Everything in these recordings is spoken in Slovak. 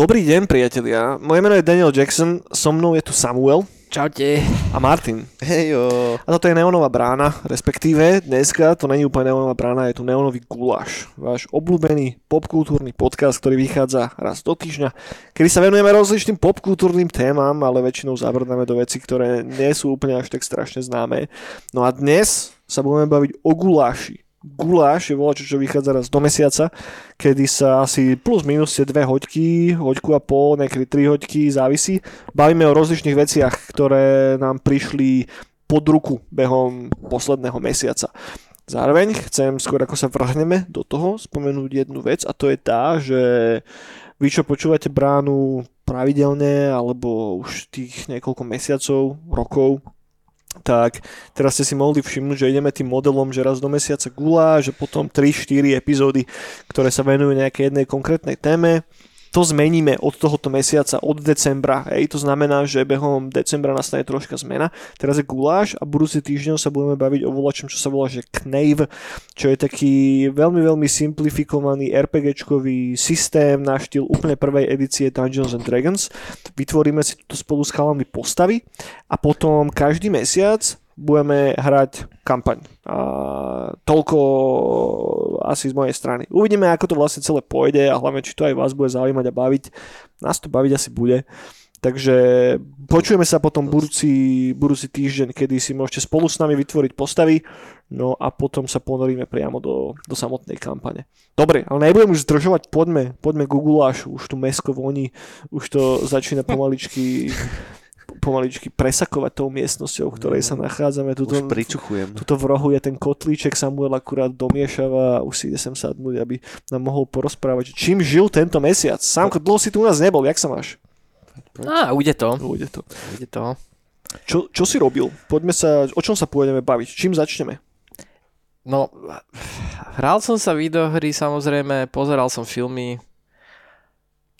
Dobrý deň, priatelia. Moje meno je Daniel Jackson, so mnou je tu Samuel Čaute. a Martin. Hejo. A toto je Neonová brána, respektíve dneska to není úplne Neonová brána, je tu Neonový guláš. Váš obľúbený popkultúrny podcast, ktorý vychádza raz do týždňa, kedy sa venujeme rozličným popkultúrnym témam, ale väčšinou zabrdáme do veci, ktoré nie sú úplne až tak strašne známe. No a dnes sa budeme baviť o guláši. Guláš je volačo, čo vychádza raz do mesiaca, kedy sa asi plus minus tie dve hoďky, hoďku a pol, niekedy tri hoďky, závisí. Bavíme o rozličných veciach, ktoré nám prišli pod ruku behom posledného mesiaca. Zároveň chcem, skôr ako sa vrhneme do toho, spomenúť jednu vec a to je tá, že vy čo počúvate bránu pravidelne alebo už tých niekoľko mesiacov, rokov, tak teraz ste si mohli všimnúť, že ideme tým modelom, že raz do mesiaca gulá, že potom 3-4 epizódy, ktoré sa venujú nejakej jednej konkrétnej téme. To zmeníme od tohoto mesiaca, od decembra. Hej. To znamená, že behom decembra nastane troška zmena. Teraz je guláš a budúci týždeň sa budeme baviť o volačom, čo sa volá, že Knave, čo je taký veľmi, veľmi simplifikovaný RPGčkový systém na štýl úplne prvej edície Dungeons and Dragons. Vytvoríme si tu spolu s chalami postavy a potom každý mesiac budeme hrať kampaň. A toľko asi z mojej strany. Uvidíme, ako to vlastne celé pôjde a hlavne, či to aj vás bude zaujímať a baviť. Nás to baviť asi bude. Takže počujeme sa potom budúci, budúci týždeň, kedy si môžete spolu s nami vytvoriť postavy, no a potom sa ponoríme priamo do, do samotnej kampane. Dobre, ale nebudem už zdržovať, poďme, poďme googláš, už tu mesko voní, už to začína pomaličky pomaličky presakovať tou miestnosťou, v ktorej sa nachádzame. Tuto, Už pričuchujem. tuto v rohu je ten kotlíček, Samuel akurát domiešava a už si ide sem sadnúť, aby nám mohol porozprávať, čím žil tento mesiac. Sámko, dlho si tu u nás nebol, jak sa máš? Á, ujde to. Ujde to. Ujde to. Čo, čo si robil? Poďme sa, o čom sa pôjdeme baviť? Čím začneme? No, hral som sa videohry, samozrejme, pozeral som filmy,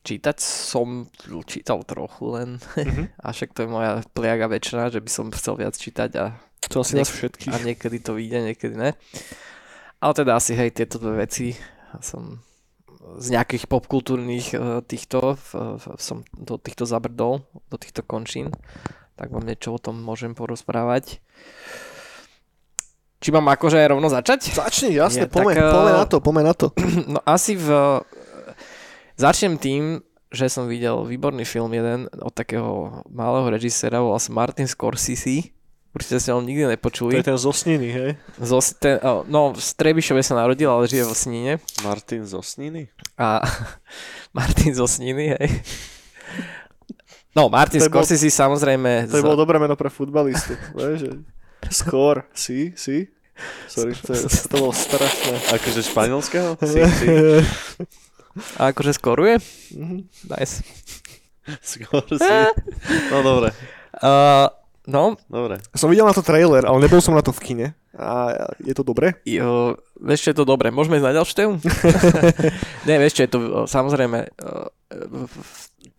čítať som čítal trochu len, Mhm. a však to je moja pliaga väčšina, že by som chcel viac čítať a, To asi Niek- nás všetkých. a niekedy to vyjde, niekedy ne. Ale teda asi hej, tieto dve veci som z nejakých popkultúrnych eh, týchto som do týchto zabrdol, do týchto končín, tak vám niečo o tom môžem porozprávať. Či mám akože rovno začať? Začni, jasne, poďme, tak, poďme na to, poďme na to. No asi v... Začnem tým, že som videl výborný film jeden od takého malého režiséra, volá sa Martin Scorsese. Určite ste ho nikdy To nepočuli. je ten zosniny, hej? Zo, ten, oh, no, v Strebišove sa narodil, ale žije v Snine. Martin z Osniny? A Martin zo Sniny, hej. No, Martin To bol- Scorsese samozrejme... To je z- bolo dobré meno pre futbalistu. vieš, že... Skôr, si, si. Sorry, to, je, to bolo strašné. Akože španielského? Si, si. A akože skoruje? Mhm. Nice. Skôr si. No dobre, Uh, no, dobre. Som videl na to trailer, ale nebol som na to v kine. A je to dobré? Jo, vieš, je to dobré. Môžeme ísť na ďalšiu tému? Nie, vieš, čo je to, samozrejme,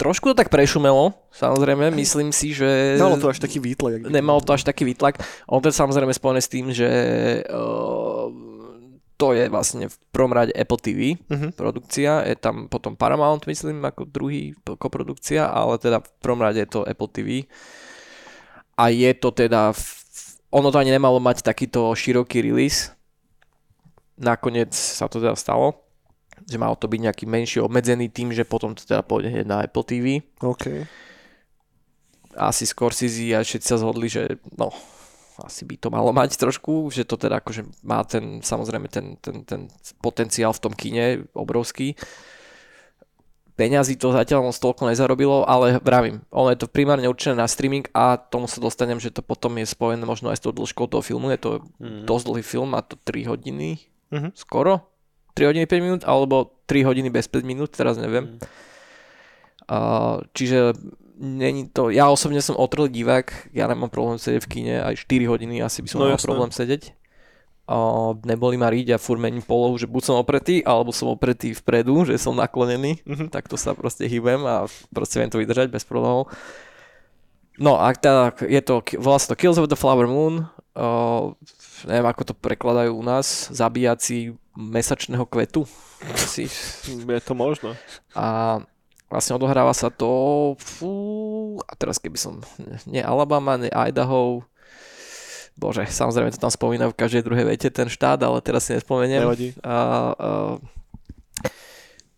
trošku to tak prešumelo, samozrejme, myslím si, že... Malo to až taký výtlak. Nemalo to až taký výtlak. On to je samozrejme spojené s tým, že o, to je vlastne v prvom rade Apple TV Mhm. produkcia, je tam potom Paramount, myslím, ako druhý koprodukcia, ale teda v prvom rade je to Apple TV. A je to teda, v- ono to ani nemalo mať takýto široký release. Nakoniec sa to teda stalo, že malo to byť nejaký menší obmedzený tým, že potom to teda pôjde hneď na Apple TV OK. asi Scorsese a všetci sa zhodli, že no, asi by to malo mať trošku, že to teda akože má ten, samozrejme ten, ten, ten potenciál v tom kine obrovský. Peňazí to zatiaľ moc toľko nezarobilo, ale vravím, ono je to primárne určené na streaming a tomu sa dostanem, že to potom je spojené možno aj s tou dĺžkou toho filmu, je to Mm. dosť dlhý film, má to 3 hodiny, Mhm. skoro, 3 hodiny 5 minút, alebo 3 hodiny bez 5 minút, teraz neviem. Mm. A, čiže není to, ja osobne som otrlý divák, ja nemám problém sedieť v kine, aj 4 hodiny asi by som No no, mal jasné. problém sedieť. O, neboli ma riť a furt mením polohu, že buď som opretý, alebo som opretý vpredu, že som naklonený, Mhm. tak to sa proste hýbem a proste viem to vydržať bez problémov. No a teda je to, volá sa to Kills of the Flower Moon, o, neviem ako to prekladajú u nás, zabíjaci mesačného kvetu. Asi. Je to možno. A vlastne odohráva sa to, fú, a teraz keby som, nie Alabama, nie Idaho, bože, samozrejme to tam spomínajú v každej druhej vete ten štát, ale teraz si nespomeniem. Nevadí. A, a,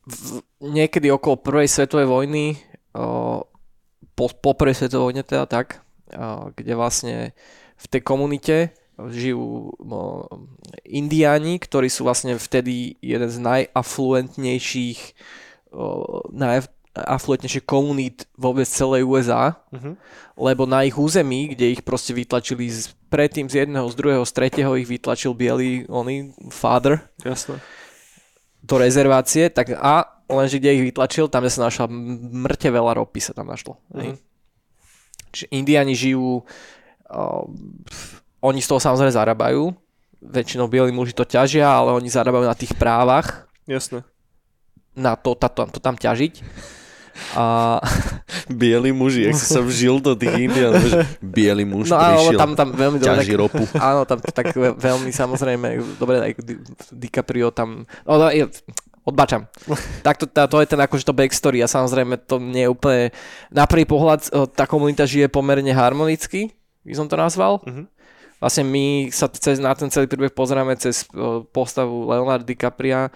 v, niekedy okolo prvej svetovej vojny, o, po, po prvej svetovej vojne teda tak, a, kde vlastne v tej komunite žijú o, indiáni, ktorí sú vlastne vtedy jeden z najafluentnejších o, najafluentnejších komunít vôbec celej USA, Mhm. lebo na ich území, kde ich proste vytlačili z, predtým z jedného, z druhého, z tretieho ich vytlačil biely oný father Jasné. do rezervácie, tak a lenže kde ich vytlačil, tam sa našla mŕte veľa ropy sa tam našlo. Mm. Čiže indiani žijú, uh, oni z toho samozrejme zarábajú, väčšinou bieli muži to ťažia, ale oni zarábajú na tých právach, Jasné. na to, to, to, to tam ťažiť. A, Bielí muži, jak si sa vžil do tých Indian, že bielý muž no prišiel, tam, tam veľmi dobre, ťaží ropu. Áno, tam tak ve- veľmi samozrejme, dobre, aj Di- DiCaprio tam, no, no je, odbačam. Tak to, to je ten akože to backstory a samozrejme to nie je úplne, na prvý pohľad tá komunita žije pomerne harmonicky, by som to nazval. Mhm. Vlastne my sa cez, na ten celý príbeh pozeráme cez postavu Leonardo DiCapria,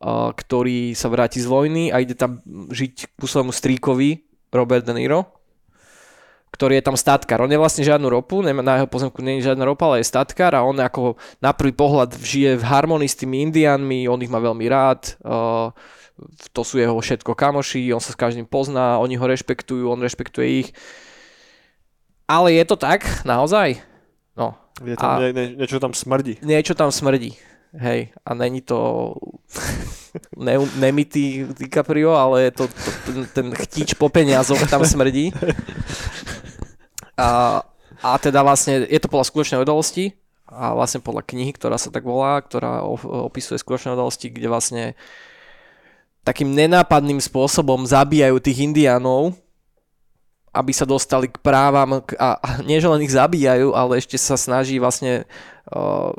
ktorý sa vráti z vojny a ide tam žiť ku svojmu stríkovi Robert De Niro, ktorý je tam statkár. On je vlastne žiadnu ropu, na jeho pozemku nie je žiadna ropa, ale je statkár a on ako na prvý pohľad žije v harmonii s tými indiánmi, on ich má veľmi rád, to sú jeho všetko kamoši, on sa s každým pozná, oni ho rešpektujú, on rešpektuje ich. Ale je to tak, naozaj? No, Je tam, A- nie, niečo tam smrdí. niečo tam smrdí. Hej, a není to ne, nemitý DiCaprio, ale je to, to ten, ten chtič po peniazoch tam smrdí. A, a teda vlastne je to podľa skutočnej udalosti a vlastne podľa knihy, ktorá sa tak volá, ktorá opisuje skutočné udalosti, kde vlastne takým nenápadným spôsobom zabíjajú tých indiánov, aby sa dostali k právam a nie, že len ich zabíjajú, ale ešte sa snaží vlastne uh,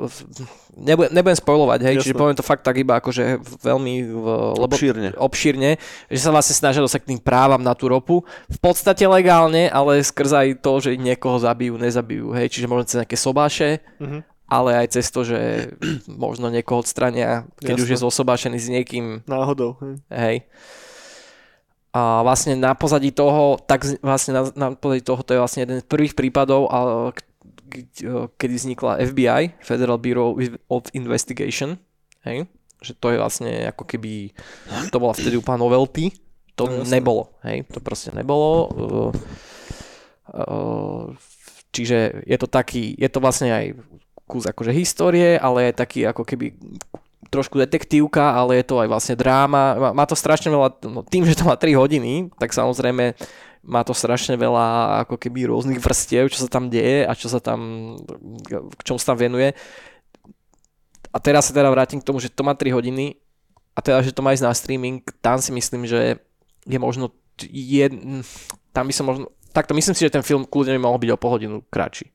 nebudem, nebudem spoilovať, hej, čiže Jasné. poviem to fakt tak iba akože veľmi v, lebo, Obšírne. obšírne, že sa vlastne snažia dostať k tým právam na tú ropu. V podstate legálne, ale skrz aj to, že niekoho zabijú, nezabijú, hej, čiže možno cez nejaké sobáše, Mhm. ale aj cez to, že možno niekoho odstrania, keď už Jasné. je zosobášený s niekým, Náhodou. Hej. Hej. A vlastne na pozadí toho, tak vlastne na, na pozadí toho, to je vlastne jeden z prvých prípadov, a, kedy vznikla FBI, Federal Bureau of Investigation, hej, že to je vlastne ako keby, to bola vtedy úplná novelty, to No, nebolo, hej, to proste nebolo. Čiže je to taký, je to vlastne aj kus akože histórie, ale je taký ako keby trošku detektívka, ale je to aj vlastne dráma. Má to strašne veľa, no tým, že to má 3 hodiny, tak samozrejme má to strašne veľa ako keby rôznych vrstiev, čo sa tam deje a čo sa tam, k čom sa tam venuje. A teraz sa teda vrátim k tomu, že to má 3 hodiny a teda, že to má ísť na streaming, tam si myslím, že je možno je, tam by som možno, takto myslím si, že ten film kľudne by mohol byť o pol hodinu kratší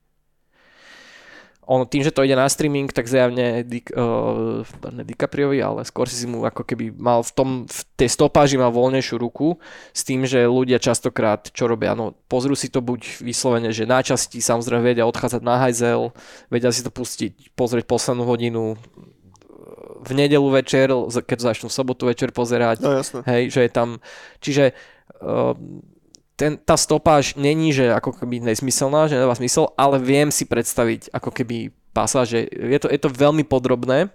on tým, že to ide na streaming, tak zjavne Di, uh, ne DiCapriovi, ale skôr si mu ako keby mal v, tom, v tej stopáži mal voľnejšiu ruku s tým, že ľudia častokrát čo robia, no pozrú si to buď vyslovene, že na časti samozrejme vedia odchádzať na hajzel, vedia si to pustiť, pozrieť poslednú hodinu v nedelu večer, keď začnú v sobotu večer pozerať, No jasné. Hej, že je tam, čiže uh, ten, tá stopáž není, že ako keby nezmyselná, že nedáva zmysel, ale viem si predstaviť ako keby pasáže. Je to, je to veľmi podrobné.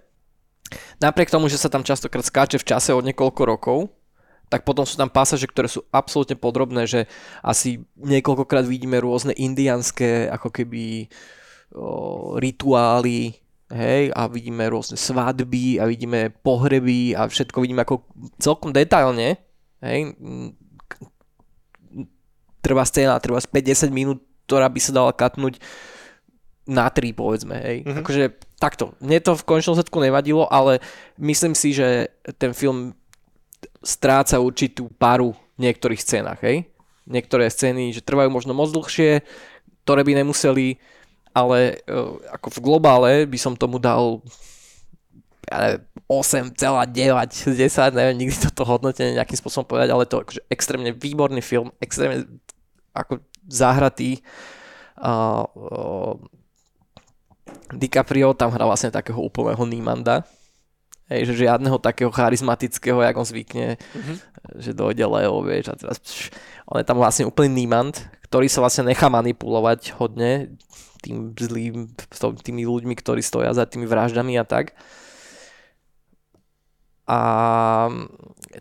Napriek tomu, že sa tam častokrát skáče v čase od niekoľko rokov, tak potom sú tam pasáže, ktoré sú absolútne podrobné, že asi niekoľkokrát vidíme rôzne indianské ako keby o, rituály, hej, a vidíme rôzne svadby a vidíme pohreby a všetko vidíme ako celkom detailne, hej, trvá scéna, trvá 5-10 minút, ktorá by sa dala katnúť na tri, povedzme, hej. Mhm. Akože takto, mne to v končnom sledku nevadilo, ale myslím si, že ten film stráca určitú paru v niektorých scénach, hej. Niektoré scény, že trvajú možno moc dlhšie, ktoré by nemuseli, ale e, ako v globále by som tomu dal ja neviem, 8,9 z 10, neviem nikdy toto hodnotenie nejakým spôsobom povedať, ale to je akože extrémne výborný film, extrémne ako zahratý. A, uh, DiCaprio tam hrá vlastne takého úplného Nímanda. Hej, že žiadneho takého charizmatického, jak on zvykne, Mhm. že dojde Leo, vieš, a teraz pš, on je tam vlastne úplný Niemand, ktorý sa vlastne nechá manipulovať hodne tým zlým, tými ľuďmi, ktorí stoja za tými vraždami a tak a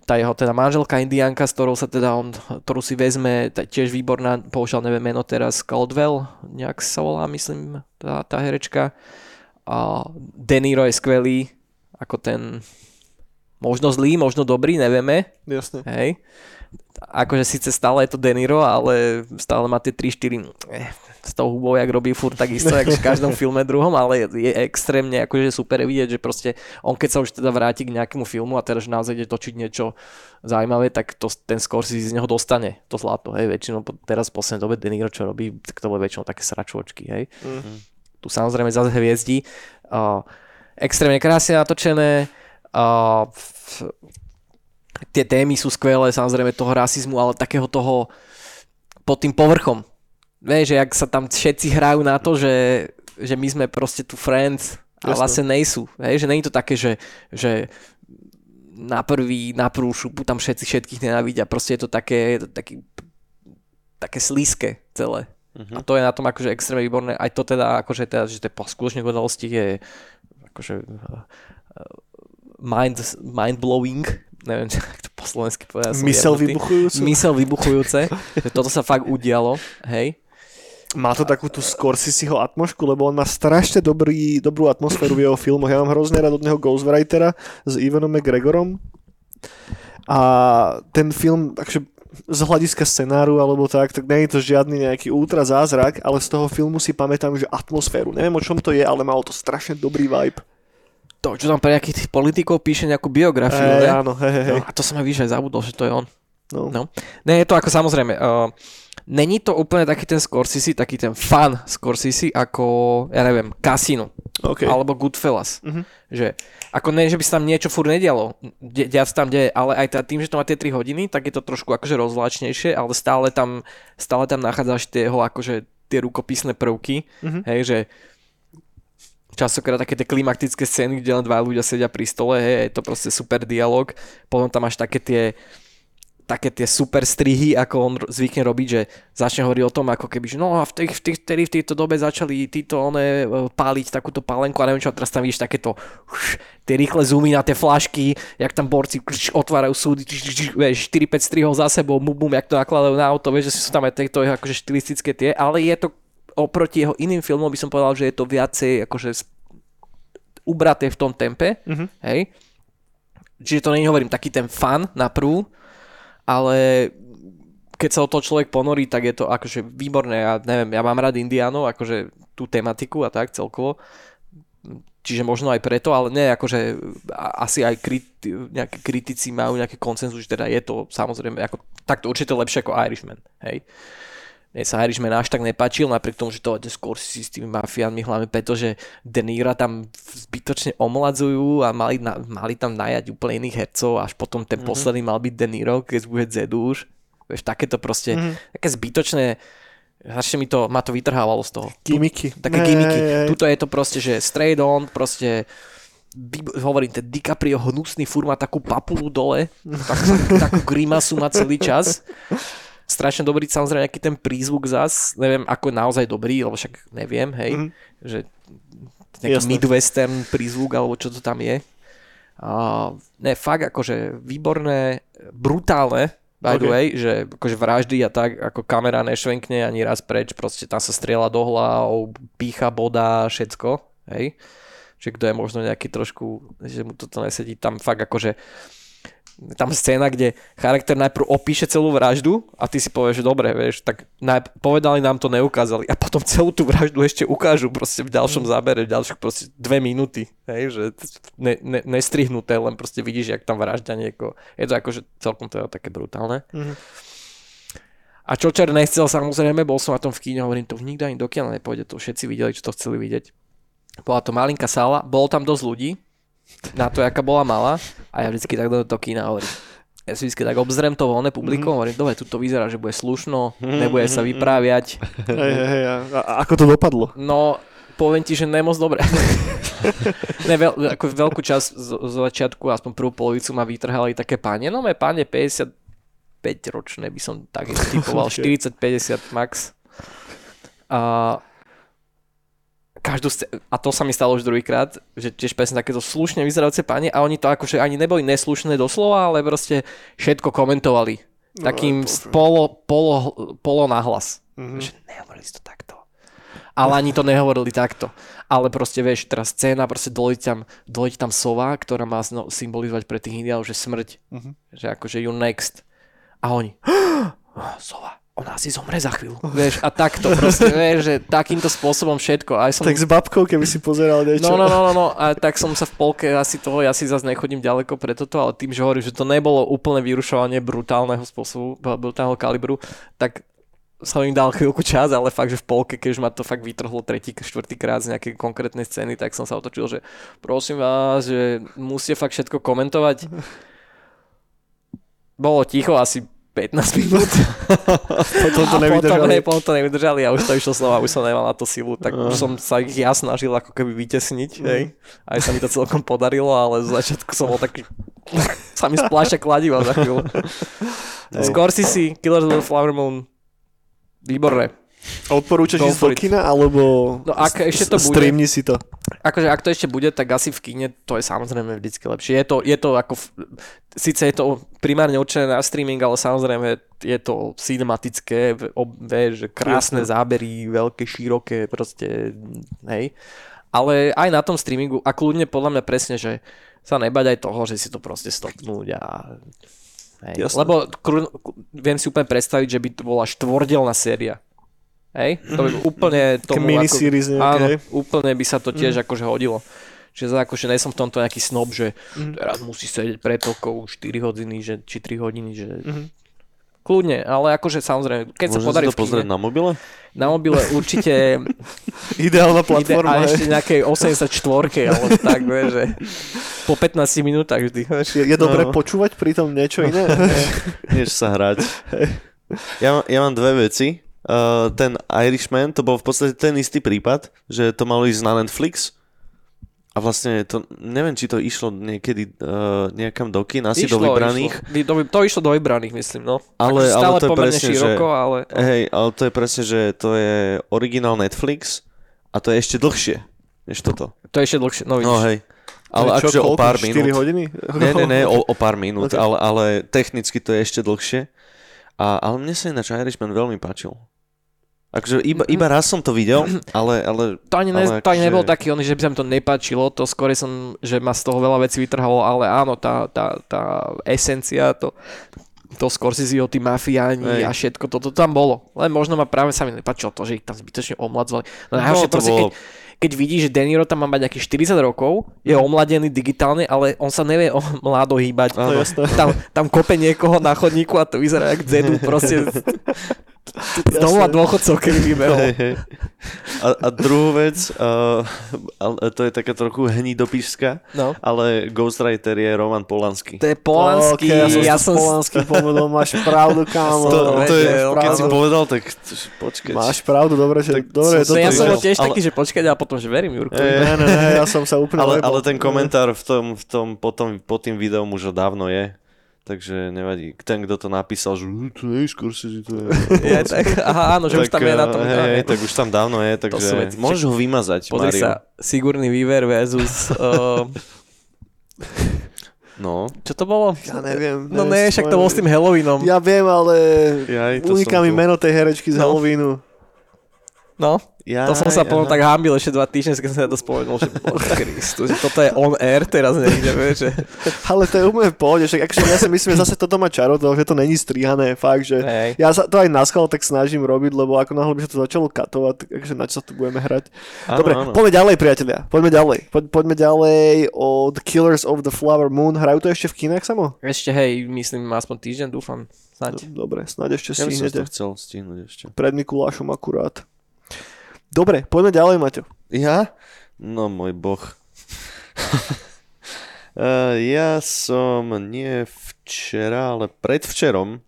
tá jeho teda manželka indianka, s ktorou sa teda on, ktorú si vezme, tiež výborná, poušiaľ neviem meno teraz, Caldwell, nejak sa volá, myslím, tá, tá herečka. A De Niro je skvelý, ako ten možno zlý, možno dobrý, nevieme, Jasne. hej. Akože síce stále je to De Niro, ale stále má tie 3-4 eh, s tou hubou, jak robí furt takisto, jak v každom filme druhom, ale je extrémne akože super vidieť, že proste on keď sa už teda vráti k nejakému filmu a teraz naozaj ide točiť niečo zaujímavé, tak to, ten Scorsese z neho dostane to zlato, hej, väčšinou teraz v poslednej dobe De Niro, čo robí, tak to bolo väčšinou také sračočky, hej. Mhm. Tu samozrejme zase hviezdí. Uh, extrémne krásne natočené, uh, f- tie témy sú skvelé, samozrejme toho rasizmu, ale takého toho pod tým povrchom. Vieš, že jak sa tam všetci hrajú na to, že, že my sme proste tu friends a Jasné. vlastne nejsú. Vieš, že je to také, že, že na prvý, na prvú šupu tam všetci všetkých nenávidia. Proste je to také, je to taký, také slízke celé. Mhm. A to je na tom akože extrémne výborné. Aj to teda, akože teda, že to po skutočných udalosti je akože uh, mind, mind blowing. Neviem, jak to po slovensky povedať. Mysel jebnutý. vybuchujúcu. Mysel vybuchujúce. toto sa fakt udialo, hej. Má to takú tú Scorseseho atmošku, lebo on má strašne dobrý, dobrú atmosféru v jeho filmoch. Ja mám hrozne rád od neho Ghostwritera s Ivanom McGregorom. A ten film, takže z hľadiska scenáru alebo tak, tak nie je to žiadny nejaký ultra zázrak, ale z toho filmu si pamätám, že atmosféru. Neviem o čom to je, ale malo to strašne dobrý vibe. To, čo tam pre nejakých tých politikov píše nejakú biografiu, Ej, ne? áno, hej, hej. No, a to som aj víš, aj zabudol, že to je on. No. No. Ne, je to ako samozrejme, uh, není to úplne taký ten Scorsese, taký ten fan Scorsese, ako, ja neviem, Casino, Okay. alebo Goodfellas. Mhm. Že, ako ne, že by sa tam niečo furt nedialo, de, diať sa tam deje, ale aj tá, tým, že to má tie 3 hodiny, tak je to trošku akože rozvláčnejšie, ale stále tam, stále tam nachádzaš tie jeho akože tie rukopisné prvky, Mhm. hej, že častokrát také tie klimaktické scény, kde len dva ľudia sedia pri stole, hej, je to proste super dialog. Potom tam máš také tie také tie super strihy, ako on zvykne robiť, že začne hovoriť o tom, ako keby, že no a v, tých, v, vtedy v tejto dobe začali títo one e, páliť takúto palenku a neviem čo, a teraz tam vidíš takéto už, tie rýchle zoomy na tie flašky, jak tam borci kš, otvárajú súdy, kš, kš, vieš, 4-5 strihov za sebou, bum, bum, jak to nakladajú na auto, vieš, že sú tam aj tieto akože štilistické tie, ale je to oproti jeho iným filmom by som povedal, že je to viacej akože ubraté v tom tempe, Mhm. hej. Čiže to není, hovorím, taký ten fan na prú, ale keď sa o to človek ponorí, tak je to akože výborné. Ja neviem, ja mám rád Indiánov, akože tú tematiku a tak celkovo. Čiže možno aj preto, ale nie, akože asi aj kriti, nejakí kritici majú nejaký konsenzus, že teda je to samozrejme, ako, tak to určite lepšie ako Irishman, hej. Mne sa Irishman až tak nepáčil, napriek tomu, že to skôr si s tými mafiánmi, hlavne preto, že De Niro tam zbytočne omladzujú a mali, na, mali tam najať úplne iných hercov, až potom ten mm-hmm. posledný mal byť De Niro, keď bude Zedu už. Vieš, takéto proste, mm-hmm. také zbytočné, Strašne mi to, ma to vytrhávalo z toho. Gimiky. Také Hej, gimiky. hej. Tuto je to proste, že straight on, proste hovorím, ten DiCaprio hnusný furt má takú papulu dole, takú, takú grimasu má celý čas. Strašne dobrý samozrejme nejaký ten prízvuk zas, neviem ako je naozaj dobrý, lebo však neviem, hej, Mhm. že nejaký Jasné. midwestern prízvuk, alebo čo to tam je. A, ne, fakt akože výborné, brutálne, by the Ok. way, že akože vraždy a tak, ako kamera nešvenkne ani raz preč, proste tam sa strieľa do hlav, pícha, boda, všetko, hej. Že kto je možno nejaký trošku, že mu toto nesedí, tam fakt akože Je tam scéna, kde charakter najprv opíše celú vraždu a ty si povieš, že dobre, vieš, tak najp- povedali nám to, neukázali a potom celú tú vraždu ešte ukážu proste v ďalšom zábere, v ďalších proste dve minúty, hej, že ne, ne, nestrihnuté, len proste vidíš, jak tam vražďa niekoho. Je to akože celkom teda také brutálne. Mhm. A čo Čer nechcel, samozrejme, bol som na tom v kíne, hovorím, to nikto ani do kina nepôjde, to všetci videli, čo to chceli vidieť. Bola to malinká sála, bolo tam dosť ľudí, na to, aká bola malá, a ja vždycky tak do toho kína hovorím. Ja si vždycky tak obzriem to voľné publikum, mm-hmm. hovorím, dobre, tu to vyzerá, že bude slušno, nebude sa vypráviať. Hej, hej, hej, a, ako to dopadlo? No, poviem ti, že nemoc dobre. ne, veľ, ako veľkú časť z, z začiatku, aspoň prvú polovicu ma vytrhali také páne, no páne 55 ročné by som tak typoval, Okay. 40-50 max. A každú sc- a to sa mi stalo už druhýkrát, že tiež presne takéto slušne vyzerajúce páne a oni to akože ani neboli neslušné doslova, ale proste všetko komentovali. Takým No, to- no, polo, polo, polo nahlas. Mhm. Že nehovorili si to takto. Ale ani to nehovorili takto. Ale proste vieš, teraz scéna, proste dojde tam, dojde tam sova, ktorá má symbolizovať pre tých indiánov, že smrť. Mhm. Že akože you next. A oni, sova, ona asi zomre za chvíľu. Vieš, a takto proste, vieš, že takýmto spôsobom všetko. Aj som Tak s babkou, keby si pozeral niečo. No, no, no, no, no, a tak som sa v polke asi toho, ja si zase nechodím ďaleko pre toto, ale tým, že hovorím, že to nebolo úplne vyrušovanie brutálneho spôsobu, brutálneho kalibru, tak som im dal chvíľku čas, ale fakt, že v polke, keď už ma to fakt vytrhlo tretí, štvrtý krát z nejakej konkrétnej scény, tak som sa otočil, že prosím vás, že musíte fakt všetko komentovať. Bolo ticho asi 15 minút. Potom to A potom, nevydržali. hej, potom to nevydržali a už to išlo slova, už som nemal na to silu, tak už som sa ich ja snažil ako keby vytesniť, hej. Aj sa mi to celkom podarilo, ale z začiatku som bol taký, sa mi spláša kladiva za chvíľu. Scorsese, Killers of the Flower Moon, výborné. Odporúčaš ísť do kina, alebo No, ak ešte to bude- streamni si to. Akože ak to ešte bude, tak asi v kine to je samozrejme vždycky lepšie. Je to, je to ako, síce je to primárne určené na streaming, ale samozrejme je to cinematické, vieš, krásne zábery, veľké, široké, proste, hej. Ale aj na tom streamingu, a kľudne podľa mňa presne, že sa nebať aj toho, že si to proste stopnúť a... Hej. Jasné. Lebo kru, viem si úplne predstaviť, že by to bola štvordelná séria. Hej? To by úplne tomu miniseries nejaké, Áno, úplne by sa to tiež akože hodilo. Čiže za- akože nie som v tomto nejaký snob, že Mhm. teraz musí sedieť pred tokou 4 hodiny, že, či 3 hodiny, že Mhm. kľudne, ale akože samozrejme, keď sa Môžem podarí si to pozrieť na mobile? na mobile určite Ideálna ide platforma. a hej. ešte nejakej 84 alebo tak, vieš, že po 15 minútach vždy. Je, je dobre No. počúvať pritom niečo iné? Než sa hrať. Ja, ja mám dve veci. Uh, ten Irishman, to bol v podstate ten istý prípad, že to malo ísť na Netflix a vlastne to, neviem, či to išlo niekedy uh, nejakam do kin, asi do vybraných. Išlo, do, to išlo do vybraných, myslím, no. Ale- Akože ale stále to je pomerne presne, že- široko, ale... Hej, ale to je presne, že to je originál Netflix a to je ešte dlhšie než toto. To je ešte dlhšie, no vidíš. No hej. Ale čo, akože o pár 4 minút. hodiny? Ne, ne, ne, o, o pár minút, Ok. ale, ale technicky to je ešte dlhšie. A, ale mne sa ináč Irishman veľmi páčil. Akože iba, iba raz som to videl, ale, ale To ani, ne, Ale to ani akože- nebol taký oný, že by sa mi to nepáčilo, to skôr som, že ma z toho veľa vecí vytrhalo, ale áno, tá, tá, tá esencia, to, to Scorseseho, tí mafiáni Hej. a všetko, toto tam bolo. Len možno ma práve sa mi nepáčilo to, že ich tam zbytočne omladzovali. No, No, to proste, bolo- keď vidíš, že De Niro tam má mať nejakých 40 rokov, je omladený digitálne, ale on sa nevie o mládo hýbať. Jasné. Tam, tam kope niekoho na chodníku a to vyzerá jak dzedu proste z, domova dôchodcov, keby vybehol. A, a druhú vec, uh, to je taká trochu hnidopišská, No. ale Ghostwriter je Roman Polanský. To je Polanský, Ok, ja som, ja som, Polanský povedal, máš pravdu, kámo. To, to je, vedel, keď si pravdu. povedal, tak počkať. Máš pravdu, dobre, že... Tak dobre, som- to, No ja som bol tiež Ale- taký, že počkať a potom, že verím Jurkovi. Ne, ne, ne, ja som sa úplne ale, ale ten komentár v tom, v tom potom, pod tým videom už dávno je. Takže nevadí. Ten, kto to napísal, že "Uh, to nie je Scorsese, to je... Je, tak, aha, áno, že už tam je na tom. eh, Hej, áno. hej, tak už tam dávno je, takže veci. môžeš ho vymazať, Pozri Mario. sa, Sigurný Weaver versus... Uh, No, čo to bolo? Ja neviem. No neviem ne, však to bol s tým Halloweenom. Ja viem, ale Jaj, uniká mi tu. meno tej herečky z No. Halloweenu. No, Ja, to som sa potom tak hámbil ešte dva týždne, keď som sa to spomenul, že Bože Kristus, že toto je on air teraz niekde, vieš, že... Ale to je úplne v pohode, však akože ja si myslím, že zase toto má čaro, toho, že to není strihané, fakt, že Hej. ja sa to aj na schvál tak snažím robiť, lebo ako náhle by sa to začalo katovať, tak akože na čo sa tu budeme hrať. Áno, Dobre, áno. poďme ďalej, priatelia, poďme ďalej. Po, poďme ďalej o The Killers of the Flower Moon, hrajú to ešte v kinách samo? Ešte hej, myslím aspoň týždeň, dúfam, snáď. Dobre, snáď ešte Ja stihnete. to chcel stihnúť ešte. Pred Mikulášom akurát. Dobre, poďme ďalej, Maťo. Ja? No môj boh. Uh, ja som nie včera, ale predvčerom,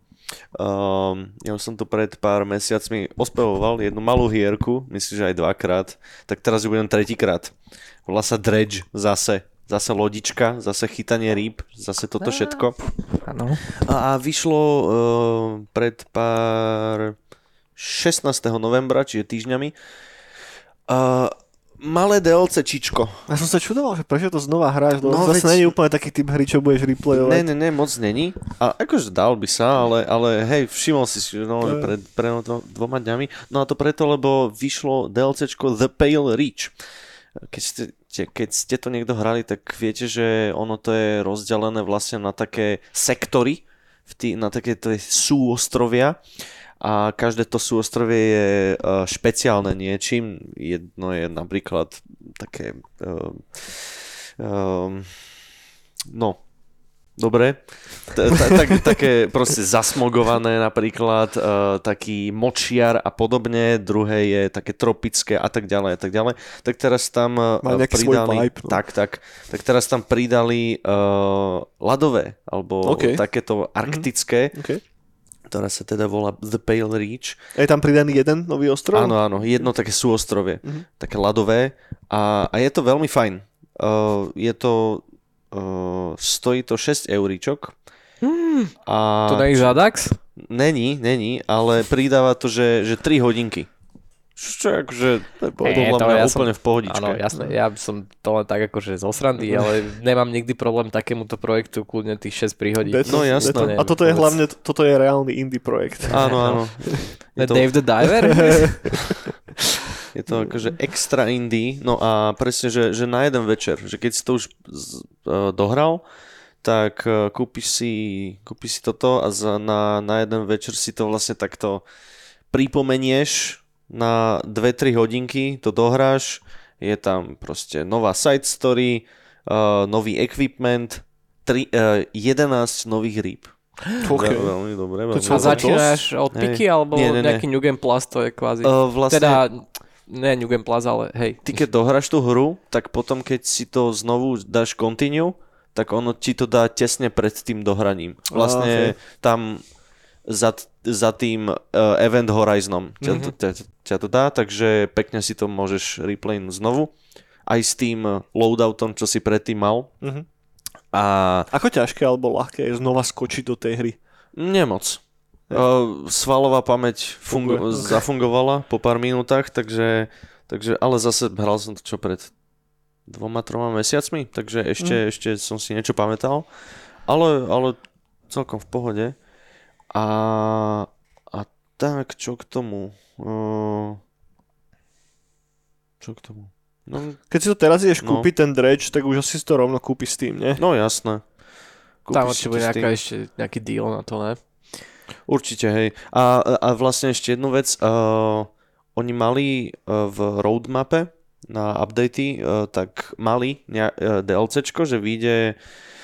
um, ja už som to pred pár mesiacmi ospevoval jednu malú hierku, myslím, že aj dvakrát, tak teraz ju budem tretíkrát. Volá sa Dredge zase. Zase lodička, zase chytanie rýb, zase toto všetko. Áno. A, a vyšlo uh, pred pár 16. novembra, čiže týždňami, uh, malé DLC čičko. Ja som sa čudoval, že prečo to znova hráš, lebo No, no, zase veď- není úplne taký typ hry, čo budeš replayovať. Ne, ne, ne, moc není. A akože dal by sa, ale, ale hej, všimol si, že no, že pred, pred dvo- dvoma dňami. No a to preto, lebo vyšlo DLCčko The Pale Reach. Keď ste, te- keď ste to niekto hrali, tak viete, že ono to je rozdelené vlastne na také sektory, v tý, na také tie súostrovia a každé to súostrovie je uh, špeciálne niečím. Jedno je napríklad také uh, um, no, dobre, tak, také proste zasmogované napríklad, uh, taký močiar a podobne, druhé je také tropické a tak ďalej a tak ďalej. Tak teraz tam uh, pridali, vibe, no. tak, tak, tak teraz tam pridali uh, ľadové, alebo OK. takéto arktické, Okay. Ktorá sa teda volá The Pale Reach. Je tam pridaný jeden nový ostrov? Áno, áno, jedno také súostrovie, Mhm. také ľadové a, a je to veľmi fajn. Uh, je to, uh, stojí to 6 euríčok. A To není Zadax? Není, není, ale pridáva to, že, že 3 hodinky. Akože to je podľa to mňa ja som- úplne v pohodičke. Áno, jasné, ja by som to len tak akože zo srandy, ale nemám nikdy problém takémuto projektu kľudne tých 6 príhodí. No, jasné. Dead- A toto je Vôbec. hlavne, toto je reálny indie projekt. Áno, áno. Je to, Dave the Diver? je to akože extra indie, no a presne, že, že na jeden večer, že keď si to už z, uh, dohral, tak uh, kúpiš si, kúpiš si toto a za, na, na jeden večer si to vlastne takto pripomenieš na 2-3 hodinky, to dohráš, je tam proste nová side story, uh, nový equipment, tri, uh, 11 nových rýb. OK. Veľ, veľmi dobre, veľmi čo začínaš od Hej. piky, alebo Nie, nie, nie. nejaký New Game Plus, to je kvázi. Uh, vlastne, Teda, ne New Game Plus, ale hej. ty keď dohráš tú hru, tak potom keď si to znovu dáš continue, tak ono ti to dá tesne pred tým dohraním. Vlastne tam za, za tým uh, Event Horizonom ťa, to, ťa, ťa to dá, takže pekne si to môžeš replaynúť znovu. Aj s tým loadoutom, čo si predtým mal. Mhm. A Ako ťažké alebo ľahké je znova skočiť do tej hry? nemoc. Uh, svalová pamäť fungu- Funguje, ok. zafungovala po pár minútach, takže, takže, ale zase hral som to čo pred dvoma, troma mesiacmi, takže ešte, mm. ešte som si niečo pamätal, ale, ale celkom v pohode. A, a tak, čo k tomu? Uh, čo k tomu? No, Keď si to teraz ideš No. kúpiť ten dredge, tak už asi si to rovno kúpiš s tým, nie? no jasné. Tam Kúpiš si určite to bude nejaká ešte, nejaký deal na to, ne? Určite, hej. A, a vlastne ešte jednu vec. Uh, oni mali uh, v roadmape na updaty, uh, tak mali ne, uh, DLCčko, že vyjde uh,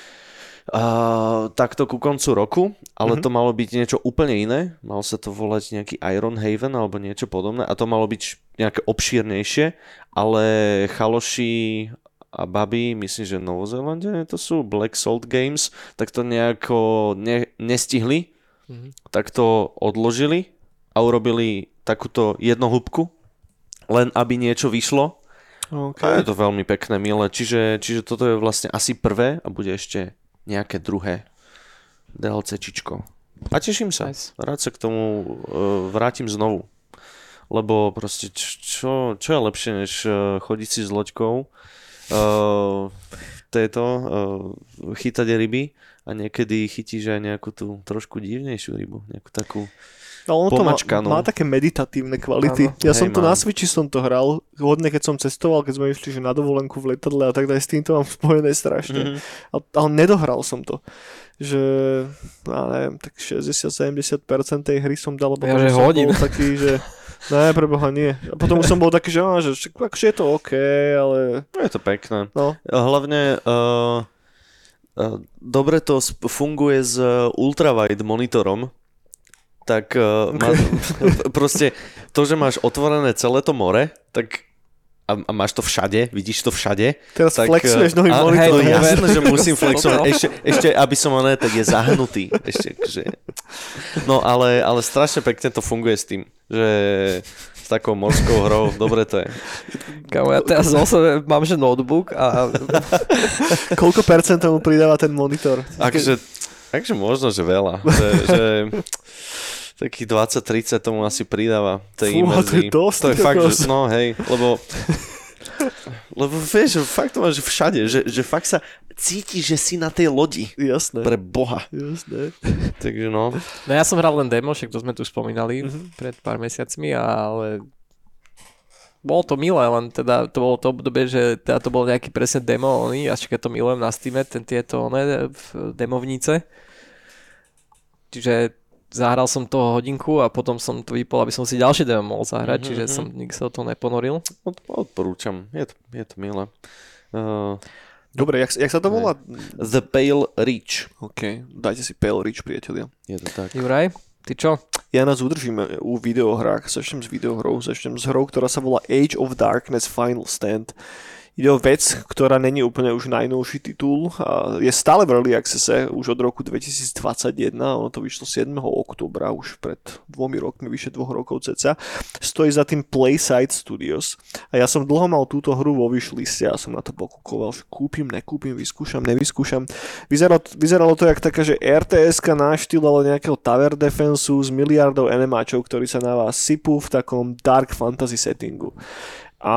takto ku koncu roku, ale Mhm. to malo byť niečo úplne iné. Malo sa to volať nejaký Iron Haven alebo niečo podobné a to malo byť nejaké obšírnejšie, ale chaloši a baby, myslím, že v Novozélande to sú Black Salt Games, tak to nejako ne, nestihli Mhm. tak to odložili a urobili takúto jednohúbku, len aby niečo vyšlo. OK. A je to veľmi pekné, milé. Čiže, čiže toto je vlastne asi prvé a bude ešte nejaké druhé DLCčičko. A teším sa. Nice. Rád sa k tomu uh, vrátim znovu. Lebo proste čo, čo je lepšie, než uh, chodiť si s loďkou uh, tejto, uh, chytať ryby a niekedy chytíš aj nejakú tú trošku divnejšiu rybu. Nejakú takú Ale ono to má, Pomačkanú. má také meditatívne kvality. Áno. ja Hej, som to má. na Switchi som to hral, hodne keď som cestoval, keď sme išli že na dovolenku v letadle a tak ďalej, s týmto mám spojené strašne. Mhm. Ale, ale nedohral som to. Že, ja neviem, tak 60-70% tej hry som dal, lebo Ja, že som hodín. bol taký, že ne, preboha nie. A potom som bol taký, že, á, že akože je to OK, ale No, je to pekné. no, Hlavne uh, uh, dobre to funguje s uh, ultrawide monitorom, tak uh, má, proste to, že máš otvorené celé to more, tak a, a máš to všade, vidíš to všade. teraz tak, flexuješ eh, nový a- monitor. No hej. jasné, že musím flexovať. Ešte, ešte, aby som oné, tak je zahnutý. Ešte, že... No ale, ale strašne pekne to funguje s tým, že s takou morskou hrou, dobre to je. Kámo, ja teraz zase mám, že notebook a Koľko percent tomu pridáva ten monitor? Akže, akže možno, že veľa. Že, že takých 20-30 tomu asi pridáva tej Fú, to je dosť, to je fakt, kokos. že, no hej, lebo lebo vieš, že fakt to máš všade, že, že fakt sa cíti, že si na tej lodi. Jasné. Pre boha. Jasné. Takže no. No ja som hral len demo, však to sme tu spomínali Mhm. pred pár mesiacmi, ale bolo to milé, len teda to bolo to obdobie, že teda to bol nejaký presne demo, oný, až keď to milujem na Steam, ten tieto oné, v- demovnice. Čiže zahral som toho hodinku a potom som to vypol, aby som si ďalší demo mohol zahrať, Mhm, čiže mhm. som nikdy sa toho neponoril. Od, odporúčam. Je to, je to milé. Uh, Dobre, jak, jak sa to volá? The Pale Reach. OK, dajte si Pale Rich, priatelia. Je to tak. Juraj, ty čo? Ja nás udržíme u videohrách, začnem s videohrou, začnem s hrou, ktorá sa volá Age of Darkness Final Stand. Ide o vec, ktorá není úplne už najnovší titul. Je stále v Early Accesse už od roku 2021. Ono to vyšlo 7. oktobra, už pred dvomi rokmi, vyše dvoch rokov ceca. Stojí za tým Playside Studios. A ja som dlho mal túto hru vo wishliste a som na to pokúkoval, že kúpim, nekúpim, vyskúšam, nevyskúšam. Vyzeralo, vyzeralo to jak taká, že rts na štýl ale nejakého tower defensu s miliardou enemáčov, ktorí sa na vás sypú v takom dark fantasy settingu. A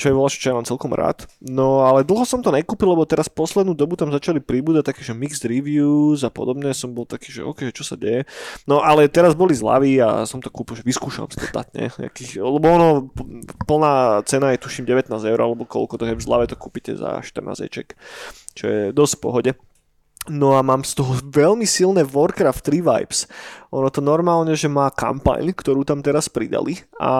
čo je voľa, čo ja mám celkom rád. No ale dlho som to nekúpil, lebo teraz poslednú dobu tam začali pribúdať také, že mixed reviews a podobne. Som bol taký, že ok, čo sa deje. No ale teraz boli zľavy a som to kúpil, že vyskúšam si lebo ono, plná cena je tuším 19 eur, alebo koľko to je v zľave, to kúpite za 14 eček, čo je dosť v pohode. No a mám z toho veľmi silné Warcraft 3 vibes. Ono to normálne, že má kampaň, ktorú tam teraz pridali a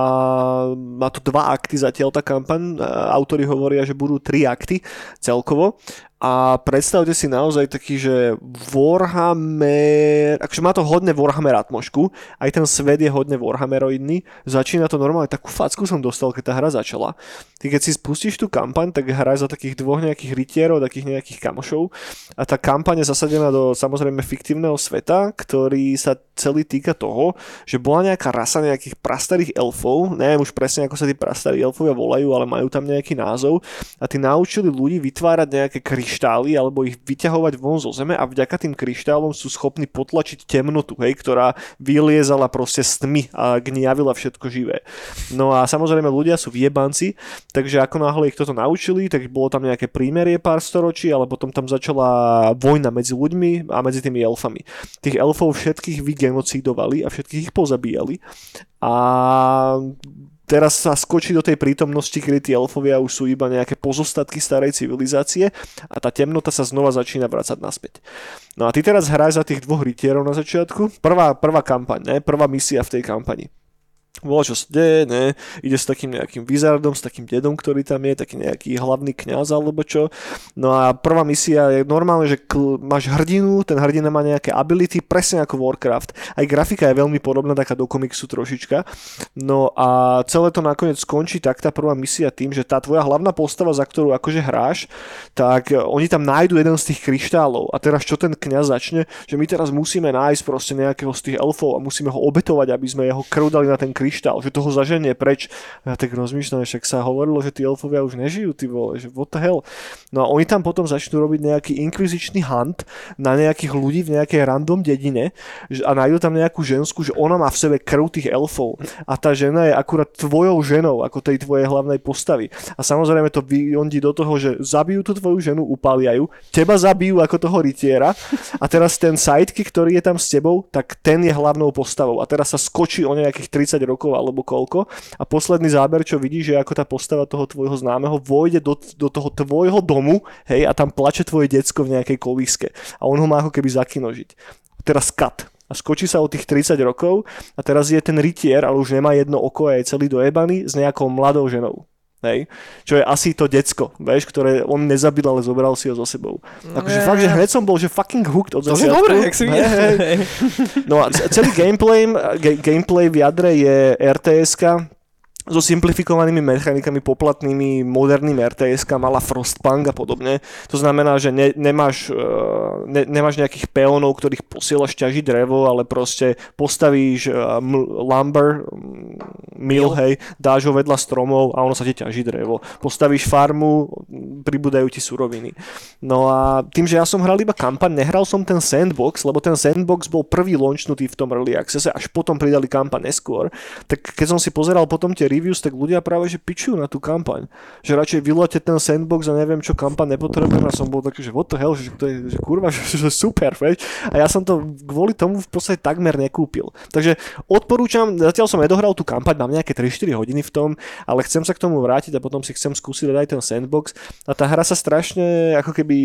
má to dva akty zatiaľ tá kampaň. A Autori hovoria, že budú tri akty celkovo a predstavte si naozaj taký, že Warhammer, akože má to hodne Warhammer atmošku, aj ten svet je hodne Warhammeroidný, začína to normálne, takú facku som dostal, keď tá hra začala. Ty keď si spustíš tú kampaň, tak hraj za takých dvoch nejakých rytierov, takých nejakých kamošov a tá kampaň je zasadená do samozrejme fiktívneho sveta, ktorý sa celý týka toho, že bola nejaká rasa nejakých prastarých elfov, neviem už presne ako sa tí prastarí elfovia volajú, ale majú tam nejaký názov a tí naučili ľudí vytvárať nejaké kryštály alebo ich vyťahovať von zo zeme a vďaka tým kryštálom sú schopní potlačiť temnotu, hej, ktorá vyliezala proste z tmy a gniavila všetko živé. No a samozrejme ľudia sú vjebanci, takže ako náhle ich toto naučili, tak bolo tam nejaké prímerie pár storočí, ale potom tam začala vojna medzi ľuďmi a medzi tými elfami. Tých elfov všetkých vygenocídovali a všetkých ich pozabíjali. A teraz sa skočí do tej prítomnosti, kedy tí elfovia už sú iba nejaké pozostatky starej civilizácie a tá temnota sa znova začína vrácať naspäť. No a ty teraz hráš za tých dvoch rytierov na začiatku. Prvá, prvá kampaň, ne? prvá misia v tej kampani. Bola čo deje, ne? Ide s takým nejakým wizardom, s takým dedom, ktorý tam je, taký nejaký hlavný kňaz alebo čo. No a prvá misia je normálne, že kl- máš hrdinu, ten hrdina má nejaké ability, presne ako Warcraft. Aj grafika je veľmi podobná, taká do komiksu trošička. No a celé to nakoniec skončí tak tá prvá misia tým, že tá tvoja hlavná postava, za ktorú akože hráš, tak e, oni tam nájdu jeden z tých kryštálov. A teraz čo ten kňaz začne, že my teraz musíme nájsť proste nejakého z tých elfov a musíme ho obetovať, aby sme jeho krv dali na ten kryštál že toho zaženie preč. Ja tak rozmýšľam, však sa hovorilo, že tí elfovia už nežijú, ty vole, že what the hell. No a oni tam potom začnú robiť nejaký inkvizičný hunt na nejakých ľudí v nejakej random dedine a nájdu tam nejakú žensku, že ona má v sebe krv tých elfov a tá žena je akurát tvojou ženou, ako tej tvojej hlavnej postavy. A samozrejme to vyondí do toho, že zabijú tú tvoju ženu, upália ju, teba zabijú ako toho rytiera a teraz ten sidekick, ktorý je tam s tebou, tak ten je hlavnou postavou. A teraz sa skočí o nejakých 30 rokov alebo koľko a posledný záber, čo vidíš, že ako tá postava toho tvojho známeho vojde do, do toho tvojho domu, hej, a tam plače tvoje decko v nejakej kolíske. A on ho má ako keby zakinožiť. Teraz cut a skočí sa o tých 30 rokov a teraz je ten rytier, ale už nemá jedno oko a je celý dojebaný s nejakou mladou ženou. Hej? Čo je asi to decko, vieš, ktoré on nezabil, ale zobral si ho so sebou. Akože fakt, že hneď som bol, že fucking hooked od To je začiatku. dobré, jak si Hej, hej. No a celý gameplay, ge- gameplay v jadre je RTS-ka, so simplifikovanými mechanikami poplatnými moderným RTS, mala Frostpunk a podobne. To znamená, že ne, nemáš, uh, ne, nemáš nejakých peónov, ktorých posielaš ťažiť drevo, ale proste postavíš uh, m- lumber, mm, mill, hej, dáš ho vedľa stromov a ono sa ti ťaží drevo. Postavíš farmu, pribúdajú ti suroviny. No a tým, že ja som hral iba kampaň, nehral som ten sandbox, lebo ten sandbox bol prvý launchnutý v tom early accesse, až potom pridali kampaň neskôr. Tak keď som si pozeral potom tie reviews, tak ľudia práve že pičujú na tú kampaň. Že radšej vylote ten sandbox a neviem čo kampaň nepotrebujem a som bol taký, že what the hell, že to je že kurva, že, že super, veď? A ja som to kvôli tomu v podstate takmer nekúpil. Takže odporúčam, zatiaľ som nedohral tú kampaň, mám nejaké 3-4 hodiny v tom, ale chcem sa k tomu vrátiť a potom si chcem skúsiť aj ten sandbox. A tá hra sa strašne ako keby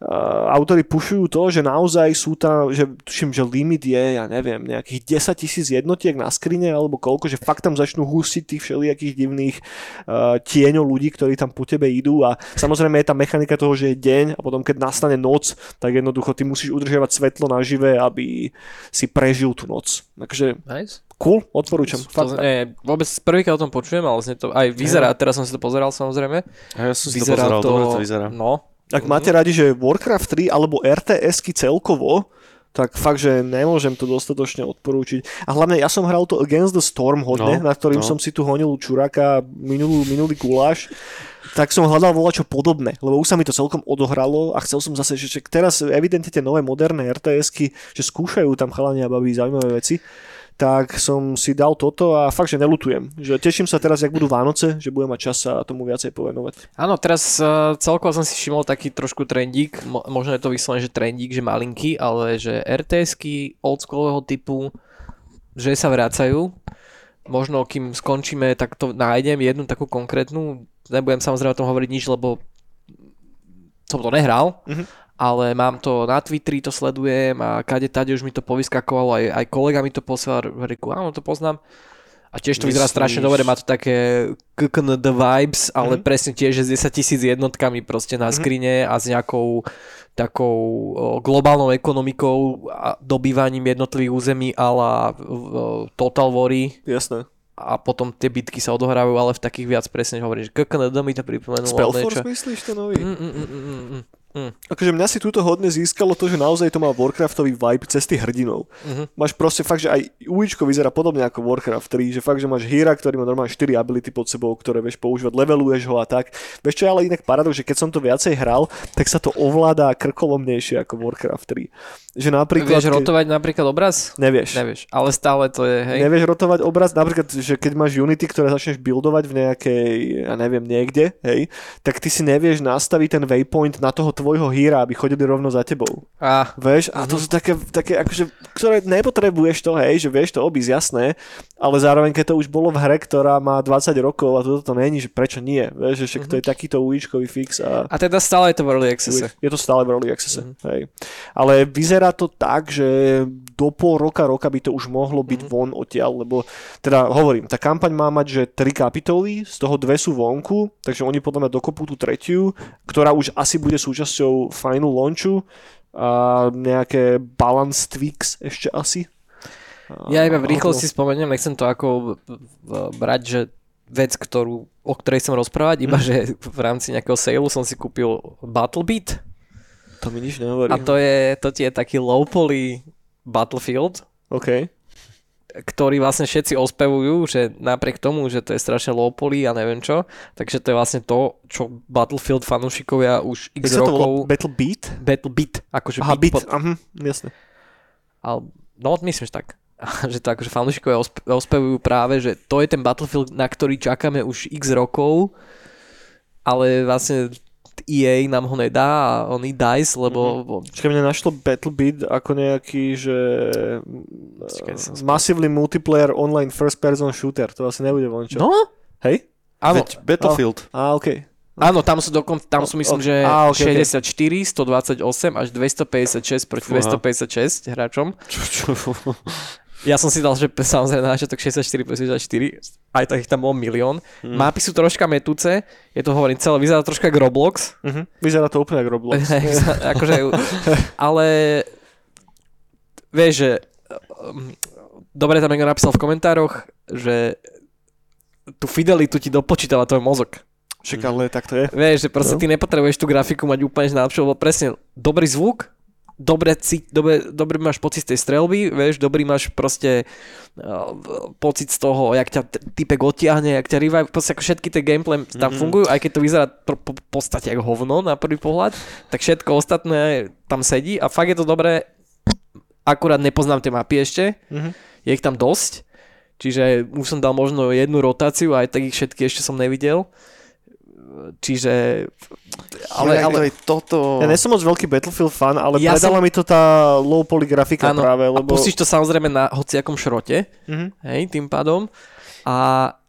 uh, autori pušujú to, že naozaj sú tam, že tuším, že limit je, ja neviem, nejakých 10 tisíc jednotiek na skrine alebo koľko, že fakt tam začnú hustiť tých všelijakých divných uh, tieňov ľudí, ktorí tam po tebe idú a samozrejme je tá mechanika toho, že je deň a potom keď nastane noc, tak jednoducho ty musíš udržiavať svetlo nažive, aby si prežil tú noc. Takže Nice. cool, odporúčam. To, Fakt. nie, vôbec prvýkrát o tom počujem, ale znie to aj vyzerá, teraz som si to pozeral samozrejme. A ja som si to pozeral, dobre to vyzerá. No, Ak máte radi, že Warcraft 3 alebo RTS-ky celkovo, tak fakt, že nemôžem to dostatočne odporúčiť. A hlavne ja som hral to Against the Storm hodne, No, na ktorým no. som si tu honil čuraka minulú, minulý guláš, tak som hľadal čo podobné, lebo už sa mi to celkom odohralo a chcel som zase, že že teraz evidentne tie nové moderné RTS-ky, že skúšajú tam chalania a baví zaujímavé veci, tak som si dal toto a fakt, že nelutujem. Že teším sa teraz, jak budú Vánoce, že budem mať čas sa tomu viacej povenovať. Áno, teraz uh, celkovo som si všimol taký trošku trendík, mo- možno je to vyslovene, že trendík, že malinký, ale že RTS-ky oldschoolového typu, že sa vracajú. Možno kým skončíme, tak to nájdem jednu takú konkrétnu. Nebudem samozrejme o tom hovoriť nič, lebo som to nehral, Mhm. Ale mám to na Twitteri, to sledujem a kade tade už mi to povyskakovalo, aj, aj kolega mi to poslal, reku, áno, to poznám. A tiež to vyzerá strašne dobre, má to také KKND vibes, ale Mhm. presne tiež s 10 tisíc jednotkami proste na Mhm. skrine a s nejakou takou globálnou ekonomikou a dobývaním jednotlivých území ala Total War Jasné. a potom tie bitky sa odohrávajú, ale v takých viac presne hovorím, že KKND mi to pripomenulo Spellforce niečo. myslíš to nový? Mm, mm, mm, mm, mm. Akože mňa si túto hodne získalo to, že naozaj to má Warcraftový vibe cez tých hrdinov. Mhm. Máš proste fakt, že aj uličko vyzerá podobne ako Warcraft 3, že fakt, že máš hýra, ktorý má normálne 4 ability pod sebou, ktoré vieš používať, leveluješ ho a tak. Vieš čo je ale inak paradox, že keď som to viacej hral, tak sa to ovláda krkolomnejšie ako Warcraft 3. Že napríklad... Vieš rotovať napríklad obraz? Nevieš. Nevieš, ale stále to je, hej. Nevieš rotovať obraz, napríklad, že keď máš Unity, ktoré začneš buildovať v nejakej, ja neviem, niekde, hej, tak ty si nevieš nastaviť ten waypoint na toho tvojho hýra, aby chodili rovno za tebou. A, Vieš, a to sú také, také akože, ktoré nepotrebuješ to, hej, že vieš to obísť, jasné, ale zároveň, keď to už bolo v hre, ktorá má 20 rokov a toto to není, že prečo nie, vieš, že však to je takýto uličkový fix a a teda stále je to v early access. je to stále v early accesse, hej. Ale vyzerá to tak, že do pol roka, roka by to už mohlo byť von odtiaľ, lebo teda hovorím, tá kampaň má mať, že tri kapitoly, z toho dve sú vonku, takže oni podľa mňa dokopú tú tretiu, ktorá už asi bude súčasťou final launchu a nejaké balance tweaks ešte asi. Ja iba v rýchlosti spomeniem, nechcem to ako brať, že vec, ktorú, o ktorej som rozprávať, iba že v rámci nejakého sailu som si kúpil Battle Beat To mi nič nehovorí. a to je, to ti je taký low poly Battlefield, OK. ktorý vlastne všetci ospevujú, že napriek tomu, že to je strašne low poly a neviem čo, takže to je vlastne to, čo Battlefield fanúšikovia už x Jak sa to rokov... Battle Beat? Battle Beat, akože Aha, beat, Beat, pod, aha, jasne. ale, no myslím, že tak. že to akože fanúšikovia ospe- ospevujú práve, že to je ten Battlefield, na ktorý čakáme už x rokov, ale vlastne EA nám ho nedá a on i DICE, lebo mm-hmm. Čakaj, mne našlo Battle Beat ako nejaký, že Čakaj, uh, massively multiplayer online first person shooter, to asi nebude von, čo? No, Hej? áno, Veď Battlefield. Á, okej. áno, tam sú dokon, tam sú myslím, že okej, okej. 64, 128 až 256 proti Fúha. 256 hráčom. Čo, čo? Ja som si dal, že samozrejme na začiatok 64 plus 64, aj tak ich tam bol milión. Hmm. Mapy sú troška metúce, je to hovorím celé, vyzerá troška ako Roblox, Mhm. Vyzerá to úplne ako Roblox. akože, ale vieš, že dobre tam niekto napísal v komentároch, že tú fidelitu ti dopočítava tvoj mozog. Však ale tak to je. Vieš, že proste No. ty nepotrebuješ tú grafiku mať úplne najlepšiu, lebo presne dobrý zvuk, dobre, dobre, dobrý máš pocit z tej strelby, vieš, dobrý máš proste uh, pocit z toho, jak ťa typek odtiahne, jak ťa revive, proste ako všetky tie gameplay tam Mhm. fungujú, aj keď to vyzerá po, v podstate ako hovno na prvý pohľad, tak všetko ostatné tam sedí a fakt je to dobré, akurát nepoznám tie mapy ešte, Mhm. je ich tam dosť, čiže už som dal možno jednu rotáciu, aj tak ich všetky ešte som nevidel. Čiže... Ale, Ale, ale, to je toto... Ja nie som moc veľký Battlefield fan, ale Ja predala som- mi to tá low poly grafika áno, práve, a lebo... pustíš to samozrejme na hociakom šrote, Mhm. hej, tým pádom. A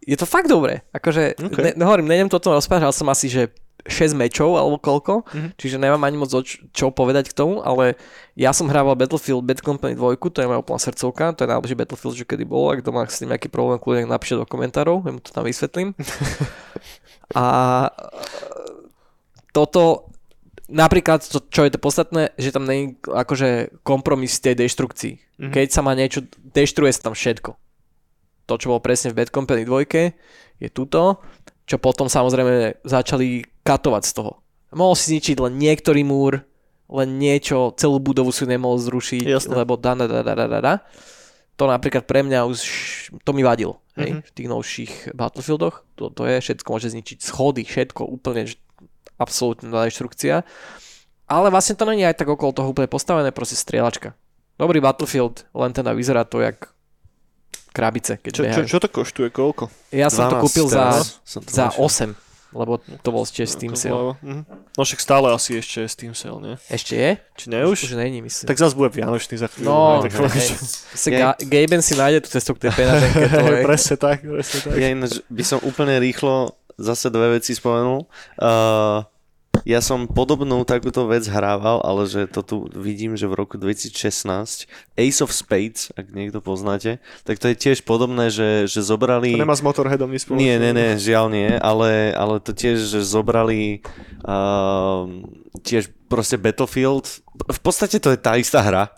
je to fakt dobré. Akože, Ok. ne, hovorím, nejdem to o tom rozprávať, ale som asi, že 6 mečov alebo koľko, Mhm. čiže nemám ani moc o č- čo povedať k tomu, ale ja som hrával Battlefield Bad Company 2, to je moja úplná srdcovka, to je najlepší Battlefield, že kedy bol, ak kto má s tým nejaký problém, kľudne napíšte do komentárov, ja mu to tam vysvetlím. A e, toto, napríklad, to, čo je to podstatné, že tam je akože kompromis v tej deštrukcii. Mhm. Keď sa má niečo, deštruje sa tam všetko. To, čo bolo presne v Bad Company 2, je tuto, čo potom samozrejme začali katovať z toho. Mohol si zničiť len niektorý múr, len niečo, celú budovu si nemohol zrušiť, Jasné. lebo da, da, da, da, da, da. To napríklad pre mňa už, to mi vadilo, hej, Mhm. v tých novších Battlefieldoch. To, to je, všetko môže zničiť, schody, všetko, úplne, že absolútne deštrukcia. Ale vlastne to není aj tak okolo toho úplne postavené, proste strieľačka. Dobrý Battlefield, len teda vyzerá to jak krabice, keď Čo, čo, behajú. čo to koštuje, koľko? Ja som to 12 kúpil za, teraz za našiel. 8, lebo to bol tiež Steam sale. bolo- mhm. No však stále asi ešte je Steam sale, nie? Ešte je? Či ne už? Už není, myslím. Tak zase bude Vianočný za chvíľu. no, tak hej, hej. Ga- Gaben si nájde tú cestu k tej je. presne tak, presne tak. Ja ináč by som úplne rýchlo zase dve veci spomenul. Uh, ja som podobnú takúto vec hrával, ale že to tu vidím, že v roku 2016 Ace of Spades, ak niekto poznáte, tak to je tiež podobné, že, že zobrali... To nemá s Motorheadom nič spoločné. Nie, nie, nie, žiaľ nie, ale, ale to tiež, že zobrali uh, tiež proste Battlefield. V podstate to je tá istá hra,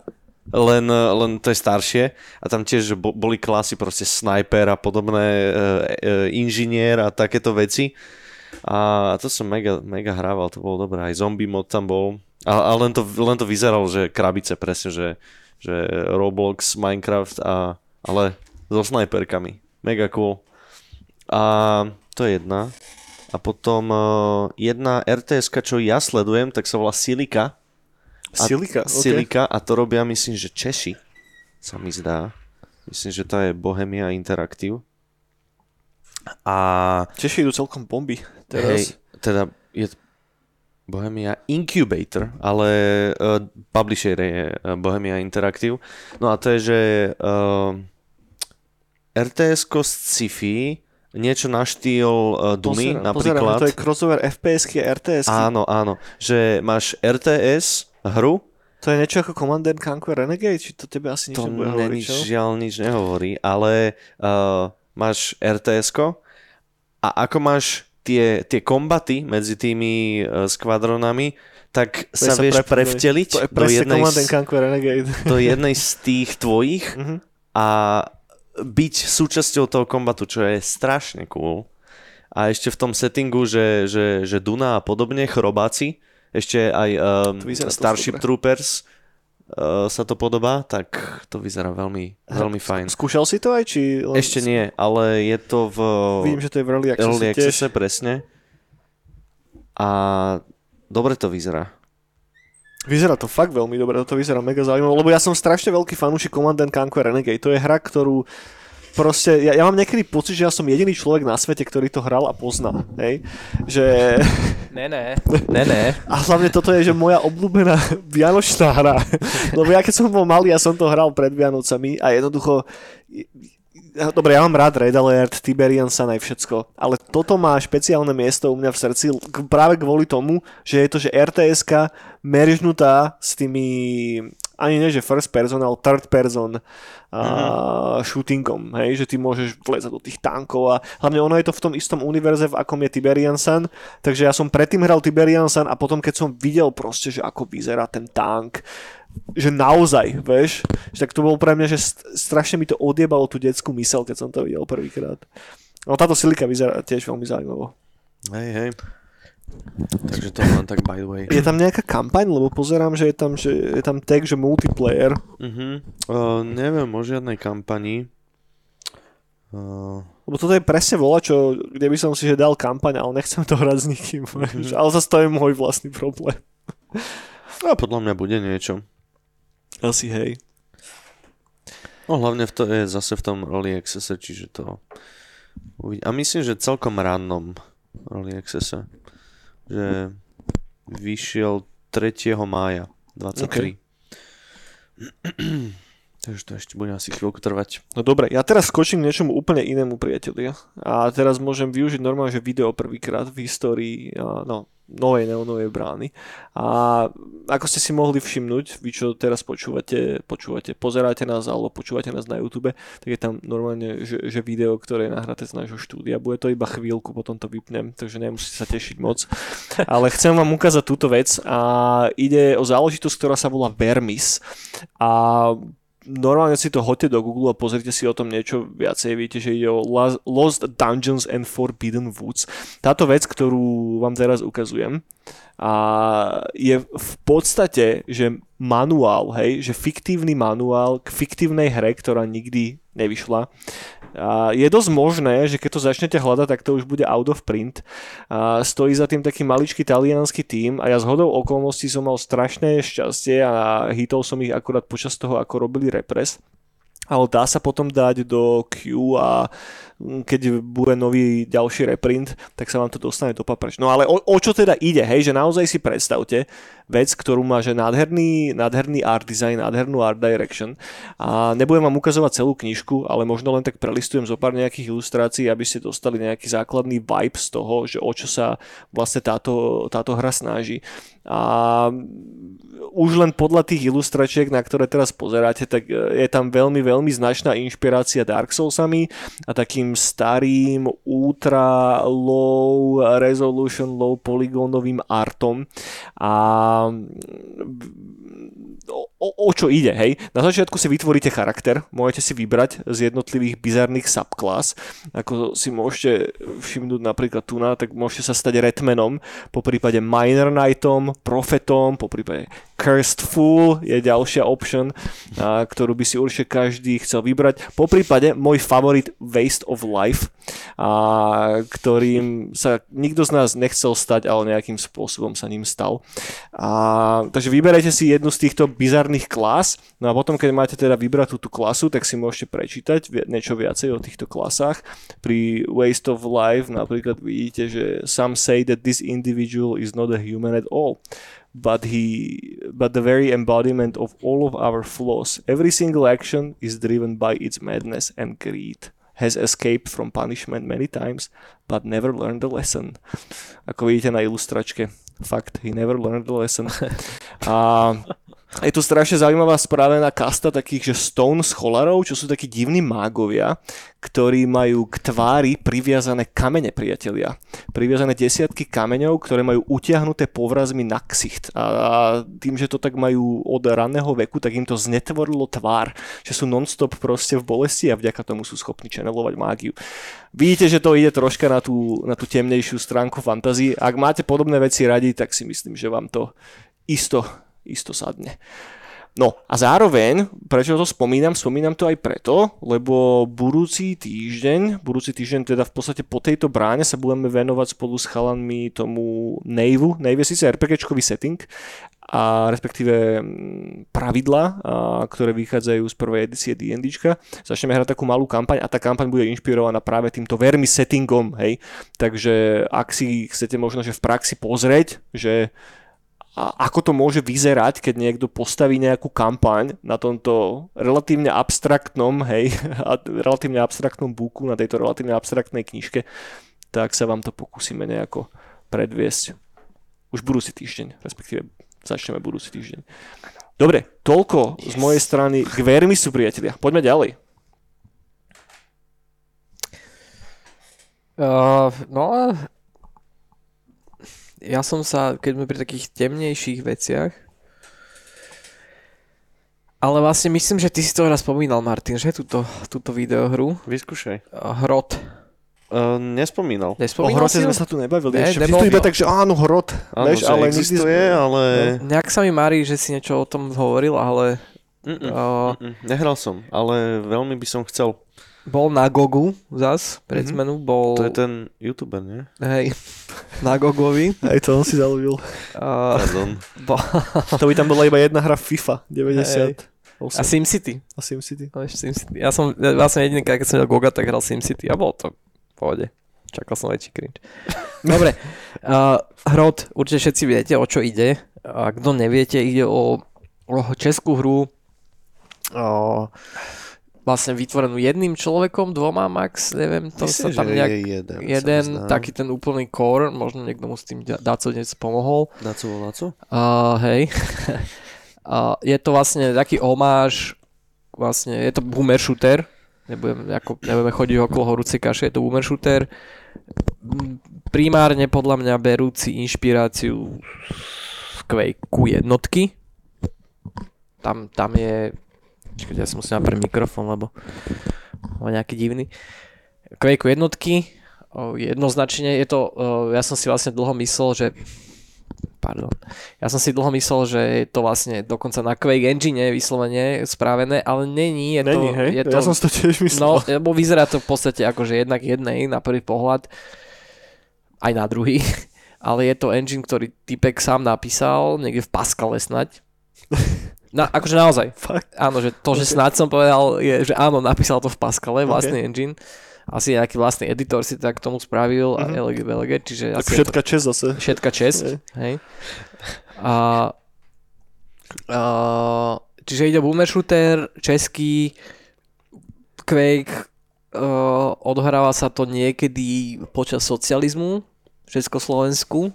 len, len to je staršie a tam tiež boli klasy proste sniper a podobné, uh, uh, inžinier a takéto veci. A to som mega, mega hrával, to bolo dobré, aj zombie mod tam bol. A, a len, to, len to vyzeralo, že krabice presne, že, že Roblox, Minecraft a, ale so snajperkami. Mega cool. A to je jedna. A potom uh, jedna rts čo ja sledujem, tak sa volá Silika. A- Silika, okay. Silika a to robia myslím, že Češi. Sa mi zdá. Myslím, že to je Bohemia Interactive. A Češi idú celkom bomby hej, teraz. teda je Bohemia Incubator, ale uh, publisher je uh, Bohemia Interactive. No a to je, že uh, RTS-ko z sci-fi, niečo na štýl uh, Dumy Pozerám, pozerám, napríklad. to je crossover FPS-ky a RTS. Áno, áno. Že máš RTS hru, To je niečo ako Command and Conquer Renegade? Či to tebe asi nič to nebude hovoriť, čo? žiaľ nič nehovorí, ale uh, máš RTS-ko a ako máš tie, tie kombaty medzi tými uh, skvadronami, tak To je sa, vieš prevteliť To je do jednej, z, do jednej z tých tvojich Mhm. a byť súčasťou toho kombatu, čo je strašne cool. A ešte v tom settingu, že, že, že Duna a podobne, chrobáci, ešte aj um, Starship. Troopers, sa to podobá, tak to vyzerá veľmi, veľmi fajn. Skúšal si to aj? Či len... Ešte nie, ale je to v Vidím, že to je v Early Access early tiež. accesse, presne. A dobre to vyzerá. Vyzerá to fakt veľmi dobre, to vyzerá mega zaujímavé, lebo ja som strašne veľký fanúšik Command and Conquer Renegade. To je hra, ktorú proste, ja, ja mám niekedy pocit, že ja som jediný človek na svete, ktorý to hral a pozná, hej? Že... Ne, ne, ne, ne. A hlavne toto je, že moja obľúbená vianočná hra. Lebo ja keď som bol malý, ja som to hral pred Vianocami a jednoducho Dobre, ja mám rád Red Alert, Tiberian Sun aj všetko, ale toto má špeciálne miesto u mňa v srdci práve kvôli tomu, že je to, že RTS-ka meržnutá s tými, ani nie že first person, ale third person a shootingom, hej, že ty môžeš vlezať do tých tankov a hlavne ono je to v tom istom univerze, v akom je Tiberian Sun, takže ja som predtým hral Tiberian Sun a potom keď som videl proste, že ako vyzerá ten tank, že naozaj, vieš, že tak to bolo pre mňa, že st- strašne mi to odjebalo tú detskú mysel, keď som to videl prvýkrát. No táto silika vyzerá tiež veľmi zaujímavo. Hej, hej. Takže to len tak by the way. Je tam nejaká kampaň, lebo pozerám, že je tam, že je tam tag, že multiplayer. Uh-huh. Uh, neviem o žiadnej kampani. Uh, Lebo toto je presne vola, čo, kde by som si že dal kampaň, ale nechcem to hrať s nikým. Mm-hmm. ale zase to je môj vlastný problém. a podľa mňa bude niečo. Asi hej. No hlavne v to je zase v tom early accesse, čiže to. A myslím, že celkom rannom early accesse. Že vyšiel 3. mája 23. Takže to ešte bude asi chvíľku trvať. No dobre, ja teraz skočím k niečomu úplne inému, priatelia. A teraz môžem využiť normálne, že video prvýkrát v histórii no, novej neonovej brány. A ako ste si mohli všimnúť, vy čo teraz počúvate, počúvate, pozeráte nás alebo počúvate nás na YouTube, tak je tam normálne, že, že video, ktoré je nahraté z nášho štúdia. Bude to iba chvíľku, potom to vypnem, takže nemusíte sa tešiť moc. Ale chcem vám ukázať túto vec a ide o záležitosť, ktorá sa volá Vermis. A normálne si to hoďte do Google a pozrite si o tom niečo viacej. Viete, že ide o Lost Dungeons and Forbidden Woods. Táto vec, ktorú vám teraz ukazujem, a je v podstate, že manuál, hej, že fiktívny manuál k fiktívnej hre, ktorá nikdy nevyšla. A je dosť možné, že keď to začnete hľadať, tak to už bude out of print. A stojí za tým taký maličký talianský tím a ja z hodou okolností som mal strašné šťastie a hitol som ich akurát počas toho, ako robili repres ale dá sa potom dať do queue a keď bude nový ďalší reprint, tak sa vám to dostane do paprač. No ale o, o čo teda ide, hej, že naozaj si predstavte vec, ktorú má, že nádherný, nádherný art design, nádhernú art direction a nebudem vám ukazovať celú knižku, ale možno len tak prelistujem zo pár nejakých ilustrácií, aby ste dostali nejaký základný vibe z toho, že o čo sa vlastne táto, táto hra snaží. A už len podľa tých ilustračiek, na ktoré teraz pozeráte, tak je tam veľmi, veľmi značná inšpirácia Dark Soulsami a takým starým ultra low resolution, low poligónovým artom. A o, o, o čo ide, hej? Na začiatku si vytvoríte charakter, môžete si vybrať z jednotlivých bizarných subclass, ako si môžete všimnúť napríklad tu na, tak môžete sa stať Redmanom, po prípade Minor Knightom, Profetom, po prípade Cursed Fool je ďalšia option, a, ktorú by si určite každý chcel vybrať. Po prípade môj favorit Waste of Life, a, ktorým sa nikto z nás nechcel stať, ale nejakým spôsobom sa ním stal. A, takže vyberajte si jednu z týchto bizarných klas, no a potom, keď máte teda vybrať túto klasu, tak si môžete prečítať niečo viacej o týchto klasách. Pri Waste of Life napríklad vidíte, že some say that this individual is not a human at all but he but the very embodiment of all of our flaws. Every single action is driven by its madness and greed. Has escaped from punishment many times but never learned the lesson. Ako vidíte na ilustračke fakt he never learned the lesson. A je tu strašne zaujímavá spravená kasta takých, že stone scholarov, čo sú takí divní mágovia, ktorí majú k tvári priviazané kamene, priatelia. Priviazané desiatky kameňov, ktoré majú utiahnuté povrazmi na ksicht. A tým, že to tak majú od raného veku, tak im to znetvorilo tvár, že sú non-stop proste v bolesti a vďaka tomu sú schopní channelovať mágiu. Vidíte, že to ide troška na tú, na tú temnejšiu stránku fantázie. Ak máte podobné veci radi, tak si myslím, že vám to isto isto sadne. No a zároveň, prečo to spomínam, spomínam to aj preto, lebo budúci týždeň, budúci týždeň teda v podstate po tejto bráne sa budeme venovať spolu s chalanmi tomu Naveu. Nave je síce RPGčkový setting, a respektíve mm, pravidla, a, ktoré vychádzajú z prvej edície D&Dčka. Začneme hrať takú malú kampaň a tá kampaň bude inšpirovaná práve týmto vermi settingom, hej. Takže ak si chcete možno, že v praxi pozrieť, že a ako to môže vyzerať, keď niekto postaví nejakú kampaň na tomto relatívne abstraktnom, hej, relatívne abstraktnom buku, na tejto relatívne abstraktnej knižke, tak sa vám to pokúsime nejako predviesť už budúci týždeň, respektíve začneme budúci týždeň. Dobre, toľko z mojej strany k Vermisu, priatelia. Poďme ďalej. Uh, no, ja som sa, keď sme pri takých temnejších veciach, ale vlastne myslím, že ty si to raz spomínal, Martin, že túto, túto videohru. Vyskúšaj. Hrot. Uh, nespomínal. o Nespomínal hrote si ho? sme sa tu nebavili. Ne, ešte vždy iba tak, že áno, hrot. Áno, vieš, ale nikdy existuje, sme- ale... Nejak sa mi marí, že si niečo o tom hovoril, ale Mm-mm, uh, mm-mm, nehral som, ale veľmi by som chcel. Bol na Gogu zas, pred Mhm. zmenu, bol To je ten youtuber, nie? hej, na Gogovi. Aj to on si založil. Uh, Pardon. bol, To by tam bola iba jedna hra FIFA 90. a SimCity. A SimCity. No, ešte SimCity. Ja som ja vlastne jediný, keď som mal Goga, tak hral SimCity a bol to v pohode. Čakal som väčší cringe. Dobre, uh, Hrot, určite všetci viete, o čo ide. A kto neviete, ide o, o českú hru o, vlastne vytvorenú jedným človekom, dvoma max, neviem, to Myslím, sa tam nejak... je jeden. Jeden, taký ten úplný core, možno niekto mu s tým da- Daco dnes pomohol. Daco Laco? Uh, hej. uh, je to vlastne taký omáž, vlastne je to boomer shooter, nebudeme, ako, nebudeme chodiť okolo horúcej kaše, je to boomer shooter. Primárne podľa mňa berúci inšpiráciu z Quake jednotky. Tam, tam je... Čakajte, ja si musím napraviť mikrofón, lebo má nejaký divný. Quake jednotky, jednoznačne je to, ja som si vlastne dlho myslel, že pardon. Ja som si dlho myslel, že je to vlastne dokonca na Quake Engine vyslovene správené, ale není. Je Není, to, hej? Je to, Ja som to tiež myslel. No, lebo vyzerá to v podstate ako, že jednak jednej na prvý pohľad, aj na druhý, ale je to engine, ktorý typek sám napísal, niekde v Pascale snať. Na, akože naozaj. Fakt? Áno, že to, že snáď som povedal, je, že áno, napísal to v Pascale, vlastný Ok. engine. Asi nejaký vlastný editor si tak tomu spravil a Mhm. LG, LG, čiže Tak asi je to všetka čest zase. všetka čest, Hej. hej. A, a, čiže ide boomer shooter, český, Quake, uh, odohráva sa to niekedy počas socializmu v Československu.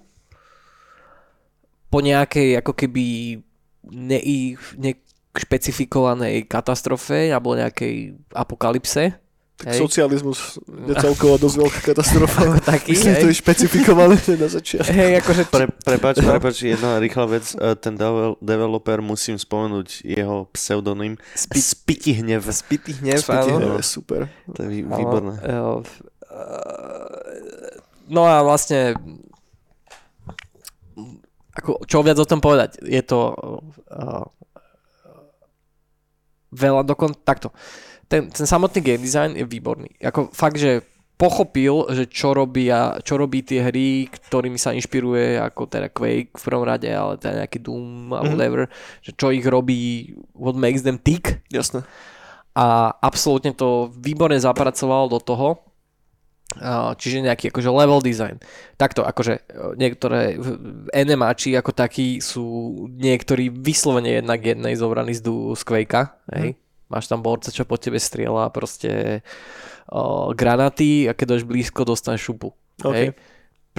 Po nejakej ako keby ne, nešpecifikovanej katastrofe alebo nejakej apokalypse. Tak socializmus je celkovo dosť veľká katastrofa. Taký, Myslím, hej. to je špecifikované na začiatku. Hej, akože Pre, prepač, No. prepač, jedna rýchla vec. Eh, Ten devel- developer, musím spomenúť jeho pseudonym. Spi- Spiti hnev. spitý hnev, Spitý áno. hnev. To je super. To je vý- výborné. f- eh, No a vlastne ako, čo viac o tom povedať? Je to uh, veľa dokon... Takto. Ten, ten samotný game design je výborný. Ako fakt, že pochopil, že čo, robia, čo robí tie hry, ktorými sa inšpiruje, ako teda Quake v prvom rade, ale teda nejaký Doom a Mhm. whatever, že čo ich robí, what makes them tick Jasné. a absolútne to výborne zapracoval do toho, a, čiže nejaký akože level design. Takto, akože e, niektoré NMAči ako takí sú niektorí vyslovene jednak jednej zobraní z, z Quakea, hej. Máš tam borca, čo po tebe strieľa proste o, granaty a keď dáš blízko, dostaneš šupu. OK. Hej.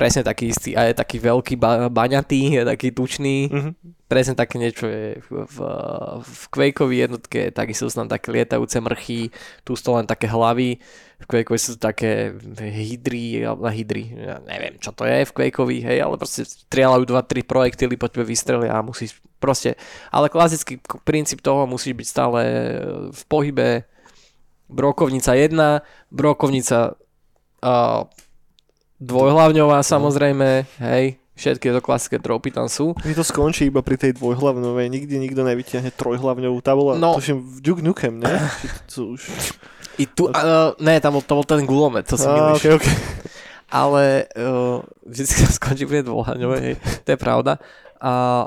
Presne taký istý. A je taký veľký ba- baňatý, je taký tučný Mhm. presne také niečo je v, v, v Quakeovi jednotke, takisto sú tam také lietajúce mrchy, tu sú len také hlavy, v Quakeovi sú také hydry, na hydry, ja neviem čo to je v Quakeovi, hej, ale proste strieľajú 2-3 projektily, po tebe vystrelia a musíš proste, ale klasický princíp toho musí byť stále v pohybe, brokovnica 1, brokovnica uh, dvojhlavňová samozrejme, hej, Všetky to klasické dropy tam sú. Mi to skončí iba pri tej dvojhlavňovej, nikdy nikto nevyťahne trojhlavňovú. Tá bola, No. no. tuším, v Duke Nukem, ne? To už... I tu, uh, ne, tam bol, to bol ten gulomet, to si myslíš. okay, okay. Ale uh, vždycky to skončí pri dvojhlavňovej, hej, to je pravda. A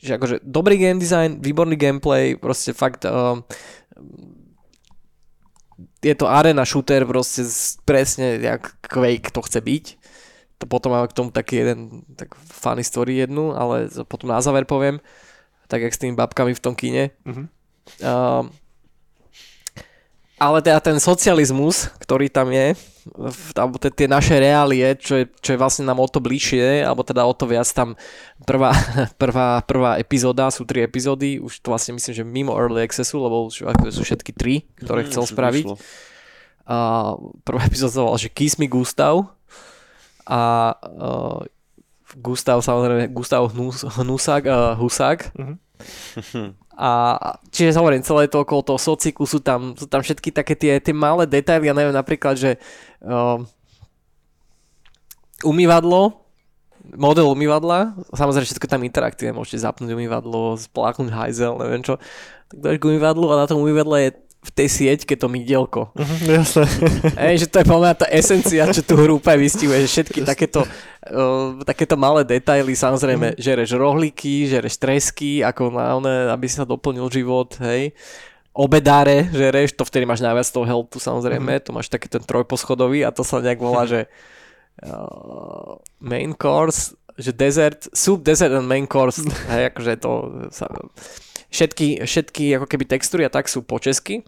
že akože dobrý game design, výborný gameplay, proste fakt uh, je to arena shooter proste z- presne jak Quake to chce byť. To potom mám k tomu taký jeden tak funny story jednu, ale to potom na záver poviem, tak jak s tými babkami v tom kine. Mhm. Uh, ale teda ten socializmus, ktorý tam je, alebo te- tie naše reálie, čo je, čo je vlastne nám o to bližšie, alebo teda o to viac tam prvá, prvá, prvá epizóda, sú tri epizódy, už to vlastne myslím, že mimo Early Accessu, lebo už sú všetky tri, ktoré Mm, chcel spraviť. vyšlo. A prvá epizóda sa volala, že Kiss me Gustav a uh, Gustav samozrejme, Gustav Hnus, Hnusák, uh, Husák. Mhm. A čiže hovorím, celé to okolo toho sociku sú tam, sú tam všetky také tie, tie malé detaily, ja neviem napríklad, že uh, umývadlo, model umývadla, samozrejme všetko tam interaktívne, môžete zapnúť umývadlo, spláknuť hajzel, neviem čo, tak dáš k umývadlu a na tom umývadle je v tej sieťke to mydielko. Mhm, jasné. Ej, že to je podľa mňa tá esencia, čo tu hru úplne vystihuje, že všetky takéto, uh, takéto malé detaily, samozrejme, Mhm. žereš rohlíky, žereš tresky, ako na one, aby si sa doplnil život, hej. Obedáre žereš, to vtedy máš najviac toho healthu, samozrejme, Mhm. to máš taký ten trojposchodový a to sa nejak volá, že uh, main course, že desert, soup, desert and main course, hej, akože to sa, všetky, všetky ako keby textúry a tak sú po česky,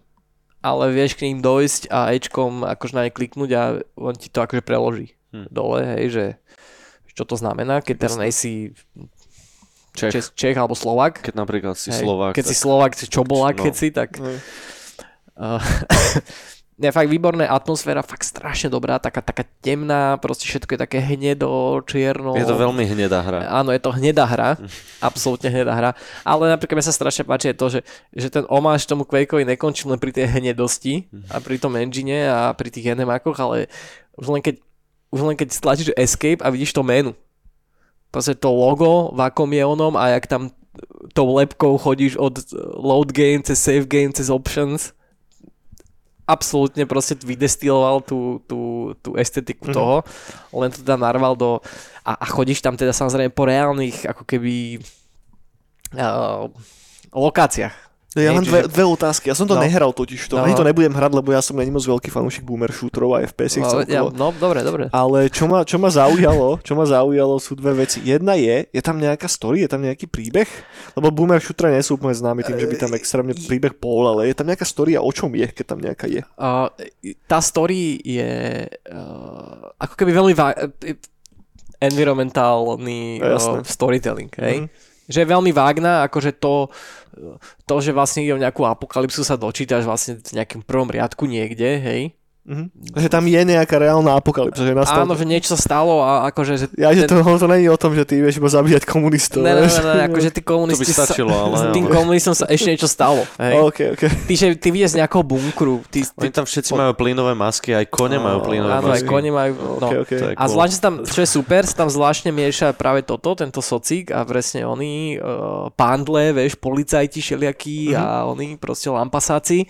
ale vieš k ním dojsť a Ečkom akože na ne kliknúť a on ti to akože preloží Hm. dole, hej, že čo to znamená, keď teda nejsi Čech. Čech, Čech alebo Slovak. Keď napríklad si hej, Slovák. Keď si tak- Slovak, čo bola, No. keď si, tak... Hej. Uh, ne, fakt výborné, atmosféra fakt strašne dobrá, taká, taká temná, proste všetko je také hnedo, čierno. Je to veľmi hnedá hra. Áno, je to hnedá hra, absolútne hnedá hra, ale napríklad mi sa strašne páči to, že, že ten omáž tomu Quakeovi nekončí len pri tej hnedosti a pri tom engine a pri tých enemákoch, ale už len keď, už len keď stlačíš escape a vidíš to menu. Proste to logo, v akom je onom a jak tam tou lepkou chodíš od load game cez save game cez options absolútne proste vydestiloval tú, tú, tú estetiku Mhm. toho, len to teda narval do a, a chodíš tam teda samozrejme po reálnych ako keby uh, lokáciách. Ja Nie, mám dve, dve otázky. Ja som to No. nehral totiž to. No. Ani to nebudem hrať, lebo ja som není moc veľký fanúšik boomer shooterov a FPS No, ja, no, dobre, dobre. Ale čo ma, čo ma zaujalo, čo ma zaujalo sú dve veci. Jedna je, je tam nejaká story, je tam nejaký príbeh? Lebo boomer shooter nie sú úplne známi tým, že by tam extrémne príbeh bol, ale je tam nejaká story a o čom je, keď tam nejaká je? Uh, tá story je uh, ako keby veľmi va- eh, environmentálny uh, storytelling, hej? Mhm. Že je veľmi vágna, akože to, to, že vlastne ide o nejakú apokalypsu sa dočítaš vlastne v nejakom prvom riadku niekde, hej? Mhm. Že tam je nejaká reálna apokalypsa, že nastal... Áno, že niečo sa stalo a akože... Že Ja, že ten- to, to není o tom, že ty vieš iba zabíjať komunistov. Ne, ne, ne, ne, akože tí To by komunisti sa, stačilo, ale... s tým komunistom sa ešte niečo stalo. Hej? OK, OK. Ty, že ty vidieš z nejakého bunkru. Ty, ty, Oni tam všetci majú plynové masky, aj kone majú plynové áno, aj masky. kone majú... No. OK, OK. To je A zvláštne tam, čo je super, sa tam zvláštne mieša práve toto, tento socik a presne oni, uh, pándle, vieš, policajti všelijakí a oni proste lampasáci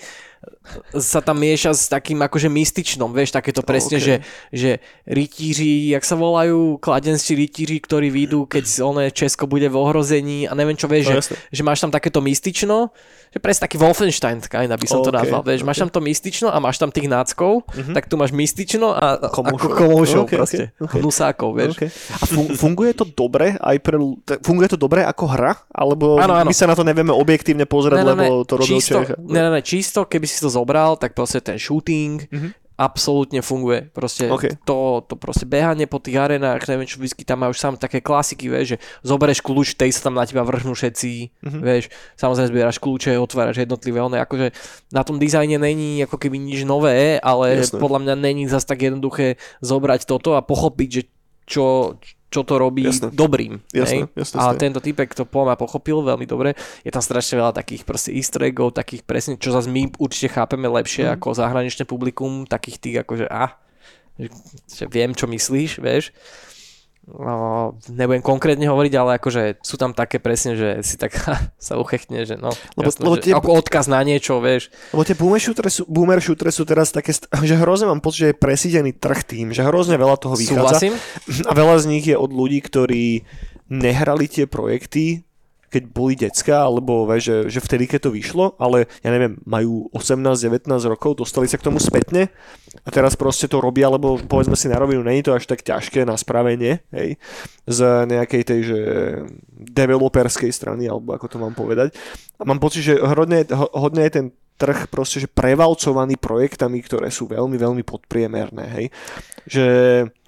sa tam mieša s takým akože mystičnom, vieš, takéto presne, ok. že, že rytíři, jak sa volajú, kladenskí rytíři, ktorí vyjdú, keď oné Česko bude v ohrození a neviem čo, vieš, No, že, že máš tam takéto mystično, že presne taký Wolfenstein, kind, aby som to Ok, nazval, vieš, máš tam to mystično a máš tam tých náckov, tak tu máš mystično a Komoušov. komoušov Ok, ok, proste, ok. hnusákov, vieš. OK. A fun- funguje to dobre aj pre... Funguje to dobre ako hra? Alebo Áno, áno. my sa na to nevieme objektívne pozerať, lebo to robil čisto, Čech? ne, ne, ne, čisto, keby si to zobral, tak proste ten shooting Mhm. absolútne funguje. Proste OK. to, to proste behanie po tých arenách, neviem čo vždy tam majú už sám také klasiky, vieš, že zoberieš kľúč, tej sa tam na teba vrhnú všetci, Mhm. vieš, samozrejme zbieraš kľúče, otváraš jednotlivé, one akože na tom dizajne není ako keby nič nové, ale Jasné. podľa mňa není zas tak jednoduché zobrať toto a pochopiť, že čo, čo to robí Jasné. dobrým. Jasné, hej? jasné, a jasné. tento typek to podľa mňa pochopil veľmi dobre. Je tam strašne veľa takých proste easter eggov, takých presne, čo zase my určite chápeme lepšie Mhm. ako zahraničné publikum, takých tých akože a, že, že viem, čo myslíš, vieš. No, nebudem konkrétne hovoriť, ale akože sú tam také presne, že si tak sa uchechne, že no, Lebo- jasné, lebo že tie- ako odkaz na niečo, vieš. Lebo tie boomer shootere sú, boomer shootere sú teraz také, že hrozne mám pocit, že je presídený trh tým, že hrozne veľa toho vychádza. Súhlasím? A veľa z nich je od ľudí, ktorí nehrali tie projekty, keď boli decka, alebo vieš, že, že vtedy, keď to vyšlo, ale ja neviem, majú 18-19 rokov, dostali sa k tomu spätne a teraz proste to robia, lebo povedzme si na rovinu, není to až tak ťažké na spravenie, hej, z nejakej tej, že developerskej strany, alebo ako to mám povedať. A mám pocit, že hodne, ho- hodne je ten trh proste, že prevalcovaný projektami, ktoré sú veľmi, veľmi podpriemerné, hej. Že,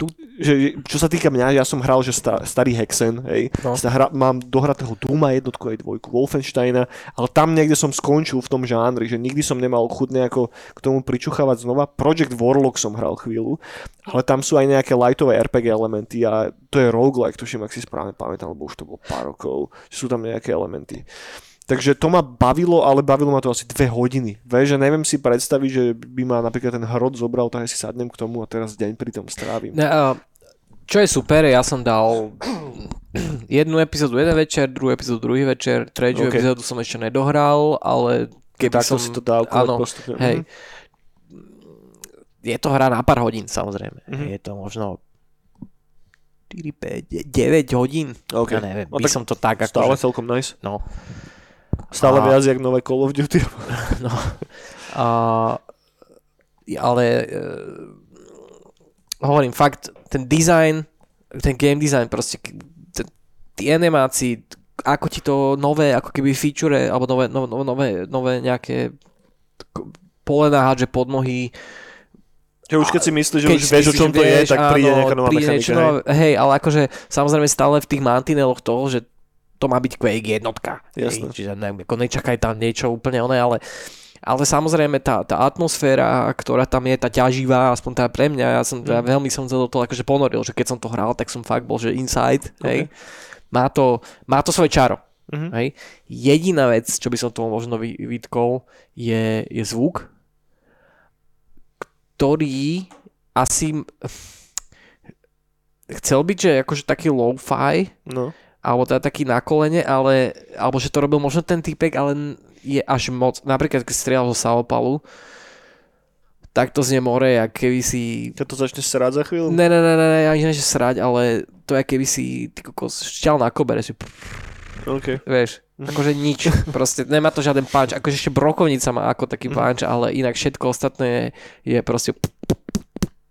tu, že čo sa týka mňa, ja som hral, že sta, starý Hexen, hej. No. Hra, mám dohratého Duma jednotku aj dvojku Wolfensteina, ale tam niekde som skončil v tom žánri, že nikdy som nemal chuť nejako k tomu pričuchávať znova. Project Warlock som hral chvíľu, ale tam sú aj nejaké lightové RPG elementy a to je roguelike, tuším, ak si správne pamätám, lebo už to bolo pár rokov, sú tam nejaké elementy. Takže to ma bavilo, ale bavilo ma to asi dve hodiny. Vieš, že neviem si predstaviť, že by ma napríklad ten hrod zobral, tak si sadnem k tomu a teraz deň pri tom strávim. Ne, čo je super, ja som dal jednu epizódu jeden večer, druhú epizódu druhý večer, tretiu OK. okay. epizódu som ešte nedohral, ale keby Takto som... si to dávkovať áno, postupne. hej. Mhm. Je to hra na pár hodín, samozrejme. Mhm. Je to možno 4, 5, 9 hodín. OK. Ja neviem, No by som to tak Stále ako... celkom nice. No. Stále A- viac jak nové Call of Duty. No. A, ale e, hovorím fakt, ten design, ten game design proste, ten, tí animácii, ako ti to nové, ako keby feature, alebo nové, nové, nové, nové nejaké polena hádže pod nohy, Že už keď si myslíš, že keď už vieš, o čom to je, tak príde áno, nejaká nová príde mechanika. niečo hej. nové, hej, ale akože samozrejme stále v tých mantineloch toho, že to má byť Quake jednotka. Jasné. Hej, čiže ako nečakaj tam niečo úplne oné, ale ale samozrejme tá, tá atmosféra, ktorá tam je, tá ťaživá, aspoň teda pre mňa, ja som Mm. ja veľmi som sa do toho akože ponoril, že keď som to hral, tak som fakt bol, že inside, hej. Má to, má to svoje čaro. Mhm. Hej. Jediná vec, čo by som tomu možno vy- vytkol, je, je zvuk, ktorý asi chcel byť, že akože taký lo-fi, No. Alebo teda taký na kolene, ale, alebo že to robil možno ten typek, ale je až moc, napríklad keď strieľal zo Saopalu, tak to znie more, jak keby si Keď to začne srať za chvíľu? Ne, ne, ne, ne, ne, ani ne, že srať, ale to je keby si ty kokos šťal na kobere, že OK. vieš, akože nič, proste nemá to žiaden punch, akože ešte brokovnica má ako taký punch, ale inak všetko ostatné je, je proste,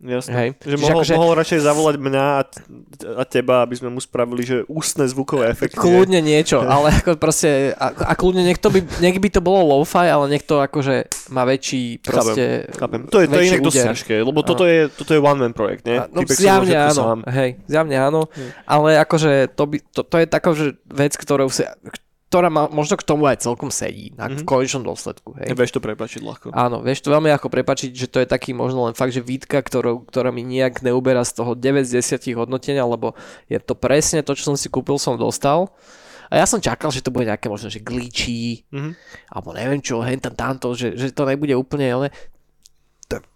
Jasné. hej. Že mohol, akože- mohol radšej zavolať mňa a, t- a teba, aby sme mu spravili, že ústne zvukové efekty. Kľudne niečo, ale ako proste, a, a kľudne nech to by, nech by to bolo lo-fi, ale nech to akože má väčší proste... Chápem. To je, to je inak dosť ťažké, lebo toto je, toto je one man projekt, nie? A- No zjavne môže áno, sám. hej, zjavne áno, Hm. ale akože to, by, to, to je taká že vec, ktorou si, ktorá ma, možno k tomu aj celkom sedí, na, v Mhm. konečnom dôsledku, hej. Vieš to prepačiť ľahko. Áno, vieš to veľmi ako prepačiť, že to je taký možno len fakt, že výtka, ktorou, ktorá mi nejak neuberá z toho 9 z 10 hodnotenia, lebo je to presne to, čo som si kúpil, som dostal. A ja som čakal, že to bude nejaké možno, že glitchy, Mhm. alebo neviem čo, hen tam tamto, že, že to nebude úplne, ale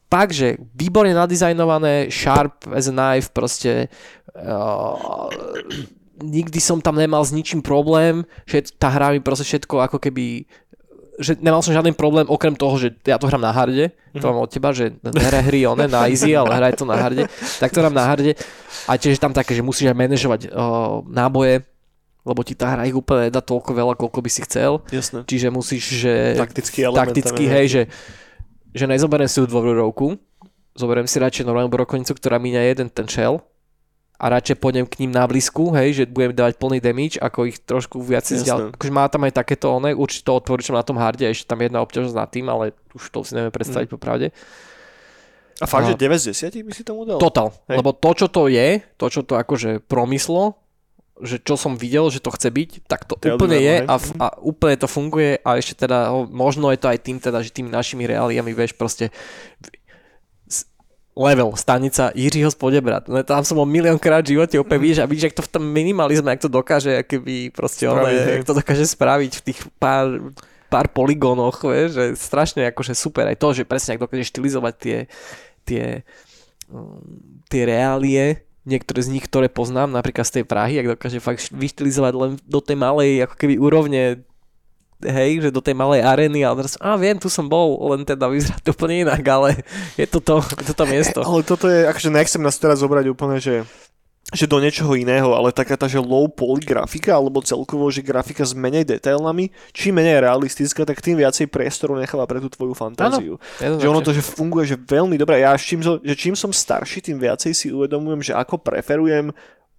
fakt, že výborne nadizajnované, sharp as a knife, proste uh, nikdy som tam nemal s ničím problém, že tá hra mi proste všetko ako keby že nemal som žiaden problém, okrem toho, že ja to hrám na harde, to mám od teba, že nehra hry one na easy, ale hraj to na harde, tak to hrám na harde a tiež tam také, že musíš aj manažovať uh, náboje, lebo ti tá hra ich úplne dá toľko veľa, koľko by si chcel, Jasné. čiže musíš, že Taktický element. je hej, že, že nezoberiem si tú dvojrovku, zoberiem si radšej normálnu brokovnicu, ktorá míňa jeden ten shell a radšej pôjdem k ním na blízku, hej, že budem dávať plný damage, ako ich trošku viac zdial. Akože má tam aj takéto one, určite to odporúčam na tom harde, ešte tam jedna obťažnosť nad tým, ale už to si neviem predstaviť mm. popravde. A fakt, a- že 9 z 10 by si tomu dal? Total, Hej. lebo to, čo to je, to, čo to akože promyslo, že čo som videl, že to chce byť, tak to je úplne je a, a úplne to funguje a ešte teda, možno je to aj tým teda, že tými našimi reáliami, vieš, proste level, stanica Jiřího Spodebrat. No, tam som bol miliónkrát v živote, úplne vidíš a vidíš, jak to v tom minimalizme, jak to dokáže, keby proste hej. jak to dokáže spraviť v tých pár pár poligónoch, vieš, že strašne akože super aj to, že presne ak dokáže štilizovať tie, tie, mm, tie reálie, niektoré z nich, ktoré poznám, napríklad z tej Prahy, ak dokáže fakt vyštilizovať len do tej malej, ako keby úrovne hej, že do tej malej arény, ale teraz, a viem, tu som bol, len teda vyzerá to úplne inak, ale je to to, je to, to miesto. Ale toto je, akože nechcem nás teraz zobrať úplne, že že do niečoho iného, ale taká tá, že low poly grafika, alebo celkovo, že grafika s menej detailami, čím menej realistická, tak tým viacej priestoru necháva pre tú tvoju fantáziu. Ano, že ono to, že funguje, že veľmi dobre. Ja čím, že čím som starší, tým viacej si uvedomujem, že ako preferujem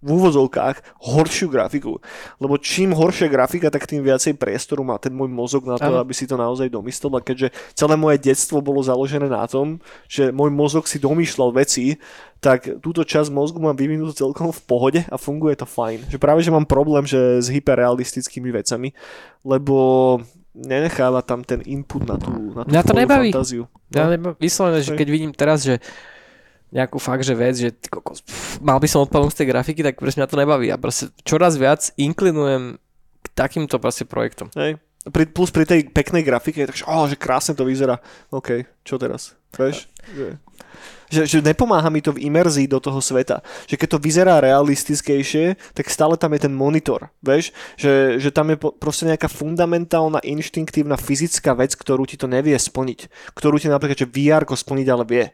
v úvozovkách horšiu grafiku. Lebo čím horšia grafika, tak tým viacej priestoru má ten môj mozog na to, ano. aby si to naozaj domyslel. A keďže celé moje detstvo bolo založené na tom, že môj mozog si domýšľal veci, tak túto časť mozgu mám vyvinutú celkom v pohode a funguje to fajn. Že práve, že mám problém že s hyperrealistickými vecami, lebo nenecháva tam ten input na tú, na tú Mňa to nebaví. fantáziu. Ja nebaví. Vyslovene, že keď vidím teraz, že nejakú fakt, že vec, že ty kokos, pff, mal by som odpadnúť z tej grafiky, tak proste mňa to nebaví. A proste čoraz viac inklinujem k takýmto proste projektom. Hej. Pri, plus pri tej peknej grafike, takže oh, že krásne to vyzerá. OK, čo teraz? Vieš? Že, že, že nepomáha mi to v imerzii do toho sveta. Že keď to vyzerá realistickejšie, tak stále tam je ten monitor. Vieš? Že, že tam je po, proste nejaká fundamentálna, inštinktívna, fyzická vec, ktorú ti to nevie splniť. Ktorú ti napríklad, že VR splniť, ale vie.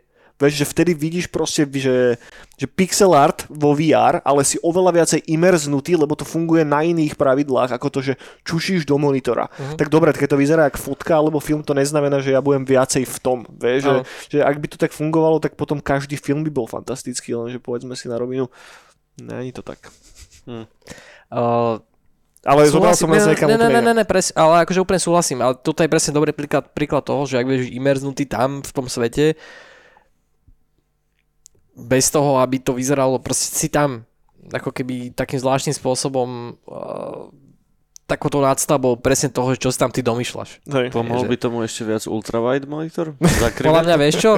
Vieš, že vtedy vidíš proste, že, že pixel art vo VR, ale si oveľa viacej imerznutý, lebo to funguje na iných pravidlách, ako to, že čušíš do monitora. Uh-huh. Tak dobre, keď to vyzerá ako fotka alebo film, to neznamená, že ja budem viacej v tom. Vieš, uh-huh. že, že ak by to tak fungovalo, tak potom každý film by bol fantastický, lenže povedzme si na rovinu, není to tak. Hm. Uh, ale zobral som len ne, ne, ne, ne, ne, pres, ale akože úplne súhlasím. Ale toto je presne dobrý príklad, príklad toho, že ak budeš imerznutý tam v tom svete, bez toho, aby to vyzeralo, proste si tam ako keby takým zvláštnym spôsobom uh, takouto nadstavbou presne toho, čo si tam ty domýšľaš. Hej. Pomohol by tomu ešte viac ultrawide monitor? Podľa mňa vieš čo?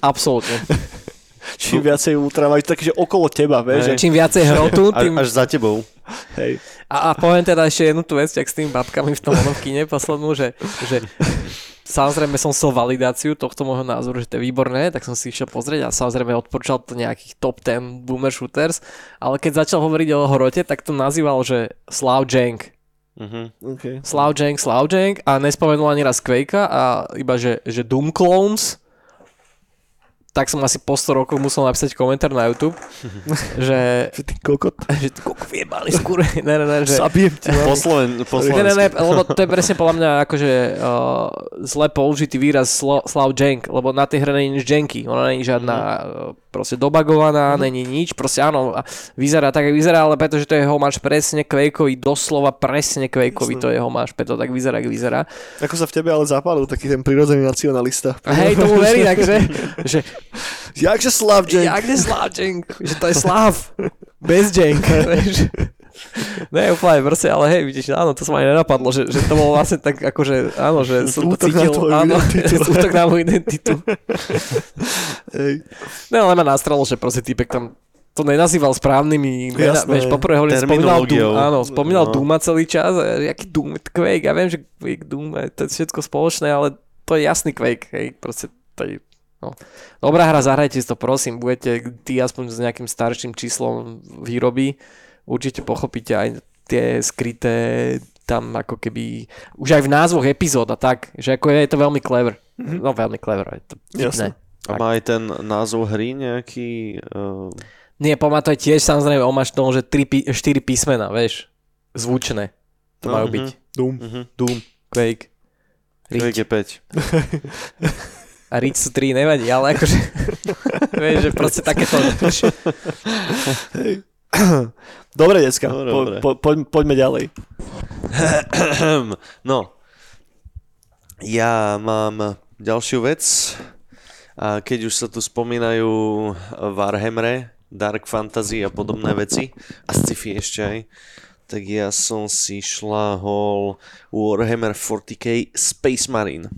Absolútne. Čím viacej ultrawide, takže okolo teba, vieš. Čím viacej hrotu, tým... Až za tebou. Hej. A, a poviem teda ešte jednu tú vec, jak s tými babkami v tom kine poslednú, že, že samozrejme som chcel validáciu tohto môjho názoru, že to je výborné, tak som si išiel pozrieť a samozrejme odporúčal to nejakých top 10 boomer shooters, ale keď začal hovoriť o hrote, tak to nazýval, že Slav Jank. Uh-huh. Okay. Slav Jank, Slav Jank a nespomenul ani raz Quake a iba, že, že Doom Clones tak som asi po 100 rokov musel napísať komentár na YouTube, že... že ty kokot. Že ty kokot vyjebali skôr. ne, ne, ne, že... Zabijem ti. Po, Sloven, po ne, ne, ne, lebo to je presne podľa mňa akože uh, zle použitý výraz slo, Slav Jank, lebo na tej hre není nič janky, ona není žiadna mm. proste dobagovaná, mm. není nič, proste áno, vyzerá tak, jak vyzerá, ale pretože to je homáč presne Quakeovi, doslova presne Quakeovi to je homáč, preto tak vyzerá, jak vyzerá. Ako sa v tebe ale zapálil taký ten prirodzený nacionalista. Hej, tomu verí, takže že Jakže Slavčenk. Jakže Slavčenk. Že to je Slav. Bez Jenk. Ne, úplne proste, ale hej, vidíš, áno, to sa ma ani nenapadlo, že, že to bolo vlastne tak akože, áno, že som to cítil, áno, útok na moju identitu. hej. Ne, ale ma nastralo, že proste týpek tam to nenazýval správnymi mena, vieš, poprvé hovorím, spomínal Doom, áno, spomínal no. Dooma celý čas, a jaký Doom, Quake, ja viem, že Quake, Doom, to je všetko spoločné, ale to je jasný Quake, hej, proste to je No. Dobrá hra, zahrajte si to prosím, budete ty aspoň s nejakým starším číslom výroby, určite pochopíte aj tie skryté tam ako keby, už aj v názvoch epizód a tak, že ako je to veľmi clever. Mm-hmm. No veľmi clever, je to vtipné. A má aj ten názov hry nejaký... Uh... Nie, pomá to je tiež samozrejme omaž toho, že 3, 4 písmena, vieš, zvučné. To no, majú uh-huh. byť. Doom. Uh-huh. Doom, Quake. Quake je 5. a sú 3, nevadí, ale akože, vieš, že proste takéto... Dobre, decka, po, po, po, poďme ďalej. No, ja mám ďalšiu vec. A keď už sa tu spomínajú Warhammer, Dark Fantasy a podobné veci, a sci-fi ešte aj, tak ja som si šlahol Warhammer 40k Space Marine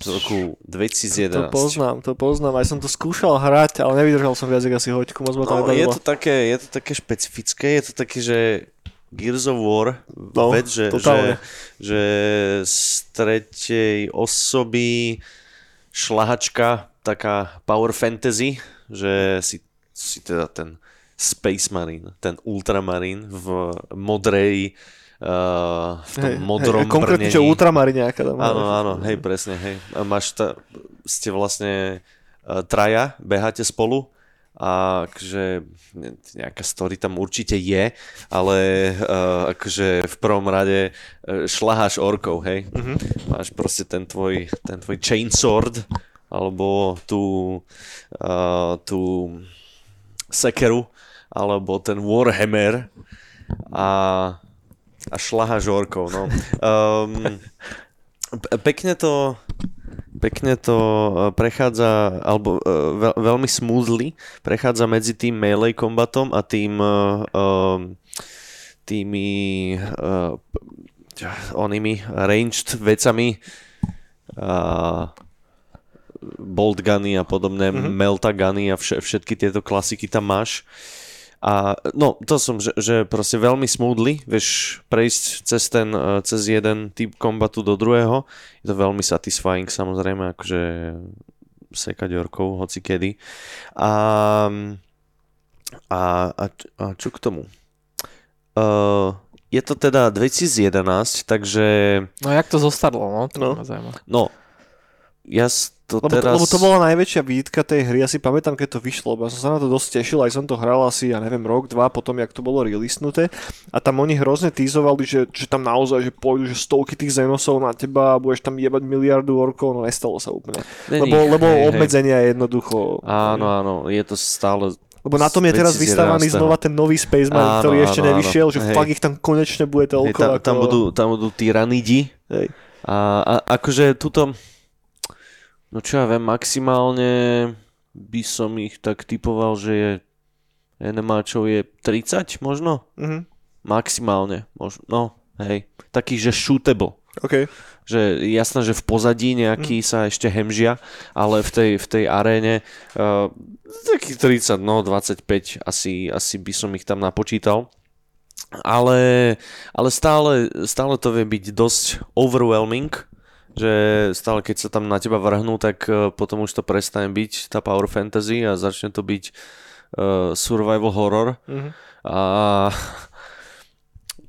z roku 2011. To poznám, to poznám. Aj som to skúšal hrať, ale nevydržal som viac asi hoďku. Moc no, je, to také, je to také špecifické, je to také, že Gears of War, no, vec, že, že, že z tretej osoby šlahačka, taká power fantasy, že si, si teda ten Space Marine, ten Ultramarín v modrej, uh, v tom Hej, modrom hej, Konkrétne, brnení. čo ultramariňáka tam Áno, áno, hej, presne, hej. Máš ta, ste vlastne uh, traja, beháte spolu a akože ne- nejaká story tam určite je, ale uh, akože v prvom rade uh, šlaháš orkov, hej. Máš proste ten tvoj, ten tvoj chainsword alebo tú, uh, tú sekeru alebo ten warhammer a, a šlaháš orkov, no. Um, Pekne to, pekne to eh, prechádza, alebo eh, veľ, veľmi smoothly prechádza medzi tým melee kombatom a tým eh, um, tými uh, onými ranged vecami bolt guny a podobné, mm-hmm. melta guny a vš- všetky tieto klasiky tam máš. A no, to som, že, že proste veľmi smoothly, vieš prejsť cez ten, eh, cez jeden typ kombatu do druhého. Je to veľmi satisfying samozrejme, akože sekať orkov, hoci kedy. A, a, a, a čo k tomu? Uh, je to teda 2011, takže No jak to zostarlo, no? To No. no, ja s- to Lebo, teraz... to, lebo to bola najväčšia výtka tej hry, ja si pamätám, keď to vyšlo, lebo ja som sa na to dosť tešil, aj som to hral asi, ja neviem, rok, dva potom, jak to bolo releasnuté a tam oni hrozne týzovali, že, že tam naozaj, že pôjdu, že stovky tých zenosov na teba a budeš tam jebať miliardu orkov, no nestalo sa úplne. Není, Lebo, lebo hej, hej. obmedzenia jednoducho... Áno, áno, je to stále... Lebo na tom je teraz 2011. vystávaný znova ten nový Space Marine, Áno, ktorý ešte áno, áno. nevyšiel, že Hej. fakt ich tam konečne bude Hej, toľko. tam, ako... tam, budú, tam budú tyranidi Hej. a, a akože tuto... No čo ja viem, maximálne by som ich tak typoval, že je NMAčov je 30 možno? Mhm. Maximálne, možno, no, hej. Taký, že shootable. OK. že jasné, že v pozadí nejaký sa ešte hemžia, ale v tej, v tej aréne uh, takých 30, no 25 asi, asi by som ich tam napočítal. Ale, ale stále, stále to vie byť dosť overwhelming, že stále keď sa tam na teba vrhnú, tak uh, potom už to prestane byť tá power fantasy a začne to byť uh, survival horror. Mhm. A,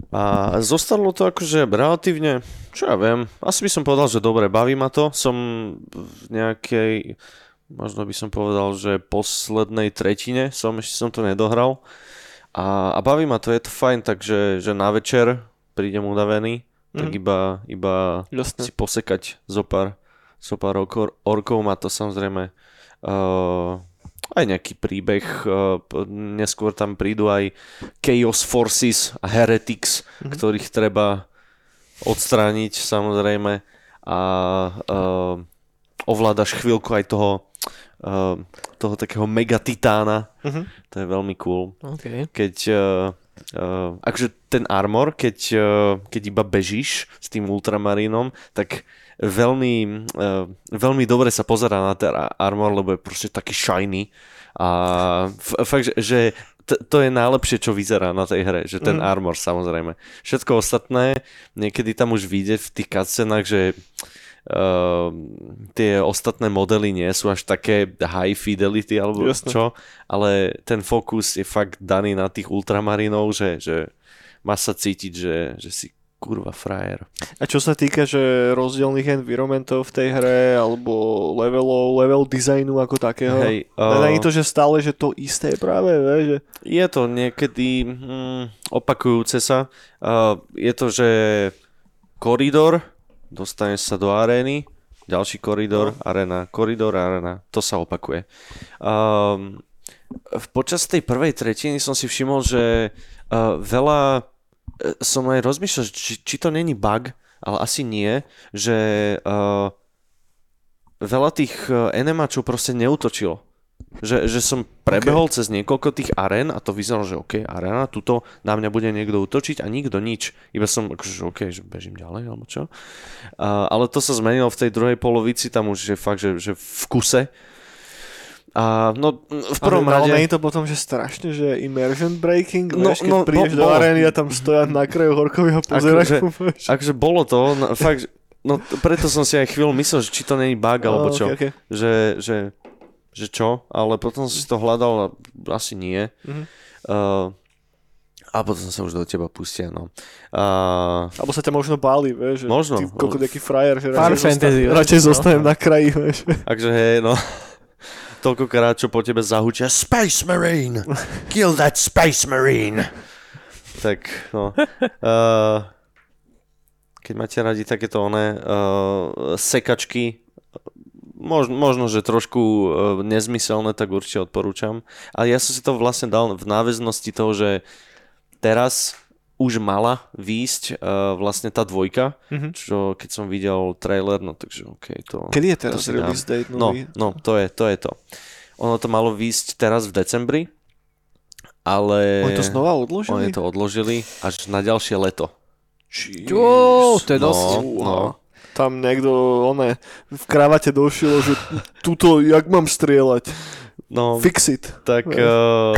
a zostalo to akože relatívne, čo ja viem, asi by som povedal, že dobre, baví ma to. Som v nejakej, možno by som povedal, že poslednej tretine som, ešte som to nedohral. A, a baví ma to, je to fajn, takže že na večer prídem unavený, tak Mhm. iba, iba si posekať zo pár, zo pár orkov, orkov má to samozrejme uh, aj nejaký príbeh, uh, neskôr tam prídu aj Chaos Forces a Heretics, mm-hmm. ktorých treba odstrániť samozrejme a uh, ovládaš chvíľku aj toho uh, toho takého megatitána, Mhm. to je veľmi cool OK. keď uh, uh, akože ten armor, keď, uh, keď iba bežíš s tým ultramarínom, tak veľmi, uh, veľmi dobre sa pozerá na ten armor, lebo je proste taký shiny a f- fakt, že, t- to je najlepšie, čo vyzerá na tej hre, že ten Mhm. armor samozrejme. Všetko ostatné, niekedy tam už vyjde v tých cutscenách, že tie ostatné modely nie sú až také high fidelity alebo Jasné. čo, ale ten fokus je fakt daný na tých ultramarinov, že, že má sa cítiť, že, že si kurva frajer. A čo sa týka, že rozdielných environmentov v tej hre, alebo levelov, level designu ako takého, Hej, uh... není to, že stále, že to isté práve, vie, že... Je to niekedy hm, opakujúce sa. Uh, je to, že koridor, dostaneš sa do arény, ďalší koridor, no. arena, koridor, arena. To sa opakuje. Um, v počas tej prvej tretiny som si všimol, že uh, veľa e, som aj rozmýšľal, či, či to není bug, ale asi nie, že uh, veľa tých uh, enemačov proste neutočilo. Že, že som prebehol okay. cez niekoľko tých arén a to vyzeralo, že OK, arena, tuto na mňa bude niekto útočiť a nikto nič. Iba som akože, že OK, že bežím ďalej, alebo čo. Uh, ale to sa zmenilo v tej druhej polovici, tam už je fakt, že, že v kuse. A no, v prvom ale, rade... Ale nie je to potom, že strašne, že immersion breaking, No, vieš, keď no, prídeš bo- do arény a tam stoja na kraju horkového pozeračku. vieš. Akože bolo to, no, fakt, no preto som si aj chvíľu myslel, že či to není bug, alebo čo. okay, okay. Že, že, že čo, ale potom som si to hľadal a asi nie. Mhm. Uh, a potom sa už do teba pustia, no. Uh, Alebo sa ťa možno báli, vieš, že Možno. ty koľko taký frajer, že Far radšej, fantasy, zosta- radšej no. zostanem na kraji, vieš. takže hej, no. Toľkokrát, čo po tebe zahučia Space Marine! Kill that Space Marine! tak, no. Uh, keď máte radi takéto oné uh, sekačky, možno, možno, že trošku uh, nezmyselné, tak určite odporúčam. Ale ja som si to vlastne dal v náväznosti toho, že teraz už mala výjsť uh, vlastne tá dvojka, Mhm. čo keď som videl trailer, no takže OK, to... Kedy je teraz to release date No, no, to je, to je to. Ono to malo výjsť teraz v decembri, ale... Oni to znova Oni odložili? to odložili až na ďalšie leto. Jó, to je dosť. No, no. Tam niekto, one, v kravate došilo, že tuto, jak mám strieľať? No, Fix it. tak uh,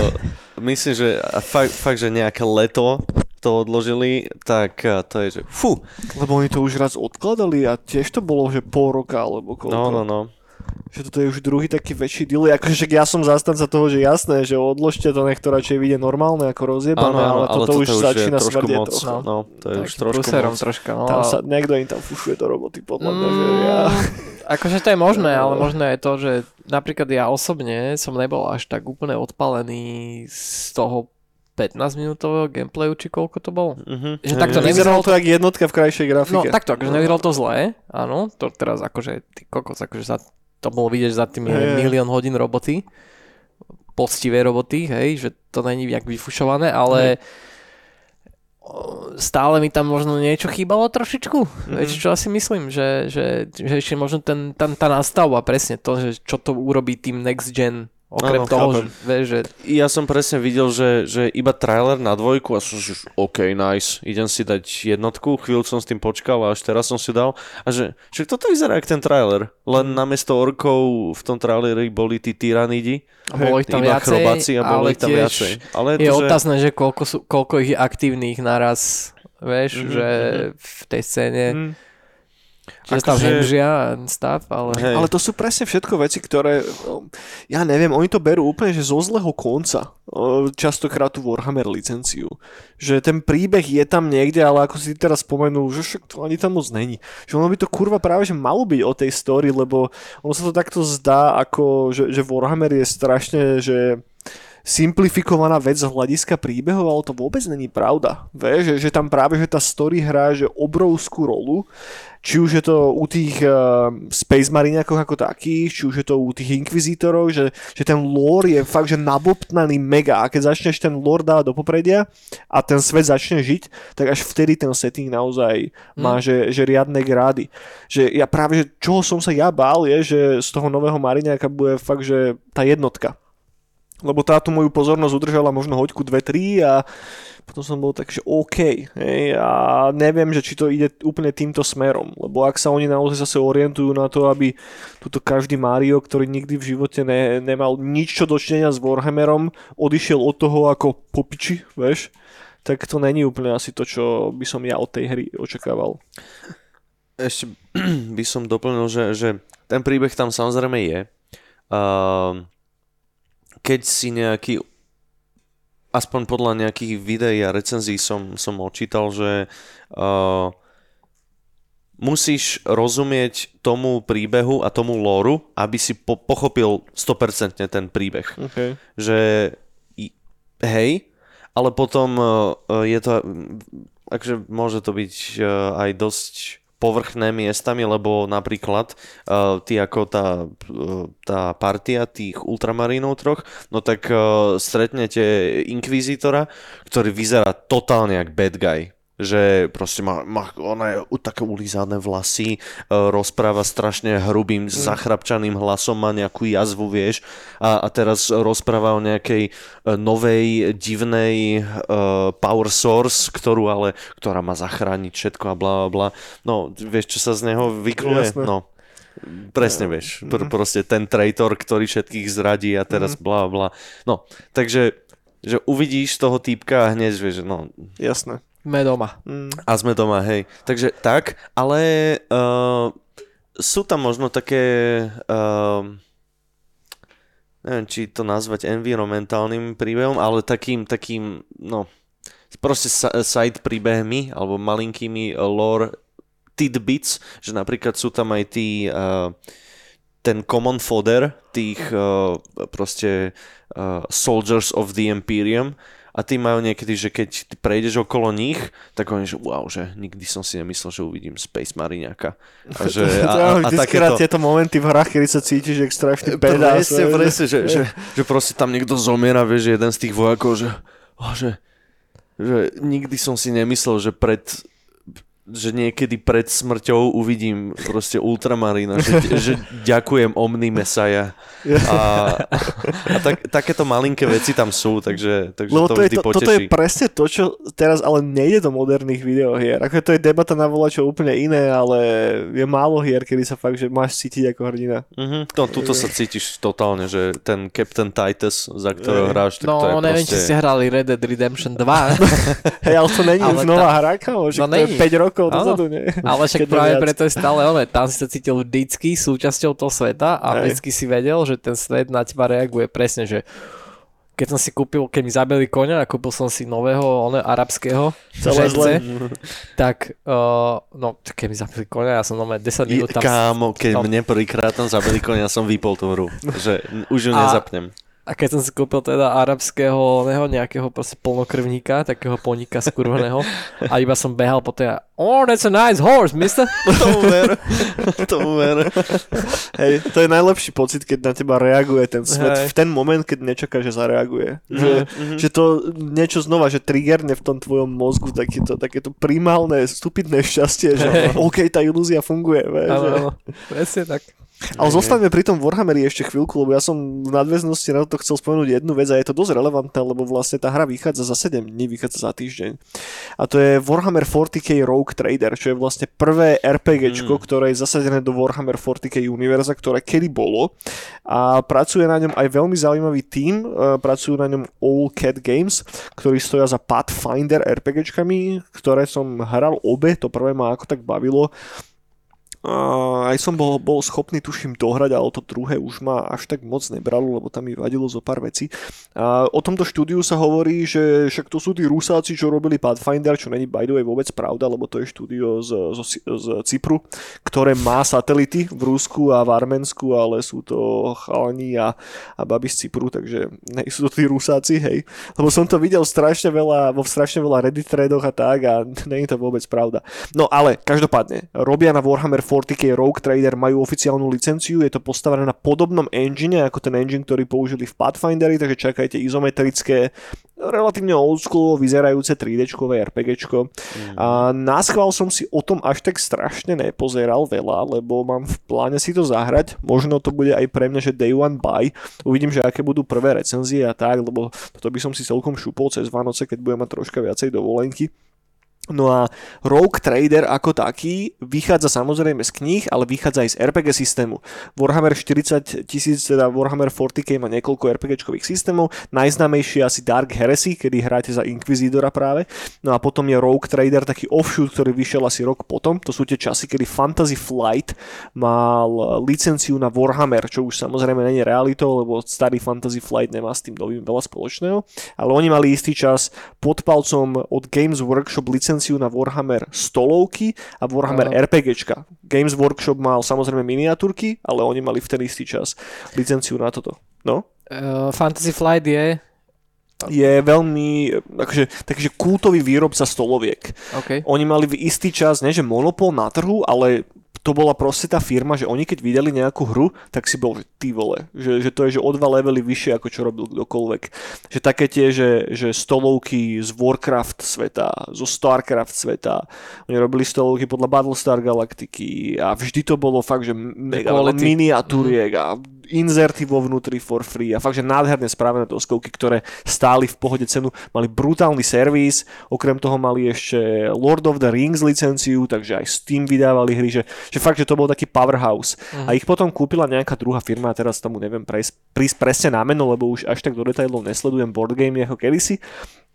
myslím, že fakt, fakt, že nejaké leto to odložili, tak uh, to je, že fú, Lebo oni to už raz odkladali a tiež to bolo, že pol roka alebo koľko. no, no, no. Že toto je už druhý taký väčší deal. Akože ja som zastanca toho, že jasné, že odložte to, nech to radšej vyjde normálne ako rozjebané, ale, toto, už začína smrdieť moc. trochu. No, to je už trošku moc. troška, no. Tam ale- sa, niekto im tam fušuje do roboty, podľa mňa, že Mm, ja... Akože to je možné, ale možné je to, že napríklad ja osobne som nebol až tak úplne odpalený z toho 15-minútového gameplayu, či koľko to bolo. Mhm. Že takto Hej, hej. Vyzeralo to jak jednotka v krajšej No grafike. takto, akože nevyzeralo to zlé, áno, to teraz akože, ty kokos, akože za, to bolo vidieť za tými Hej, hej. milión hodín roboty, poctivé roboty, hej, že to není nejak vyfušované, ale o, stále mi tam možno niečo chýbalo trošičku. Mm-hmm. Vieš, čo asi myslím, že, že, že ešte možno ten, tam tá nastavba, presne to, že čo to urobí tým next gen, okrem Áno, toho, že, vieš, že Ja som presne videl, že, že iba trailer na dvojku a som že OK, nice, idem si dať jednotku, chvíľu som s tým počkal a až teraz som si dal a že, že toto vyzerá jak ten trailer, len namiesto orkov v tom traileri boli tí tyranidi, a bolo ich tam iba viacej, a bolo ich tam viacej. Ale je to, že- otázne, že koľko, sú, koľko ich je aktívnych naraz, vieš, Mhm, že mhm. v tej scéne, Mm. Že tam Akože- hemžia a stav, ale... Hej. Ale to sú presne všetko veci, ktoré, o, ja neviem, oni to berú úplne, že zo zlého konca. O, Častokrát tú Warhammer licenciu. Že ten príbeh je tam niekde, ale ako si teraz spomenul, že však to ani tam moc není. Že ono by to kurva práve, že malo byť o tej story, lebo ono sa to takto zdá, ako, že, že Warhammer je strašne, že simplifikovaná vec z hľadiska príbehov, ale to vôbec není pravda. Vieš, že, že tam práve, že tá story hrá že obrovskú rolu, či už je to u tých uh, Space Marineákov ako takých, či už je to u tých Inquisitorov, že, že ten lore je fakt, že nabobtnaný mega a keď začneš ten lore dávať do popredia a ten svet začne žiť, tak až vtedy ten setting naozaj má, že, že riadne grády. Že ja práve, že čoho som sa ja bál je, že z toho nového Marineáka bude fakt, že tá jednotka lebo táto moju pozornosť udržala možno hoďku 2-3 a potom som bol tak, že OK, hej, a neviem, že či to ide úplne týmto smerom, lebo ak sa oni naozaj zase orientujú na to, aby tuto každý Mario, ktorý nikdy v živote ne, nemal nič čo dočinenia s Warhammerom, odišiel od toho ako popiči, vieš, tak to není úplne asi to, čo by som ja od tej hry očakával. Ešte by som doplnil, že, že ten príbeh tam samozrejme je. Uh, keď si nejaký aspoň podľa nejakých videí a recenzií som, som očítal, že uh, musíš rozumieť tomu príbehu a tomu lóru, aby si po- pochopil 100% ten príbeh Okay. že hej, ale potom uh, je to, akože môže to byť uh, aj dosť povrchné miestami, lebo napríklad uh, ty ako tá, uh, tá partia tých ultramarínov troch, no tak uh, stretnete inkvizitora, ktorý vyzerá totálne jak bad guy že proste má, má ona je také ulízané vlasy, e, rozpráva strašne hrubým, zachrapčaným hlasom, má nejakú jazvu, vieš, a, a teraz rozpráva o nejakej e, novej, divnej e, power source, ktorú ale, ktorá má zachrániť všetko a bla bla bla. No, vieš, čo sa z neho vykluje? Jasné. No, presne vieš, pr- proste ten traitor, ktorý všetkých zradí a teraz bla bla. No, takže že uvidíš toho týpka a hneď vieš, no, Jasné. Sme doma. Mm. a sme doma, hej. Takže tak, ale uh, sú tam možno také, uh, neviem, či to nazvať environmentálnym príbehom, ale takým, takým, no, proste side príbehmi, alebo malinkými lore tidbits, že napríklad sú tam aj tí, uh, ten common fodder tých uh, proste uh, soldiers of the Imperium, a tí majú niekedy, že keď prejdeš okolo nich, tak oni, že wow, že nikdy som si nemyslel, že uvidím Space Mariňaka. A, že, a, a, a takéto... tieto momenty v hrách, kedy sa cítiš, že strašný pedás. Presne, presne, že, že, že, proste tam niekto zomiera, vieš, jeden z tých vojakov, že, oh, že, že nikdy som si nemyslel, že pred že niekedy pred smrťou uvidím proste Ultramarina, že, že ďakujem Omni Messiah. A, a tak, takéto malinké veci tam sú, takže, takže Lebo to, to vždy je to, Toto je presne to, čo teraz ale nejde do moderných videohier. Ako to je debata na volačo úplne iné, ale je málo hier, kedy sa fakt, že máš cítiť ako hrdina. Mm-hmm. No, tuto sa cítiš totálne, že ten Captain Titus, za ktorého hráš, tak no, to je neviem, proste... či ste hrali Red Dead Redemption 2. Hej, ale to není už nová hra, že no, to je 5 rokov dozadu, nie? Ale však práve preto je stále ono, tam si sa cítil vždycky súčasťou toho sveta a Hej. vždycky si vedel, že ten svet na teba reaguje presne, že keď som si kúpil, keď mi zabili koňa a kúpil som si nového, one, arabského žence, tak uh, no, keď mi zabili koňa, ja som nové 10 minút tam... Kámo, keď no. mne prvýkrát tam zabili koňa, som vypol tú hru, že už ju a, nezapnem. A keď som si kúpil teda arabského neho, nejakého proste plnokrvníka, takého poníka skurveného a iba som behal po tej Oh, that's a nice horse, mister. to uver. to uver. Hej, to je najlepší pocit, keď na teba reaguje ten svet Hej. v ten moment, keď nečaká, že zareaguje. Mm-hmm. Že, mm-hmm. že to niečo znova, že triggerne v tom tvojom mozgu takéto, takéto primálne, stupidné šťastie, že Hej. OK, tá ilúzia funguje. Áno, áno, presne tak. Ale zostaňme pri tom Warhammeri ešte chvíľku, lebo ja som v nadväznosti na to chcel spomenúť jednu vec a je to dosť relevantné, lebo vlastne tá hra vychádza za 7 dní, vychádza za týždeň. A to je Warhammer 40k Rogue Trader, čo je vlastne prvé RPGčko, mm. ktoré je zasadené do Warhammer 40k univerza, ktoré kedy bolo. A pracuje na ňom aj veľmi zaujímavý tím, e, pracujú na ňom All Cat Games, ktorí stoja za Pathfinder RPGčkami, ktoré som hral obe, to prvé ma ako tak bavilo aj som bol, bol schopný, tuším, dohrať, ale to druhé už ma až tak moc nebralo, lebo tam mi vadilo zo pár vecí. A o tomto štúdiu sa hovorí, že však to sú tí Rusáci, čo robili Pathfinder, čo není by the way vôbec pravda, lebo to je štúdio z, z, z Cypru, ktoré má satelity v Rusku a v Arménsku, ale sú to chalani a, a baby z Cypru, takže nej, sú to tí Rusáci, hej. Lebo som to videl strašne veľa, vo strašne veľa Reddit threadoch a tak a není to vôbec pravda. No ale každopádne, robia na Warhammer 40k Rogue Trader majú oficiálnu licenciu, je to postavené na podobnom engine ako ten engine, ktorý použili v Pathfinderi, takže čakajte izometrické, relatívne oldschool vyzerajúce 3D RPGčko. Mm. A náschval som si o tom až tak strašne nepozeral veľa, lebo mám v pláne si to zahrať. Možno to bude aj pre mňa, že day one buy. Uvidím, že aké budú prvé recenzie a tak, lebo toto by som si celkom šupol cez Vánoce, keď budem mať troška viacej dovolenky. No a Rogue Trader ako taký vychádza samozrejme z kníh, ale vychádza aj z RPG systému. Warhammer 40 tisíc, teda Warhammer 40k má niekoľko RPGčkových systémov, najznámejší asi Dark Heresy, kedy hráte za Inquisitora práve. No a potom je Rogue Trader, taký offshoot, ktorý vyšiel asi rok potom. To sú tie časy, kedy Fantasy Flight mal licenciu na Warhammer, čo už samozrejme není realitou, lebo starý Fantasy Flight nemá s tým novým veľa spoločného. Ale oni mali istý čas pod palcom od Games Workshop licenciu licenciu na Warhammer stolovky a Warhammer uh. RPGčka. Games Workshop mal samozrejme miniatúrky, ale oni mali v ten istý čas licenciu na toto. No? Uh, Fantasy Flight je je veľmi akože, takýže kultový výrobca stoloviek. Okay. Oni mali v istý čas, nie že monopol na trhu, ale to bola proste tá firma, že oni keď videli nejakú hru, tak si bol, že ty vole, že, že to je že o dva levely vyššie ako čo robil kdokoľvek. Že také tie, že, že stolovky z Warcraft sveta, zo Starcraft sveta, oni robili stolovky podľa Battlestar Galactiky a vždy to bolo fakt, že mega miniatúriek a inzerty vo vnútri for free a fakt, že nádherne spravené doskovky, ktoré stáli v pohode cenu, mali brutálny servis, okrem toho mali ešte Lord of the Rings licenciu, takže aj s tým vydávali hry, že, že fakt, že to bol taký powerhouse. Uh-huh. A ich potom kúpila nejaká druhá firma, a teraz tomu neviem prísť, prísť presne na meno, lebo už až tak do detailov nesledujem board game ako kedysi,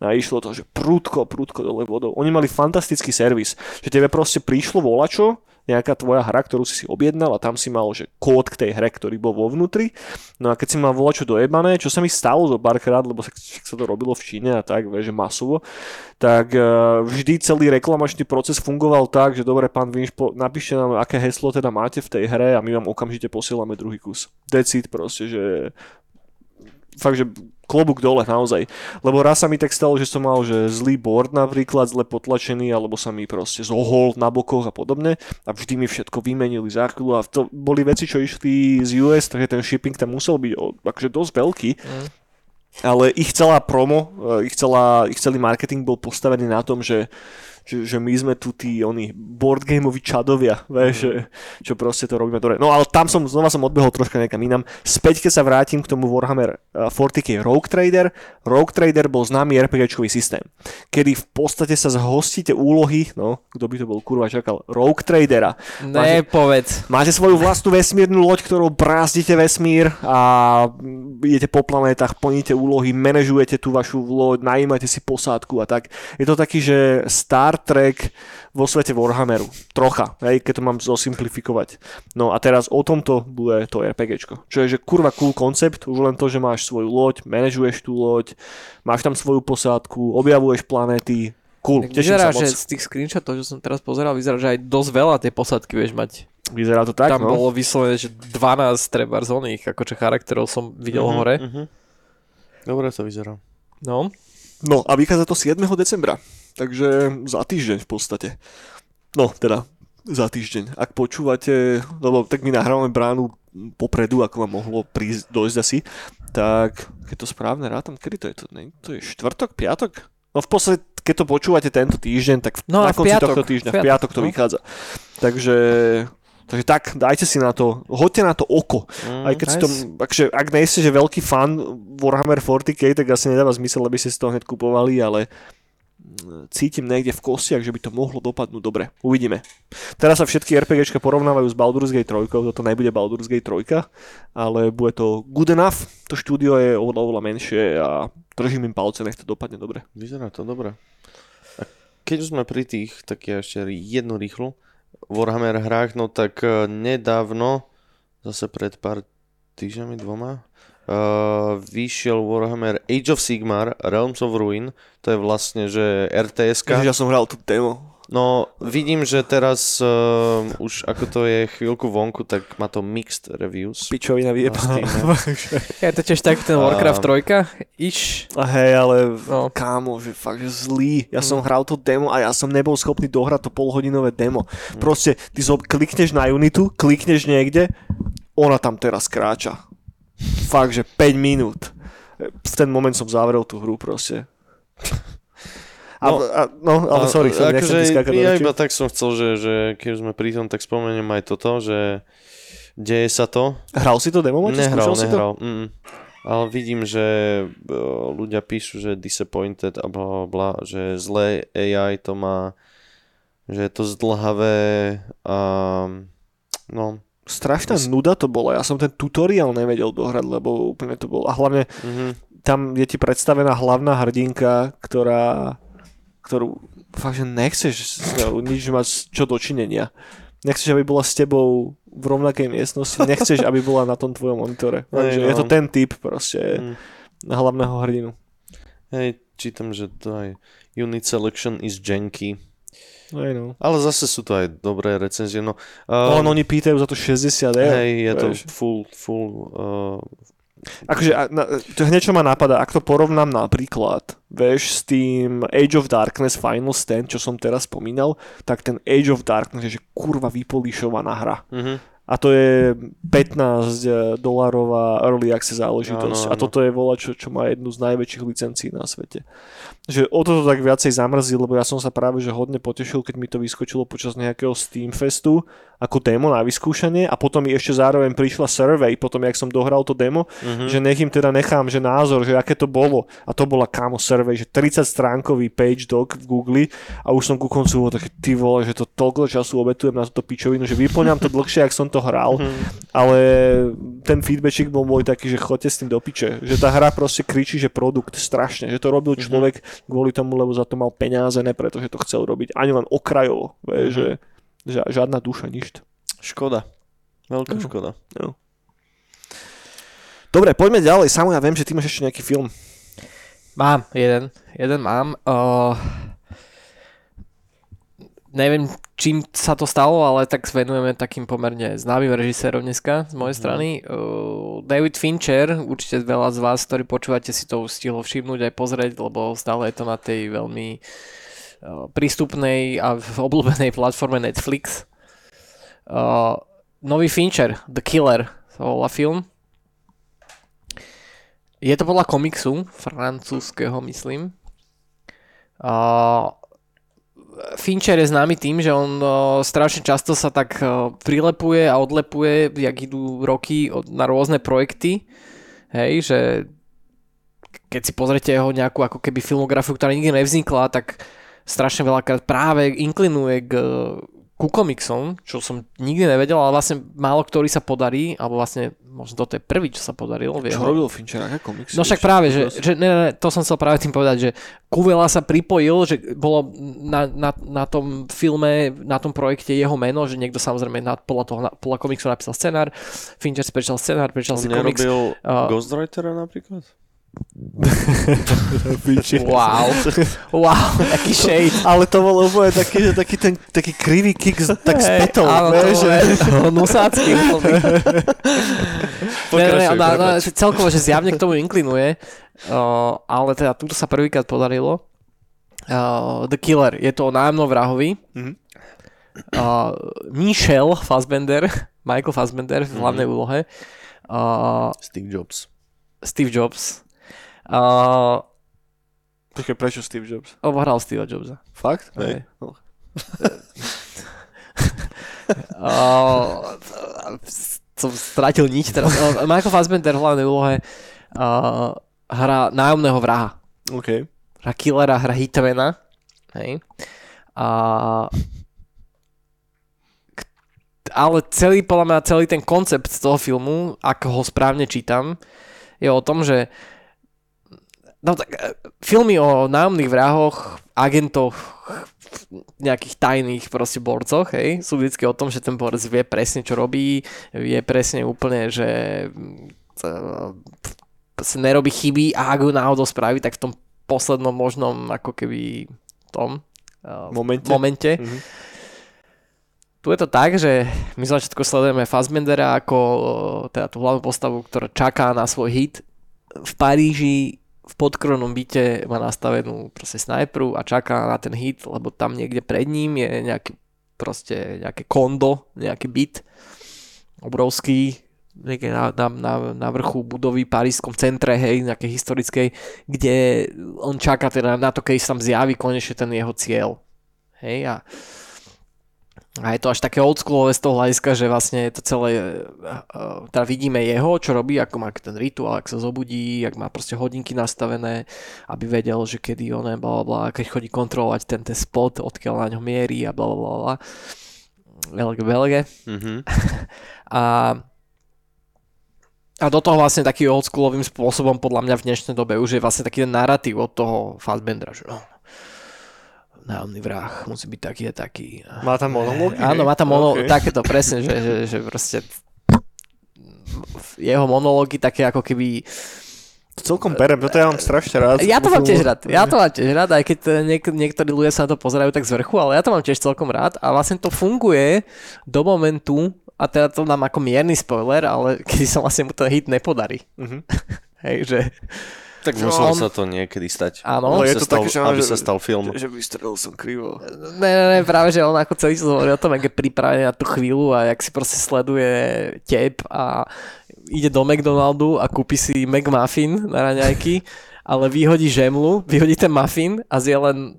a išlo to, že prúdko, prúdko dole vodou. Oni mali fantastický servis, že tebe proste prišlo volačo, nejaká tvoja hra, ktorú si si objednal a tam si mal, že kód k tej hre, ktorý bol vo vnútri. No a keď si mal volať čo dojebané, čo sa mi stalo zo párkrát, lebo sa, sa to robilo v Číne a tak, že masovo, tak uh, vždy celý reklamačný proces fungoval tak, že dobre, pán Vinš, napíšte nám, aké heslo teda máte v tej hre a my vám okamžite posielame druhý kus. Decid proste, že fakt, že klobúk dole naozaj. Lebo raz sa mi tak stalo, že som mal že zlý board napríklad, zle potlačený, alebo sa mi proste zohol na bokoch a podobne a vždy mi všetko vymenili za chvíľu a to boli veci, čo išli z US, takže ten shipping tam musel byť akože dosť veľký. Mm. Ale ich celá promo, eh, ich, celá, ich celý marketing bol postavený na tom, že že, že my sme tu tí oni boardgameoví čadovia, vieš, mm. že, čo proste to robíme dobre. No ale tam som, znova som odbehol troška niekam inam. Späť, keď sa vrátim k tomu Warhammer 40k Rogue Trader, Rogue Trader bol známy RPGčkový systém, kedy v podstate sa zhostíte úlohy, no, kto by to bol kurva čakal, Rogue Tradera. Ne, máte, povedz. Máte svoju vlastnú vesmírnu loď, ktorou brázdite vesmír a idete po planetách, plníte úlohy, manažujete tú vašu loď, najímate si posádku a tak. Je to taký, že star Star Trek vo svete Warhammeru. Trocha, hej, keď to mám zosimplifikovať. No a teraz o tomto bude to RPGčko. Čo je, že kurva cool koncept, už len to, že máš svoju loď, manažuješ tú loď, máš tam svoju posádku, objavuješ planéty, cool, tak vyzerá, že z tých screenshotov, čo som teraz pozeral, vyzerá, že aj dosť veľa tej posádky vieš mať. Vyzerá to tak, Tam no. bolo vyslovené, že 12 treba z oných, akože charakterov som videl uh-huh, hore. Uh-huh. Dobre to vyzerá. No. No a vychádza to 7. decembra. Takže za týždeň v podstate. No, teda za týždeň. Ak počúvate, lebo tak my nahrávame bránu popredu, ako vám mohlo prísť, dojsť asi, tak keď to správne rátam, kedy to je to? Ne, to je štvrtok, piatok? No v podstate, keď to počúvate tento týždeň, tak no na konci piatok, tohto týždňa, v piatok to no. vychádza. Takže Takže tak, dajte si na to, hoďte na to oko. Mm, Aj keď nice. si to, akže, ak nejste že veľký fan Warhammer 40k, tak asi nedáva zmysel, aby ste si to hneď kupovali, ale cítim niekde v kostiach, že by to mohlo dopadnúť dobre. Uvidíme. Teraz sa všetky RPGčka porovnávajú s Baldur's Gate 3, toto nebude Baldur's Gate 3, ale bude to good enough, to štúdio je oveľa, oveľa menšie a držím im palce, nech to dopadne dobre. Vyzerá to dobre. A keď už sme pri tých, tak ja ešte jednu rýchlu. Warhammer hrách, no tak eh, nedávno, zase pred pár týždňami, dvoma, uh, vyšiel Warhammer Age of Sigmar Realms of Ruin, to je vlastne, že rts Ja som hral tú demo. No, vidím, že teraz uh, už ako to je chvíľku vonku, tak má to mixed reviews. Pičovina vyjeba. je to tiež tak ten Warcraft 3, iš. A hej, ale no. kámo, že fakt, že zlý. Ja hmm. som hral to demo a ja som nebol schopný dohrať to polhodinové demo. Hmm. Proste, ty zo, klikneš na Unitu, klikneš niekde, ona tam teraz kráča fakt, že 5 minút. V ten moment som zavrel tú hru proste. A, no, a, no ale sorry, som akože ja iba tak som chcel, že, že keď sme pri tom, tak spomeniem aj toto, že deje sa to. Hral si to demo? Nehral, nehral. Mm. Ale vidím, že ľudia píšu, že disappointed a bla, bla, že zlé AI to má, že je to zdlhavé a no, strašná Mys... nuda to bola. Ja som ten tutoriál nevedel dohrať, lebo úplne to bolo. A hlavne mm-hmm. tam je ti predstavená hlavná hrdinka, ktorá, ktorú fakt, že nechceš nič mať čo dočinenia. Nechceš, aby bola s tebou v rovnakej miestnosti, nechceš, aby bola na tom tvojom monitore. Takže no. je to ten typ proste mm. hlavného hrdinu. Hej, čítam, že to aj unit selection is janky. Hej, no. Ale zase sú to aj dobré recenzie. No, um, no, oni pýtajú za to 60 eur. Hej, je to full, full uh, Akože, to hneď čo ma napadá, ak to porovnám napríklad, vieš, s tým Age of Darkness Final Stand, čo som teraz spomínal, tak ten Age of Darkness je že kurva vypolišovaná hra. Mm-hmm a to je 15 dolárová early access záležitosť. Ano, ano. A toto je vola, čo, čo má jednu z najväčších licencií na svete. Že o to tak viacej zamrzí, lebo ja som sa práve že hodne potešil, keď mi to vyskočilo počas nejakého Steam Festu ako demo na vyskúšanie a potom mi ešte zároveň prišla survey, potom jak som dohral to demo, uh-huh. že nech im teda nechám, že názor, že aké to bolo. A to bola kámo survey, že 30 stránkový page doc v Google a už som ku koncu bol taký, ty vole, že to toľko času obetujem na túto pičovinu, že vyplňam to dlhšie, ak som to hral, mm-hmm. ale ten feedbackik bol môj taký, že chodte s tým do piče. Že tá hra proste kričí, že produkt strašne, že to robil mhm. človek mm-hmm. kvôli tomu, lebo za to mal peniaze, ne preto, že to chcel robiť ani len okrajovo. Mm-hmm. že Ža- žiadna duša, nič. Škoda. Veľká No. škoda. Dobre, poďme ďalej. Samu, ja viem, že ty máš ešte nejaký film. Mám, jeden. Jeden mám. Uh, neviem, čím sa to stalo, ale tak venujeme takým pomerne známym režisérom dneska z mojej strany. Uh, David Fincher, určite veľa z vás, ktorí počúvate, si to stihlo všimnúť aj pozrieť, lebo stále je to na tej veľmi uh, prístupnej a v obľúbenej platforme Netflix. Uh, nový Fincher, The Killer, sa volá film. Je to podľa komiksu, francúzského myslím. Uh, Fincher je známy tým, že on uh, strašne často sa tak uh, prilepuje a odlepuje, jak idú roky od, na rôzne projekty. Hej, že keď si pozrete jeho nejakú ako keby filmografiu, ktorá nikdy nevznikla, tak strašne veľakrát práve inklinuje k, ku komiksom, čo som nikdy nevedel, ale vlastne málo ktorý sa podarí, alebo vlastne možno toto je prvý, čo sa podarilo. Čo jeho- robil Fincher? Aké komiksy? No však práve, že, že ne, ne, ne, to som chcel práve tým povedať, že Kuvela sa pripojil, že bolo na, na, na tom filme, na tom projekte jeho meno, že niekto samozrejme na, podľa, toho, na, podľa komiksu napísal scenár, Fincher si prečítal scenár, prečítal On si komiks. nerobil uh, Ghostwritera napríklad? Wow, wow, aký shade. Ale to bol úplne taký, že taký ten taký krivý kick z- tak Hej, spätou. áno, to vieš, že... úplný. Ne, ne, ne, ona, ona, prepáč. že celkovo, že zjavne k tomu inklinuje, uh, ale teda túto sa prvýkrát podarilo. Uh, The Killer, je to o nájomnom vrahovi. Mhm. Uh, Michel Fassbender, Michael Fassbender v hlavnej úlohe. Uh, Steve Jobs. Steve Jobs. Uh, Počkaj, prečo Steve Jobs? on hral Steve Jobsa. Fakt? Hej. No. Uh, som stratil niť teraz. Uh, Michael Fassbender v hlavnej úlohe uh, hrá nájomného vraha. OK. Hra killera, hra hitmana. Hej. A k- ale celý, podľa mňa, celý ten koncept toho filmu, ako ho správne čítam, je o tom, že no tak, e, filmy o nájomných vrahoch, agentoch, nejakých tajných proste borcoch, hej, sú vždy o tom, že ten borec vie presne, čo robí, vie presne úplne, že e, sa nerobí chyby a ak ju náhodou spraví, tak v tom poslednom možnom ako keby tom uh, Momente. momente. Mhm. Tu je to tak, že my začiatku sledujeme Fassbendera ako teda tú hlavnú postavu, ktorá čaká na svoj hit. V Paríži v podkronom byte má nastavenú proste snajpru a čaká na ten hit, lebo tam niekde pred ním je nejaký proste nejaké kondo, nejaký byt obrovský, niekde na, na, na, na vrchu budovy v parískom centre, hej, nejakej historickej, kde on čaká teda na to, keď sa tam zjaví konečne ten jeho cieľ. Hej, a, a je to až také oldschoolové z toho hľadiska, že vlastne je to celé, uh, uh, teda vidíme jeho, čo robí, ako má ten rituál, ak sa zobudí, ak má proste hodinky nastavené, aby vedel, že kedy on je, bla, bla, keď chodí kontrolovať ten, ten spot, odkiaľ na ňo mierí a bla, bla, bla. Belge, belge. Mhm. A, a do toho vlastne takým oldschoolovým spôsobom podľa mňa v dnešnej dobe už je vlastne taký ten narratív od toho Fassbendera, že no, nájomný vrah musí byť taký a taký. Má tam monológy? Áno, má tam mono, Okay. takéto presne, že, že, že proste jeho monológy také ako keby Celkom perem, toto ja mám strašne rád. ja to mám tiež rád, ja to mám tiež rád, aj keď eh, niek- niektorí ľudia sa na to pozerajú tak z vrchu, ale ja to mám tiež celkom rád a vlastne to funguje do momentu, a teda to nám ako mierny spoiler, ale keď sa vlastne mu ten hit nepodarí. Mhm. Hej, že Tak Čo muselo on- sa to niekedy stať. Áno. No, aby je sa to stal, také, že- aby že- sa stal film. Že vystrelil som krivo. Ne, ne, ne, práve, že on ako celý čas hovorí o tom, jak je pripravený na tú chvíľu a jak si proste sleduje tep a ide do McDonaldu a kúpi si McMuffin na raňajky, ale vyhodí žemlu, vyhodí ten muffin a zje len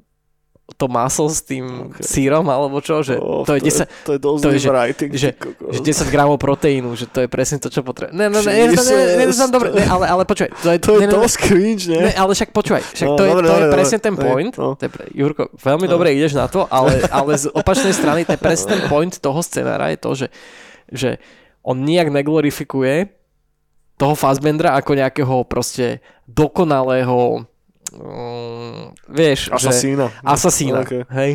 to maso s tým Okay. sírom alebo čo, že Oh, to je 10, to je to je, zlý že- writing. že, že 10 gramov proteínu, že to je presne to, čo potrebuje. Ne, ne, ne, ne, ne, ne, ne, ne, dobre, ne, ale, ale počúvaj, to je, To je ne, ne, ne, cringe, nie? Ne, ale však počúvaj, však No, to je, dobre, to je dobre, presne dobre. ten point. no. To je pre, Jurko, veľmi dobre ideš na to, ale, ale z opačnej strany to je presne ten point toho scenára je to, že, že on nijak neglorifikuje toho Fassbendera ako nejakého proste dokonalého um, vieš, že Asasína. asasína, Okay. hej,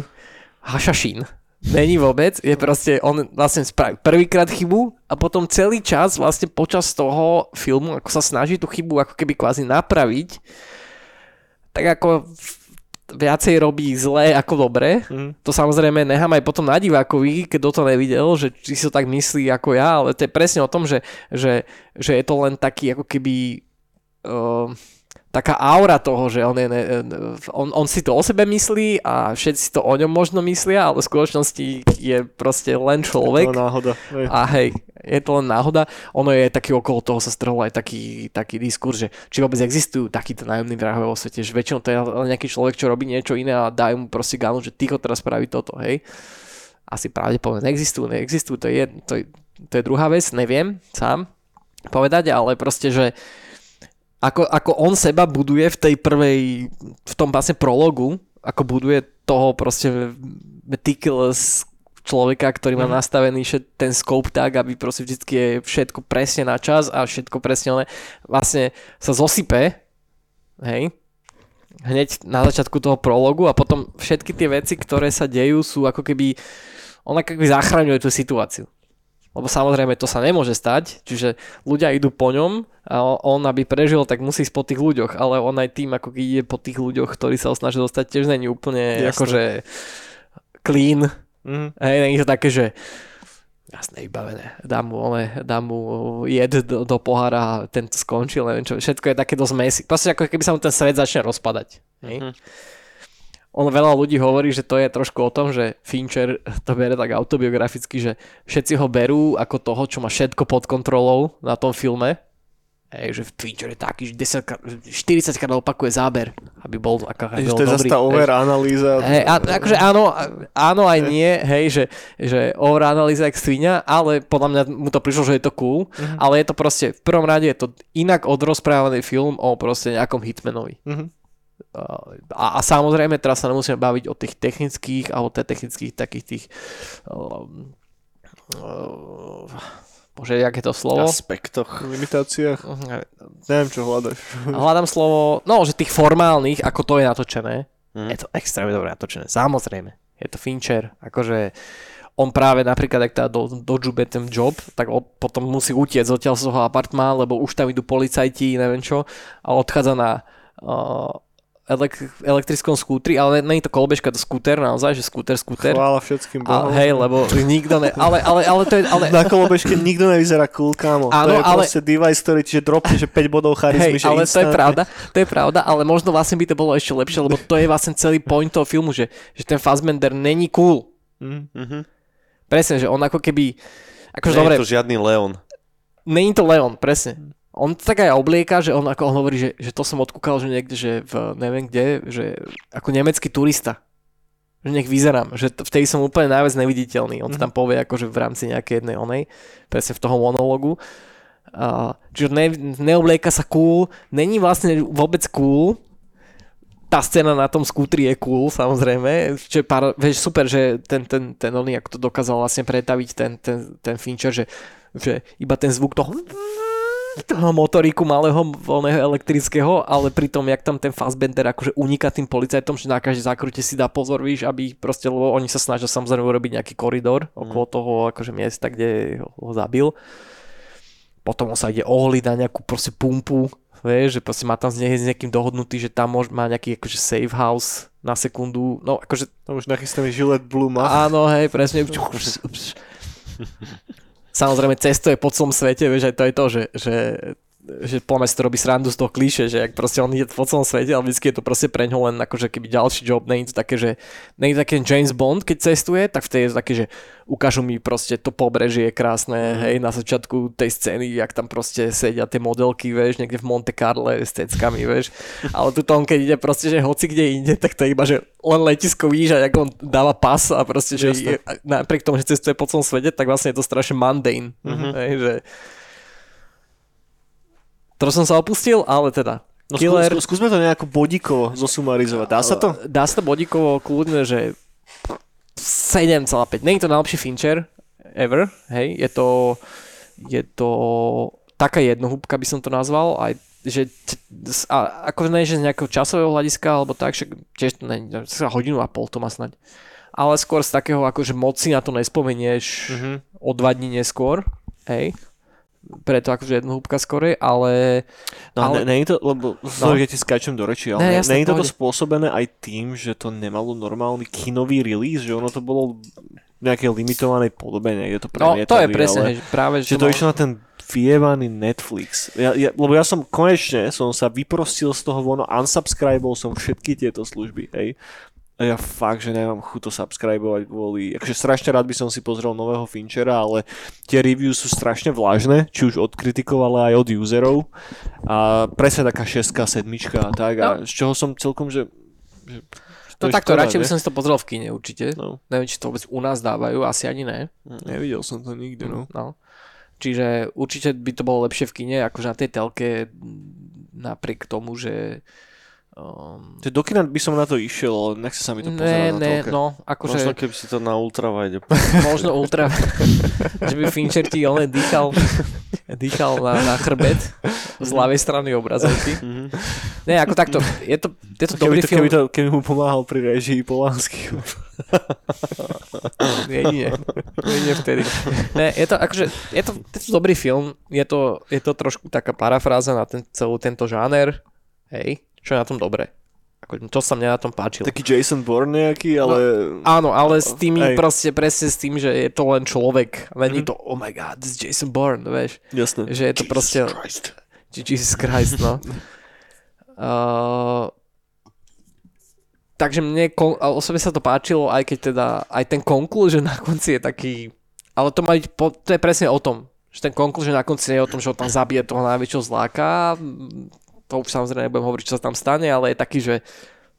hašašín. Není vôbec, je proste, on vlastne spraví prvýkrát chybu a potom celý čas vlastne počas toho filmu, ako sa snaží tú chybu ako keby kvázi napraviť, tak ako viacej robí zlé ako dobre. Mm. To samozrejme nechám aj potom na divákovi, keď to nevidel, že či si to tak myslí ako ja, ale to je presne o tom, že, že, že je to len taký ako keby uh, taká aura toho, že on, je, ne, on, on si to o sebe myslí a všetci to o ňom možno myslia, ale v skutočnosti je proste len človek. To je náhoda. Hej. A hej, je to len náhoda. Ono je taký okolo toho sa strhol aj taký, taký diskurs, že či vôbec existujú takíto nájomní vrahové vo svete, že väčšinou to je nejaký človek, čo robí niečo iné a dajú mu proste gánu, že ty teraz spraví toto, hej. Asi pravdepodobne neexistujú, neexistujú, to je, to, je, to je druhá vec, neviem sám povedať, ale proste, že ako, ako on seba buduje v tej prvej, v tom vlastne prologu, ako buduje toho proste meticulous človeka, ktorý má Mhm. nastavený všet- ten scope tak, aby proste vždy je všetko presne na čas a všetko presne vlastne sa zosype, hej, hneď na začiatku toho prologu a potom všetky tie veci, ktoré sa dejú sú ako keby, on ako keby zachraňuje tú situáciu. Lebo samozrejme to sa nemôže stať, čiže ľudia idú po ňom a on aby prežil, tak musí ísť po tých ľuďoch, ale on aj tým, ako ide po tých ľuďoch, ktorí sa ho snažia dostať, tiež není úplne Jasné. akože clean, Mm. hej, není to také, že jasné, vybavené, dám mu, ale, dám mu jed do, do pohára a tento skončil, neviem čo, všetko je také dosť mesi. Proste ako keby sa mu ten svet začne rozpadať. Hej? Mhm. On veľa ľudí hovorí, že to je trošku o tom, že Fincher to bere tak autobiograficky, že všetci ho berú ako toho, čo má všetko pod kontrolou na tom filme. Hej, že Fincher je taký, že 10 krát, 40 krát opakuje záber, aby bol, Že bol to je zase tá over analýza. Hej, a, akože áno, áno aj nie, hej, že, že overanalýza jak svinia, ale podľa mňa mu to prišlo, že je to cool, Mhm. ale je to proste, v prvom rade je to inak odrozprávaný film o proste nejakom hitmanovi. Mhm. A, a samozrejme, teraz sa nemusíme baviť o tých technických a o tých technických takých tých um, uh, bože, jak je to slovo? aspektoch. V limitáciách. Neviem, čo hľadaš. Hľadám slovo, no, že tých formálnych, ako to je natočené, Mhm. je to extrémne dobre natočené. Samozrejme, je to Fincher, akože on práve napríklad, ak teda do, dožube ten job, tak on potom musí utiec odtiaľ z toho apartma, lebo už tam idú policajti, neviem čo, a odchádza na uh, elek- elektrickom skútri, ale je to kolbežka, to skúter, naozaj, že skúter, skúter. Chvála všetkým A, bohom. hej, lebo nikto ne... Ale, ale, ale to je... Ale, Na kolobežke nikto nevyzerá cool, kámo. Áno, to je ale- proste device, ktorý čiže dropne, že 5 bodov charizmy, Hej, že ale to je pravda, to je pravda, ale možno vlastne by to bolo ešte lepšie, lebo to je vlastne celý point toho filmu, že, že ten Fassbender není cool. Mhm. Mhm. Presne, že on ako keby... Akože Nie dobre, je to žiadny Leon. není to Leon, presne. On tak aj oblieka, že on ako on hovorí, že, že to som odkúkal, že niekde, že v neviem kde, že ako nemecký turista. Že nech vyzerám, že t- vtedy som úplne najviac neviditeľný. On to tam povie akože v rámci nejakej jednej onej, presne v toho monologu. Uh, čiže ne, neoblieka sa cool, není vlastne vôbec cool, tá scéna na tom skútri je cool, samozrejme. Čo je pár, vieš, super, že ten, ten, ten oný, ako to dokázal vlastne pretaviť ten, ten, ten Fincher, že, že iba ten zvuk toho toho motoríku malého voľného elektrického, ale pritom, jak tam ten Fassbender akože uniká tým policajtom, že na každé zákrute si dá pozor, víš, aby proste, lebo oni sa snažia samozrejme urobiť nejaký koridor okolo toho akože miesta, kde ho, zabil. Potom on sa ide ohliť na nejakú proste pumpu, vieš, že proste má tam s, nie, s niekým dohodnutý, že tam môž, má nejaký akože safe house na sekundu, no akože Tam už nachystaný Gillette Blue Mach. Áno, hej, presne. Samozrejme, cestuje po celom svete, vieš, aj to je to, že, že že podľa mňa si to robí srandu z toho klíše, že ak proste on ide po celom svete, ale vždy je to proste pre ňo len akože keby ďalší job, je to také, že je to také James Bond, keď cestuje, tak vtedy je to také, že ukážu mi proste to pobrežie krásne, mm. hej, na začiatku tej scény, jak tam proste sedia tie modelky, vieš, niekde v Monte Carlo s ceckami, vieš, ale tu on keď ide proste, že hoci kde inde, tak to je iba, že len letisko víš a on dáva pas a proste, že je, napriek tomu, že cestuje po celom svete, tak vlastne je to strašne mundane, mm-hmm. hej, že to som sa opustil, ale teda. No Killer, skú, skúsme to nejako bodíkovo zosumarizovať. Dá sa to? Dá sa to bodíkovo kľudne, že 7,5. Nie je to najlepší Fincher ever, hej, je to je to taká jednohúbka by som to nazval, aj že a, ako ne, že z nejakého časového hľadiska alebo tak, však tiež to ne, hodinu a pol to má snať. ale skôr z takého, akože moc si na to nespomenieš Mhm. o dva dní neskôr, hej. Preto akože jednu húbka skorej, ale No, ale... Ale- ne, nie je to, lebo no. ja ti skáčem do reči, ale Ne, ne, jasné, nie je toto spôsobené aj tým, že to nemalo normálny kinový release, že ono to bolo v nejakej limitovanej podobe, niekde to no, to je premietali, presne, ale... hej, že práve, Že to išlo na ten vyjebaný Netflix. Ja, ja, lebo ja som konečne som sa vyprostil z toho von, unsubscribol som všetky tieto služby, hej. A ja fakt, že nemám chuť to subscribovať kvôli... Akože strašne rád by som si pozrel nového Finchera, ale tie reviews sú strašne vlažné, či už od kritikov, ale aj od userov. A presne taká šestka, sedmička a tak. A No. z čoho som celkom, že... že že To je takto, radšej by som si to pozrel v kine určite. No, Neviem, či to vôbec u nás dávajú, asi ani ne. nevidel som to nikde, no. No. Čiže určite by to bolo lepšie v kine, akože na tej telke, napriek tomu, že... Um, Že do kina by som na to išiel, ale nechce sa mi to ne, pozerať na ne, telke. no, akože Možno keby si to na ultravajde. možno ultra, že by Fincher ti on dýchal, dýchal na, na chrbet z ľavej strany obrazovky. Mhm. Ne, ako takto, je to, je to Keby, dobrý to, film. keby, to, keby mu pomáhal pri režii Polanský. Jedine, jedine vtedy. Ne, je to akože, je to, je to dobrý film, je to, je to trošku taká parafráza na ten, celú tento žáner, hej, čo je na tom dobre. Ako, to sa mne na tom páčilo. Taký Jason Bourne nejaký, ale... Áno, ale s tými Hej. proste presne s tým, že je to len človek. Není to, oh my god, this is Jason Bourne, vieš. Jasné. Že je to proste... Christ. Jesus Christ, no. uh, takže mne kon- osobe sa to páčilo, aj keď teda aj ten conclusion na konci je taký... Ale to, má byť po, to je presne o tom. Že ten conclusion na konci nie je o tom, že on tam zabije toho najväčšieho zláka. To už samozrejme nebudem hovoriť, čo sa tam stane, ale je taký, že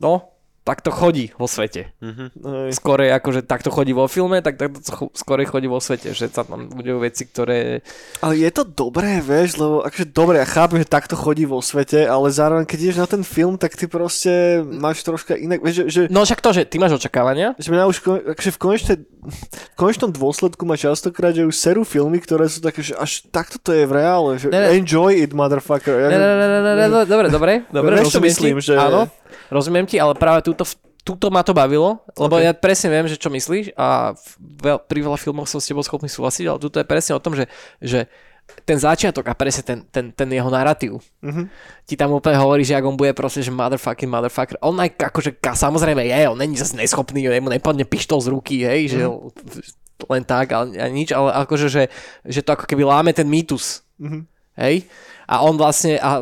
no, tak to chodí vo svete. Mhm. Hej. Skôr akože takto chodí vo filme, tak takto skôr chodí vo svete, že sa tam budú veci, ktoré... Ale je to dobré, vieš, lebo akože dobre, ja chápem, že takto chodí vo svete, ale zároveň keď ideš na ten film, tak ty proste máš troška inak, vieš, že, že No však to, že ty máš očakávania, že mňa už akože v, konečne, v konečnom dôsledku ma častokrát, že už serú filmy, ktoré sú také, že až takto to je v reále, že Ne, ne. enjoy it, motherfucker. Ja, Ne, ne, ne, ne, ne, ne, ne, dobre, dobre, dobre, čo rozumiem myslím, že- áno, rozumiem ti, ale práve túto, túto ma to bavilo, lebo Ok. ja presne viem, že čo myslíš a veľ, pri veľa filmoch som s tebou schopný súhlasiť, ale túto je presne o tom, že, že ten začiatok a presne ten, ten, ten jeho narratív Mhm. ti tam úplne hovorí, že ak on bude proste, že motherfucking motherfucker. On aj akože, samozrejme je, on není zase neschopný, jemu nepadne pištol z ruky, hej, že len tak a, a nič, ale akože, že, že to ako keby láme ten mýtus. Mhm. Hej? A on vlastne, a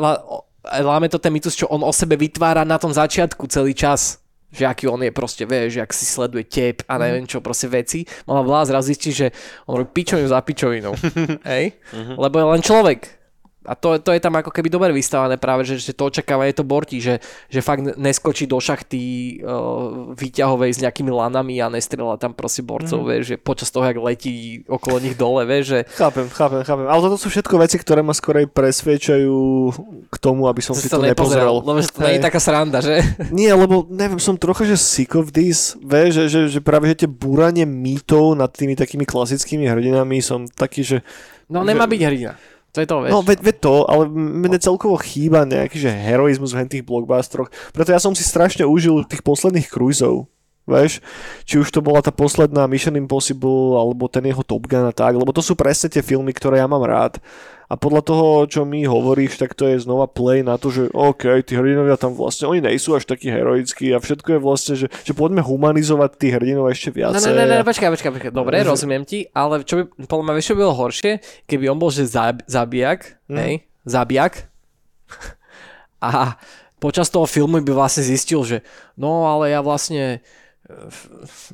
láme to ten mýtus, čo on o sebe vytvára na tom začiatku celý čas. Že aký on je proste, vieš, že ak si sleduje tep a neviem čo, proste veci. Mala vlá zrazu zistí, že on robí pičovinu za pičovinou. Hej? Lebo je len človek. A to, to je tam ako keby dobre vystávané práve, že, že to očakávanie to bortí, že, že fakt neskočí do šachty uh, výťahovej s nejakými lanami a nestrela tam proste borcov, mm. vieš, že počas toho, jak letí okolo nich dole, vieš, že Chápem, chápem, chápem. Ale toto sú všetko veci, ktoré ma skorej presvedčajú k tomu, aby som si si to to nepozeral, lebo že to nie je taká sranda, že? Nie, lebo neviem, som trocha, že sick of this, vieš, že, že, že práve že tie búranie mýtov nad tými takými klasickými hrdinami som taký, že No nemá byť hrdina. To je to, vieš. No, veď, veď to, ale mne celkovo chýba nejaký že heroizmus v tých blockbusteroch. Preto ja som si strašne užil tých posledných cruiseov. Vieš, či už to bola tá posledná Mission Impossible, alebo ten jeho Top Gun a tak, lebo to sú presne tie filmy, ktoré ja mám rád. A podľa toho, čo mi hovoríš, tak to je znova play na to, že OK, tí hrdinovia tam vlastne, oni nejsú až takí heroickí a všetko je vlastne, že, že poďme humanizovať tých hrdinov ešte No, viacej. no, no, no, počkaj, počkaj, počkaj. Dobre, Že- rozumiem ti, ale čo by, podľa mňa, vieš, čo by bolo horšie, keby on bol, že zab, zabijak, Mm. hej, zabijak, a počas toho filmu by vlastne zistil, že no, ale ja vlastne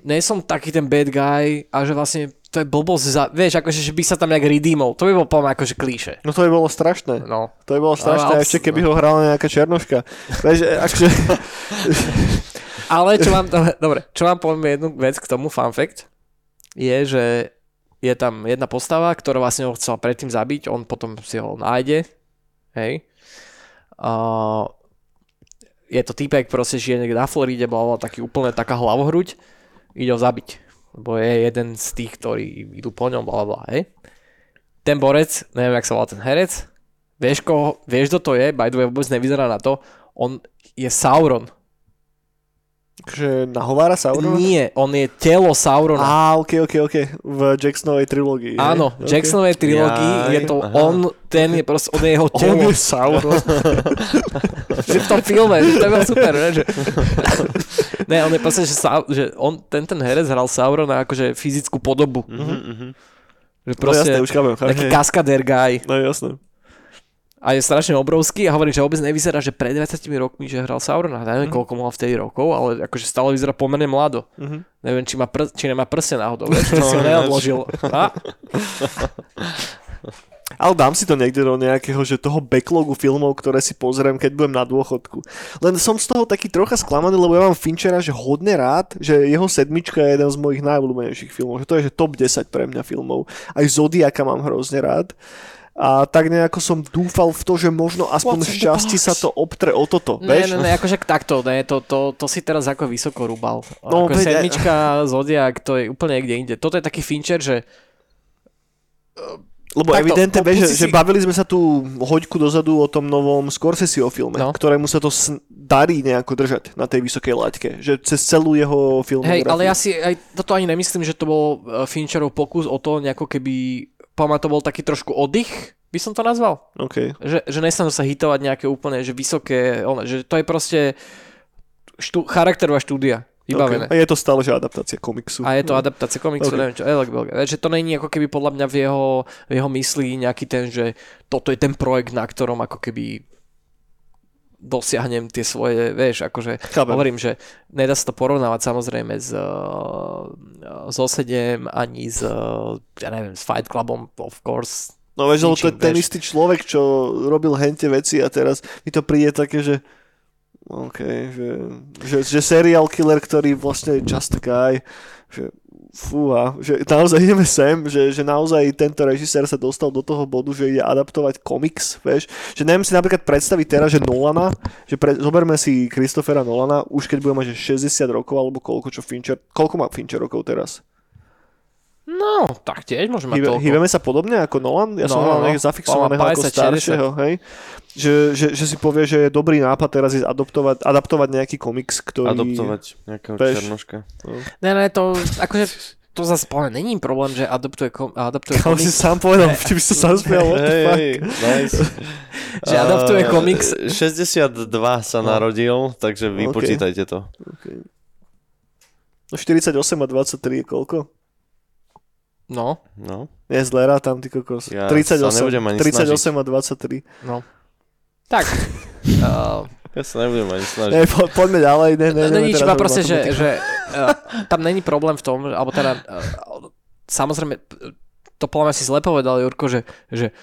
nie som taký ten bad guy a že vlastne to je blbosť, za, vieš, akože, že by sa tam nejak redeemol, to by bolo podľa mňa akože klíše. No to by bolo strašné. No. To by bolo strašné, Ale a ešte keby ho hrala nejaká černoška. Vieš, akože... Ale čo vám, dobre, čo vám poviem jednu vec k tomu, fun fact, je, že je tam jedna postava, ktorá vlastne ho chcela predtým zabiť, on potom si ho nájde, hej. Uh, je to týpek, proste žije niekde na Floride, bol taký úplne taká hlavhruď, ide ho zabiť, lebo je jeden z tých, ktorí idú po ňom, bla bla, hej. Ten borec, neviem, jak sa volá ten herec, vieš koho, vieš, kto to je, by the way, vôbec nevyzerá na to, on je Sauron. Že nahovára Saurona? Nie, on je telo Saurona. Á, ok, ok, ok. V Jacksonovej trilógii. Áno, v Ok. Jacksonovej trilógii Jaj, je to aha. on, ten je proste, on je jeho On telo. je Sauron. že v tom filme, že to je super, ne? Že... ne, on je proste, že, Sau- že on, ten, ten herec hral Saurona akože fyzickú podobu. Mhm, mhm. Že No proste jasné, už chápem. chápem, taký kaskadér guy. No jasné. A je strašne obrovský a hovorím, že vôbec nevyzerá, že pred 20 rokmi, že hral Saurona. Neviem, Mhm. koľko mal vtedy rokov, ale akože stále vyzerá pomerne mlado. Mhm. Neviem, či, má pr- či nemá prste náhodou, vieš, No, si ho neodložil. A? Ale dám si to niekde do nejakého, že toho backlogu filmov, ktoré si pozriem, keď budem na dôchodku. Len som z toho taký trocha sklamaný, lebo ja mám Finchera, že hodne rád, že jeho sedmička je jeden z mojich najobľúbenejších filmov. Že to je že top 10 pre mňa filmov. Aj Zodiaka mám hrozne rád. A tak nejako som dúfal v to, že možno aspoň the časti sa to obtre o toto. Ne, vieš? ne, ne, akože takto, ne, to, to, to si teraz ako vysoko rúbal. No, ako veď- sedmička, Zodiak, to je úplne niekde inde. Toto je taký Fincher, že Lebo Takto, evidentne, vieš, že, že si- bavili sme sa tu hoďku dozadu o tom novom Scorseseho filme, No. no. ktorému sa to sn- darí nejako držať na tej vysokej laťke. Že cez celú jeho filmografiu. Hej, ale ja si aj toto ani nemyslím, že to bol e, Fincherov pokus o to nejako keby Palma to bol taký trošku oddych, by som to nazval. Okay. Že, že nestanú sa hitovať nejaké úplne že vysoké, one, že to je proste štú, charakterová štúdia, vybavené. Okay. A je to stále, že adaptácia komiksu. A je to adaptácia komiksu, Ok. okay. neviem čo, Elek Belga. Že to není ako keby podľa mňa v jeho, v jeho mysli nejaký ten, že toto je ten projekt, na ktorom ako keby dosiahnem tie svoje, vieš, akože Chápem. hovorím, že nedá sa to porovnávať samozrejme s, so 7 ani s, ja neviem, s Fight Clubom, of course. No vieš, lebo to je ten vieš. istý človek, čo robil hente veci a teraz mi to príde také, že OK, že, že, že serial killer, ktorý vlastne je just a guy, že fúha, že naozaj ideme sem, že, že naozaj tento režisér sa dostal do toho bodu, že ide adaptovať komiks, vieš, že neviem si napríklad predstaviť teraz, že Nolana, že pre, zoberme si Christophera Nolana, už keď bude mať že 60 rokov, alebo koľko, čo Fincher, koľko má Fincher rokov teraz? No, tak tiež môže mať Hýbe, toľko. hýbeme sa podobne ako Nolan? Ja som No, mal no, niekde zafixovaného ako 50, staršieho, hej? Že, že, že si povie, že je dobrý nápad teraz ísť adoptovať, adaptovať nejaký komiks, ktorý... Adoptovať nejakého Vieš. černoška. Ne, ne, to akože to zase poviem, není problém, že adoptuje, kom, adaptuje Kam si komiks, sám povedal, či by sa sám smial, what the fuck? hej, nice. že adaptuje Uh, komiks. 62 sa No. narodil, takže vypočítajte to. Okay. No 48 a 23 je koľko? No, No. Nie, zle rátam, ty kokos. Ja 38, sa nebudem ani 38 snažiť. a 23. no. Tak. Uh, Ja sa nebudem ani snažiť. Ne, po, poďme ďalej. Ne, ne, No nič, iba proste, že, že uh, tam není problém v tom, alebo teda uh, samozrejme, to podľa mňa si zle povedal, Jurko, že, že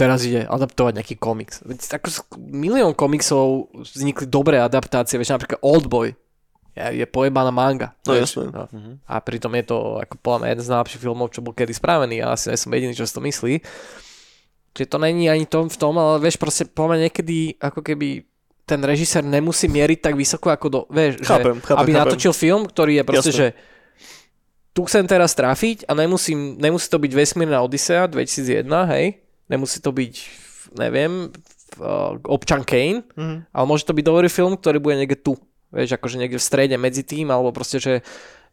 teraz ide adaptovať nejaký komiks. Veď milión komiksov vznikli dobré adaptácie, vieš, napríklad Oldboy je, je pojebaná manga. No jasné. No. Mhm. A pritom je to ako podľa mňa jeden z najlepších filmov, čo bol kedy spravený a asi nie som jediný, čo si to myslí. Čiže to není ani tom v tom, ale vieš, proste podľa mňa niekedy ako keby ten režisér nemusí mieriť tak vysoko ako do, vieš, Chápem, že chápem, aby chápem. natočil film, ktorý je proste, Jasné. že tu chcem teraz trafiť a nemusím, nemusí to byť Vesmírna Odisea 2001, hej, nemusí to byť, neviem, uh, občan Kane, Mhm. ale môže to byť dobrý film, ktorý bude niekde tu. Vieš, akože niekde v strede medzi tým, alebo proste, že,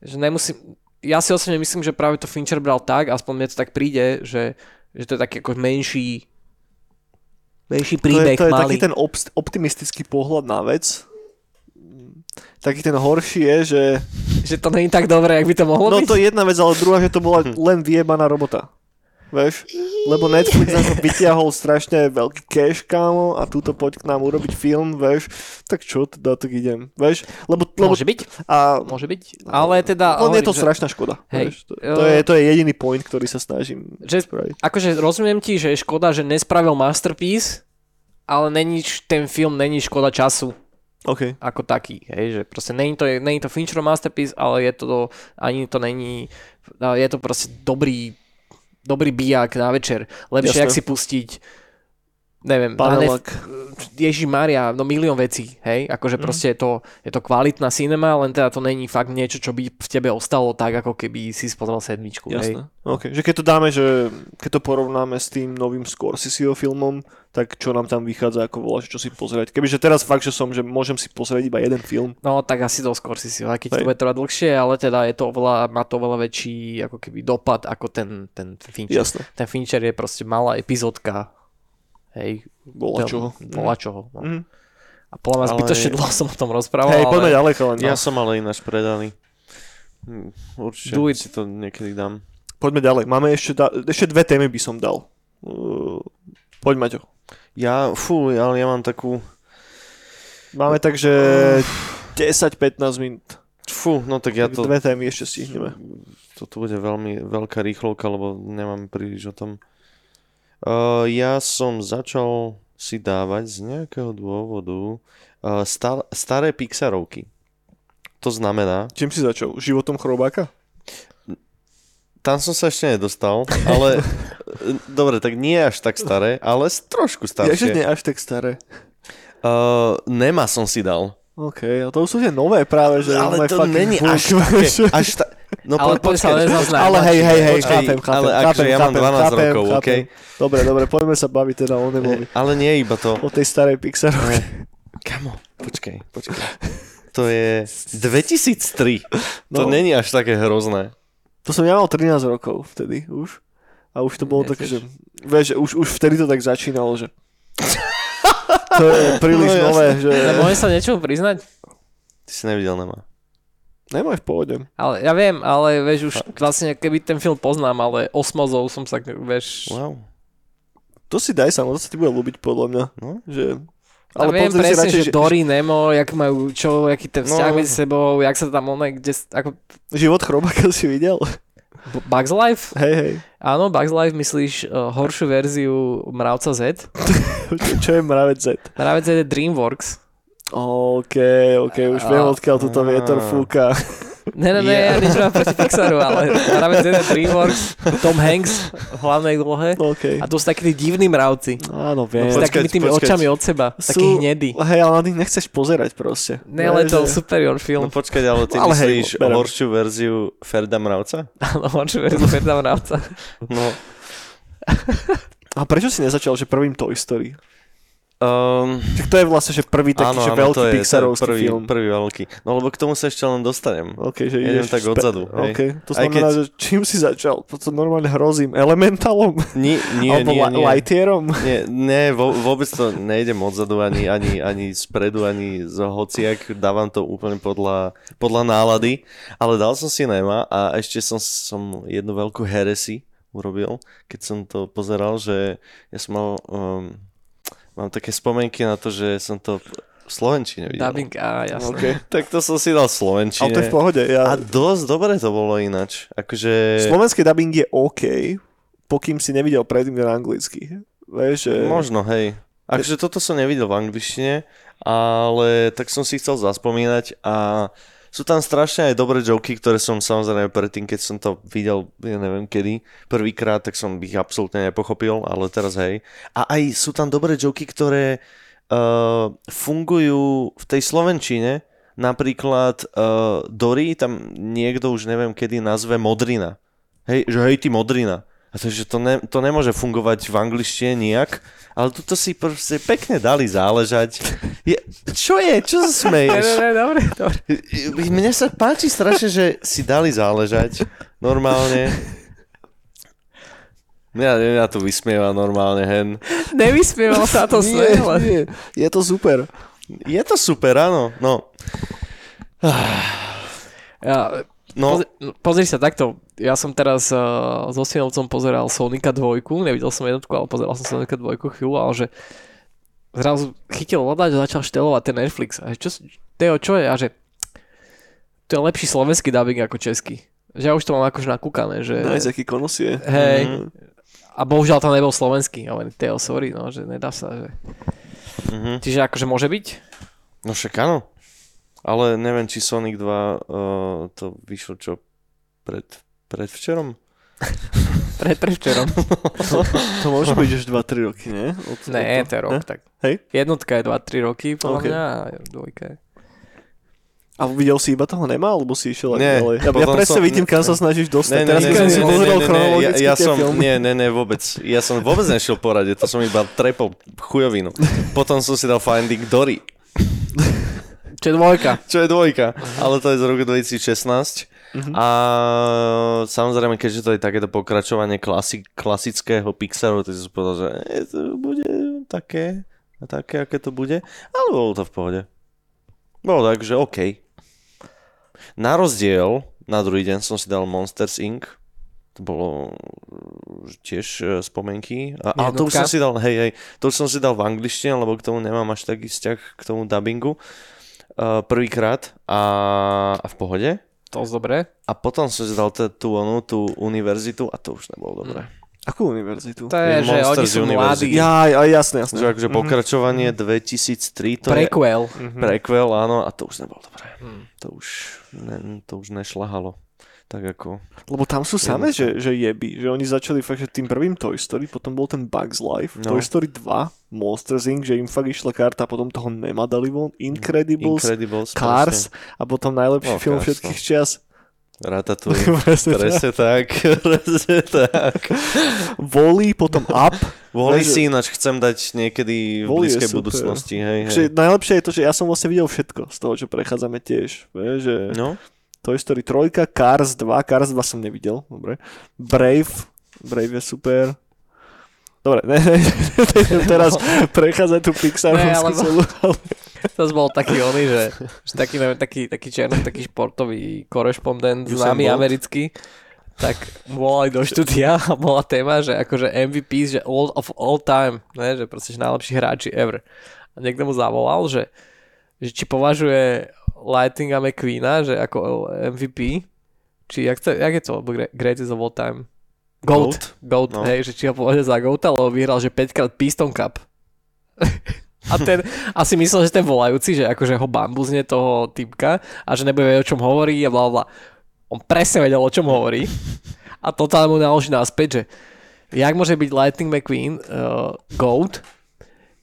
že nemusím... Ja si osobne myslím, že práve to Fincher bral tak, aspoň mne to tak príde, že, že to je taký ako menší menší To je, príbeh to je malý. taký ten obst- optimistický pohľad na vec. Taký ten horší je, že... Že to není tak dobré, jak by to mohlo No byť. to je jedna vec, ale druhá, že to bola len vyjebaná robota. Vieš? Lebo Netflix to vytiahol strašne veľký cash, kámo, a túto poď k nám urobiť film, vieš? Tak čo, teda tak idem, vieš? Lebo, lebo Môže byť, a môže byť. Ale teda... je hovorím, to že- strašná škoda. Hej. Vieš? To, to, je, to je jediný point, ktorý sa snažím Že- spraviť. Akože rozumiem ti, že je škoda, že nespravil masterpiece, ale není, ten film není škoda času OK. ako taký, hej, že proste není to, není to Fincherov masterpiece, ale je to, ani to není, no, je to proste dobrý, dobrý bijak na večer. Lepšie, Jasné. jak si pustiť neviem, Panelak. Ježiš Maria, no milión vecí, hej, akože Mhm. proste je to, je to kvalitná cinema, len teda to není fakt niečo, čo by v tebe ostalo tak, ako keby si spozrel sedmičku, hej. Jasné. Okay. Že keď to dáme, že keď to porovnáme s tým novým Scorseseho filmom, tak čo nám tam vychádza ako voláš, čo si pozrieť. Kebyže teraz fakt, že som, že môžem si pozrieť iba jeden film. No tak asi to skôr si si, aj keď Hej. to bude trvať dlhšie, ale teda je to oveľa, má to oveľa väčší ako keby dopad ako ten, ten Fincher. Jasné. Ten Fincher je proste malá epizódka, hej, Bola čoho. Bola čoho, no. Mhm. A podľa mňa Ale- zbytočne dlho som o tom rozprával, Hej, ale... poďme ďalej, len. Ja No. som ale ináč predaný. Hm, Určite Do it. si to niekedy dám. Poďme ďalej. Máme ešte, da- ešte dve témy by som dal. Uh, poď Maťo. Ja, fú, ale ja mám takú... Máme takže 10-15 minút. Fú, no tak ja Tak to... Dve témy ešte stihneme. Toto bude veľmi veľká rýchlovka, lebo nemám príliš o tom. Uh, ja som začal si dávať z nejakého dôvodu uh, star- staré Pixarovky. To znamená, Čím si začal? Životom chrobáka? Tam som sa ešte nedostal, ale e, dobre, tak nie až tak staré, ale s- trošku staršie. nie až tak staré. Uh, Nema som si dal. OK, a to už sú tie nové práve, že ale to není až také, až ta... No Ale po, poď sa Ale hej, hej, hej, Počkaj, chápem, chápem, ale chápem, akože ja mám chápem, 12 chápem, rokov, chápem. Dobre, dobre, poďme sa baviť teda o Nemovi. Ale nie iba to. O tej starej Pixarovke. Kamo, počkaj, počkaj. To je 2003. To No. není až také hrozné. To som ja mal 13 rokov vtedy už. A už to bolo také, že... Vieš, už, už vtedy to tak začínalo, že... To je príliš No, nové, že... Ale môžem sa niečomu priznať? Ty si nevidel, nemá. Nemaj v pohode. Ale ja viem, ale vieš, už vlastne keby ten film poznám, ale osmozou som sa, vieš... Wow. To si daj samo, to sa ti bude ľúbiť podľa mňa. No. Že... Ale viem pozri si presne, radšej, že Dory, Nemo, jak majú, čo, aký ten vzťah No. medzi sebou, jak sa tam one, kde, ako Život chrobáka si videl? B- Bugs Life? Hej, hej. Áno, Bugs Life myslíš uh, horšiu verziu Mravca Z? Čo, je mravec Z? Mravec Z je DreamWorks. OK, OK, už viem, A- odkiaľ tuto vietor a- fúka. Ne, ne, ne, Ja. ja nič mám proti Pixaru, ale Mravec Z je DreamWorks, Tom Hanks v hlavnej úlohe. OK. A to sú takí tí divní mravci. Áno, viem. S počkať, takými tými počkať. očami od seba, takí hnedí. Hej, ale na tých nechceš pozerať proste. Ne, ale to že- superior No film. počkaj, ale ty Ale hej, myslíš berem. horšiu verziu Ferda Mravca? Áno, horšiu verziu Ferda Mravca. No. A prečo si nezačal, že prvým Toy Story? Um, Tak to je vlastne, že prvý taký, áno, že áno, veľký je, Pixarovský prvý, film. prvý veľký. No lebo k tomu sa ešte len dostanem. OK, že Idem tak spe- odzadu, hej. OK, to znamená, keď- že čím si začal? To, to normálne hrozím. Elementalom? Nie, nie, Alebo nie, nie. Lightyearom? Nie, nie vo, vôbec to nejdem odzadu, ani, ani, ani spredu, ani z hociak. Dávam to úplne podľa, podľa nálady. Ale dal som si Nema a ešte som, som jednu veľkú heresy urobil, keď som to pozeral, že ja som mal... Um, mám také spomienky na to, že som to v Slovenčine videl. Dubbing, á, jasné. OK. Tak to som si dal v Ale Slovenčine. to je v pohode. Ja... A dosť dobre to bolo ináč. Akože... Slovenský dubbing je OK, pokým si nevidel predtým ten anglický. Vieš, že... Možno, hej. Akože toto som nevidel v angličtine, ale tak som si chcel zaspomínať a sú tam strašne aj dobré joky, ktoré som samozrejme predtým, keď som to videl, ja neviem kedy, prvýkrát, tak som ich absolútne nepochopil, ale teraz hej. A aj sú tam dobré joky, ktoré uh, fungujú v tej slovenčine, napríklad uh, Dory, tam niekto už neviem kedy nazve Modrina. Hej, že hej ty Modrina. A to, že to, ne, to nemôže fungovať v angličtine nijak, ale tuto si proste pekne dali záležať. Je, čo je? Čo sa Ne, smeješ? ne, ne, dobre, dobre. Mne sa páči strašne, že si dali záležať normálne. Ja, ja to vysmieva normálne, hen. Nevysmieval sa to nie, sme, ale... nie, je to super. Je to super, áno. No, Ja, no pozri, pozri sa takto, ja som teraz uh, so synovcom pozeral Sonika 2, nevidel som jednotku, ale pozeral som Sonika 2 chvíľu, ale že zrazu chytil hľadať a začal štelovať ten Netflix. A čo, Teo, čo je? A že to je lepší slovenský dubbing ako český. Že ja už to mám akože nakúkané, že... Nájsť, aký konos je. Hej. Mhm. A bohužiaľ tam nebol slovenský. Ja hovorím, Teo, sorry, no, že nedá sa. Že... mhm. Čiže akože môže byť? no však áno. Ale neviem, či Sonic 2 uh, to vyšlo čo pred, pred včerom? Pred prevčerom. To, to môže byť už 2-3 roky, nie? Od, Ne, od to je rok, tak. Hej? Jednotka je 2-3 roky, podľa Ok. mňa, a dvojka je. A videl si iba toho Nema, alebo si išiel Nie, ďalej? Ja, ja presne som- vidím, kam sa snažíš dostať. Ne, ne, Teraz ne, keď ne, som si ne, pozeral ne, ne, ne, ja, chronologicky ja tie som, filmy. nie, ne, ne, vôbec. Ja som vôbec nešiel poradiť, to som iba trepol chujovinu. Potom som si dal Finding Dory, Čo je dvojka? čo je dvojka, ale to je z roku 2016. Mhm. A samozrejme, keďže to je takéto pokračovanie klasi- klasického Pixaru, som si povedal, že e, to bude také a také, aké to bude. Ale bolo to v pohode. Bolo tak, že OK. Na rozdiel, na druhý deň som si dal Monsters Inc. To bolo uh, tiež uh, spomenky. A, a to už som si dal, hej, hej, to už som si dal v angličtine, lebo k tomu nemám až taký vzťah k tomu dubbingu. Uh, prvýkrát a, a v pohode. To je dobré. A potom som si dal t- tú, onu, tú univerzitu a to už nebolo dobré. Akú univerzitu? To je, že oni sú mladí. Ja, aj jasné, jasné. Že akože pokračovanie 2003 to je Prequel. prequel, áno, a to už nebolo dobré. Hm. To už, ne, to už nešlahalo. Tak ako... Lebo tam sú samé, že, že jeby. Že oni začali fakt, že tým prvým Toy Story, potom bol ten Bugs Life, No. Toy Story 2, Monsters Inc., že im fakt išla karta, potom toho Nema dali von, Incredibles, Incredibles, Cars a potom najlepší No, film Cars, všetkých no. čias. Ratatouille. Presne tak. Presne tak, presne. Wall-E, potom Up. Voli si ináč chcem dať niekedy v blízkej budúcnosti. Hej, hej. najlepšie je to, že ja som vlastne videl všetko z toho, čo prechádzame tiež. Vieš, že No, Toy Story 3, Cars 2, Cars 2 som nevidel, dobre. Brave, Brave je super. Dobre, ne, ne, ne, teraz prechádzať tú Pixarovskú celú, To bol taký oný, že, že taký, neviem, taký, taký černý, taký športový korešpondent známy americký, tak volali do štúdia a bola téma, že akože MVP, že all of all time, ne, že proste že najlepší hráči ever. A niekto mu zavolal, že, že či považuje Lightinga McQueena, že ako MVP, či jak, to, jak je to, greatest of all time? Goat. Goat, No. hej, že či ho považuje za Goata, lebo vyhral, že 5 krát Piston Cup. A ten asi myslel, že ten volajúci, že akože ho bambuzne toho typka a že nebude vedieť, o čom hovorí a bla bla. On presne vedel, o čom hovorí. A totálne mu naloží naspäť, že jak môže byť Lightning McQueen uh, GOAT,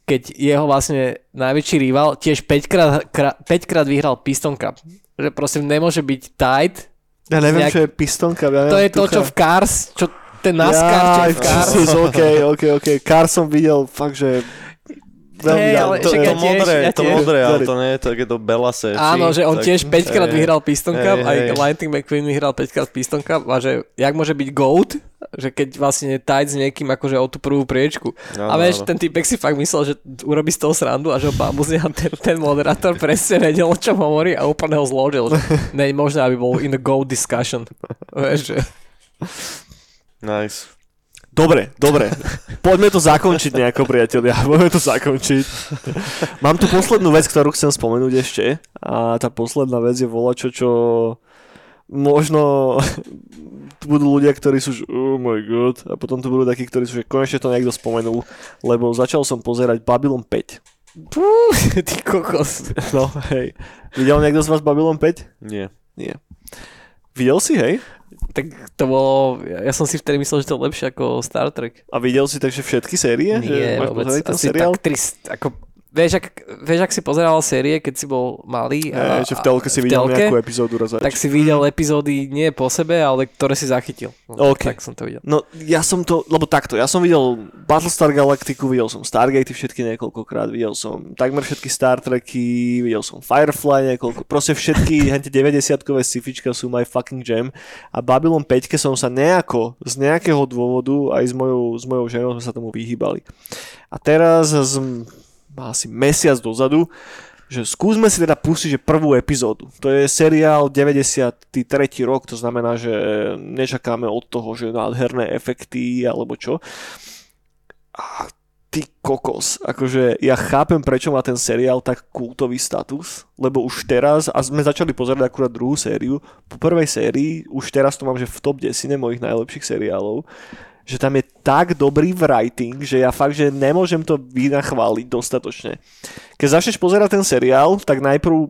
keď jeho vlastne najväčší rival tiež 5 krát, krát, 5 krát vyhral Piston Cup. Že proste nemôže byť tight. ja neviem, Nejak- čo je pistonka. Ja To je to, čo v Cars, čo ten NASCAR, čo je v Cars. Jesus, OK, OK, OK. Cars som videl fakt, že dávno. ale to, to ja tiež, modré, ja to tiež. modré, ale to nie je takéto Belase. Áno, že on tak- tiež 5 krát hej. vyhral Piston Cup, Hej, aj. Lightning McQueen vyhral 5 krát Piston Cup a že jak môže byť GOAT, že keď vlastne tight s niekým akože o tú prvú priečku. Áno, a vieš, áno. ten typek si fakt myslel, že urobí z toho srandu a že ho bambuzne a ten, ten moderátor presne vedel, o čom hovorí a úplne ho zložil. Že nie je možné, aby bol in the GOAT discussion. Vieš, že... Nice. Dobre, dobre. Poďme to zakončiť nejako, priatelia. Poďme to zakončiť. Mám tu poslednú vec, ktorú chcem spomenúť ešte. A tá posledná vec je volačo, čo možno budú ľudia, ktorí sú, že oh my god, a potom tu budú takí, ktorí sú, že konečne to niekto spomenul, lebo začal som pozerať Babylon 5. Pú, ty kokos. No, hej. Videl niekto z vás Babylon 5? Nie. Nie. Videl si, hej? Tak to bolo, ja som si vtedy myslel, že to je lepšie ako Star Trek. A videl si takže všetky série? že Nie, máš vôbec. Asi seriál? tak trist, ako, vieš, ak, vieš, ak si pozeral série, keď si bol malý a, Hej, že v telke si v videl telke, nejakú epizódu za tak si videl epizódy nie po sebe, ale ktoré si zachytil. No, OK. Tak som to videl. No ja som to, lebo takto, ja som videl Battlestar Galactiku, videl som Stargate všetky niekoľkokrát, videl som takmer všetky Star Treky, videl som Firefly niekoľko, proste všetky hente 90-kové sci-fička sú my fucking jam a Babylon 5 som sa nejako, z nejakého dôvodu aj s mojou, s mojou ženou sme sa tomu vyhýbali. A teraz z, asi mesiac dozadu že skúsme si teda pustiť že prvú epizódu. To je seriál 93. rok, to znamená, že nečakáme od toho, že nádherné efekty alebo čo. A ty kokos, akože ja chápem, prečo má ten seriál tak kultový status, lebo už teraz, a sme začali pozerať akurát druhú sériu, po prvej sérii, už teraz to mám, že v top 10 mojich najlepších seriálov, že tam je tak dobrý writing, že ja fakt, že nemôžem to vynachváliť dostatočne. Keď začneš pozerať ten seriál, tak najprv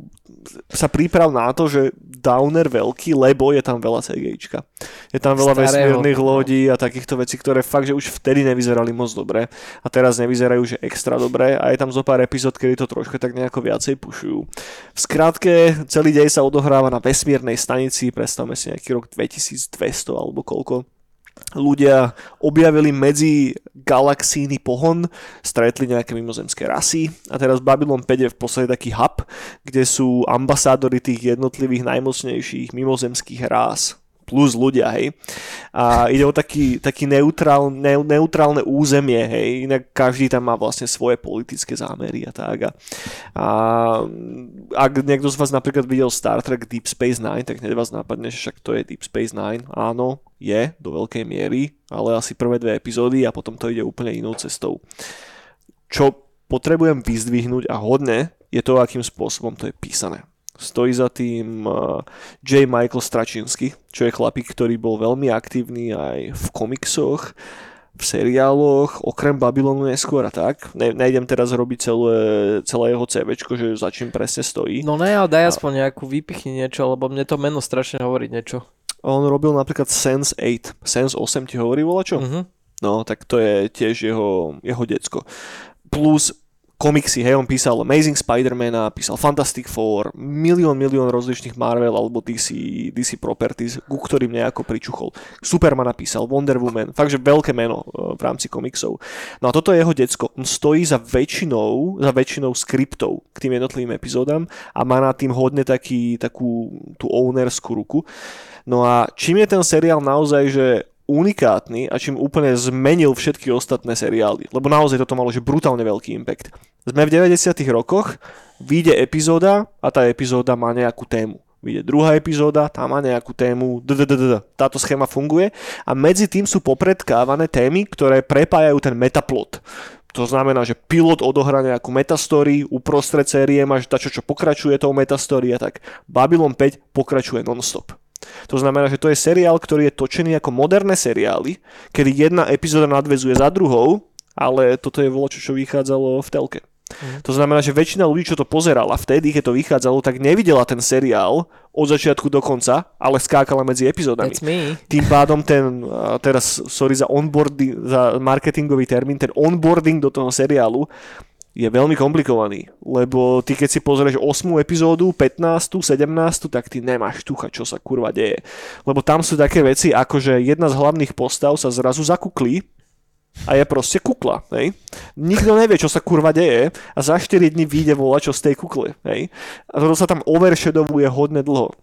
sa príprav na to, že downer veľký, lebo je tam veľa CGIčka. Je tam veľa Starého. vesmírnych lodí a takýchto vecí, ktoré fakt, že už vtedy nevyzerali moc dobre a teraz nevyzerajú, že extra dobre a je tam zo pár epizód, kedy to trošku tak nejako viacej pušujú. V skratke, celý dej sa odohráva na vesmírnej stanici, predstavme si nejaký rok 2200 alebo koľko ľudia objavili medzi galaxíny pohon, stretli nejaké mimozemské rasy a teraz Babylon 5 je v podstate taký hub, kde sú ambasádory tých jednotlivých najmocnejších mimozemských rás plus ľudia, hej. A ide o taký, taký neutrál, ne, neutrálne územie, hej. Inak každý tam má vlastne svoje politické zámery a tak. A, a ak niekto z vás napríklad videl Star Trek Deep Space Nine, tak hneď vás napadne, že však to je Deep Space Nine. Áno, je do veľkej miery, ale asi prvé dve epizódy a potom to ide úplne inou cestou. Čo potrebujem vyzdvihnúť a hodne je to, akým spôsobom to je písané. Stojí za tým uh, J. Michael Stračinsky, čo je chlapík, ktorý bol veľmi aktívny aj v komiksoch, v seriáloch, okrem Babylonu neskôr a tak. Ne, nejdem teraz robiť celé, celé jeho CVčko, že za čím presne stojí. No ne, ale daj aspoň nejakú, vypichni niečo, lebo mne to meno strašne hovorí niečo. On robil napríklad Sense 8. Sense 8 ti hovorí čo? Mhm. No, tak to je tiež jeho, jeho decko. Plus komiksy, hej, on písal Amazing Spider-Mana, písal Fantastic Four, milión, milión rozličných Marvel alebo DC, DC properties, ku ktorým nejako pričuchol. Superman napísal, Wonder Woman, fakt, že veľké meno e, v rámci komiksov. No a toto je jeho decko. On stojí za väčšinou, za väčšinou skriptov k tým jednotlivým epizódam a má na tým hodne taký, takú tú ownerskú ruku. No a čím je ten seriál naozaj, že unikátny a čím úplne zmenil všetky ostatné seriály. Lebo naozaj toto malo že brutálne veľký impact. Sme v 90 rokoch, vyjde epizóda a tá epizóda má nejakú tému. Vyjde druhá epizóda, tá má nejakú tému, táto schéma funguje a medzi tým sú popredkávané témy, ktoré prepájajú ten metaplot. To znamená, že pilot odohrá nejakú metastory, uprostred série máš dačo, čo pokračuje tou metastory a tak. Babylon 5 pokračuje non-stop. To znamená, že to je seriál, ktorý je točený ako moderné seriály, kedy jedna epizóda nadvezuje za druhou, ale toto je voľačo, čo vychádzalo v telke. Mm. To znamená, že väčšina ľudí, čo to pozerala vtedy, keď to vychádzalo, tak nevidela ten seriál od začiatku do konca, ale skákala medzi epizódami. That's me. Tým pádom ten, teraz sorry za onboarding, za marketingový termín, ten onboarding do toho seriálu je veľmi komplikovaný, lebo ty keď si pozrieš 8 epizódu, 15, 17, tak ty nemáš tucha, čo sa kurva deje. Lebo tam sú také veci, ako že jedna z hlavných postav sa zrazu zakuklí a je proste kukla. Hej? Nikto nevie, čo sa kurva deje a za 4 dní vyjde volať čo z tej kukly. Hej? A toto sa tam overshadowuje hodne dlho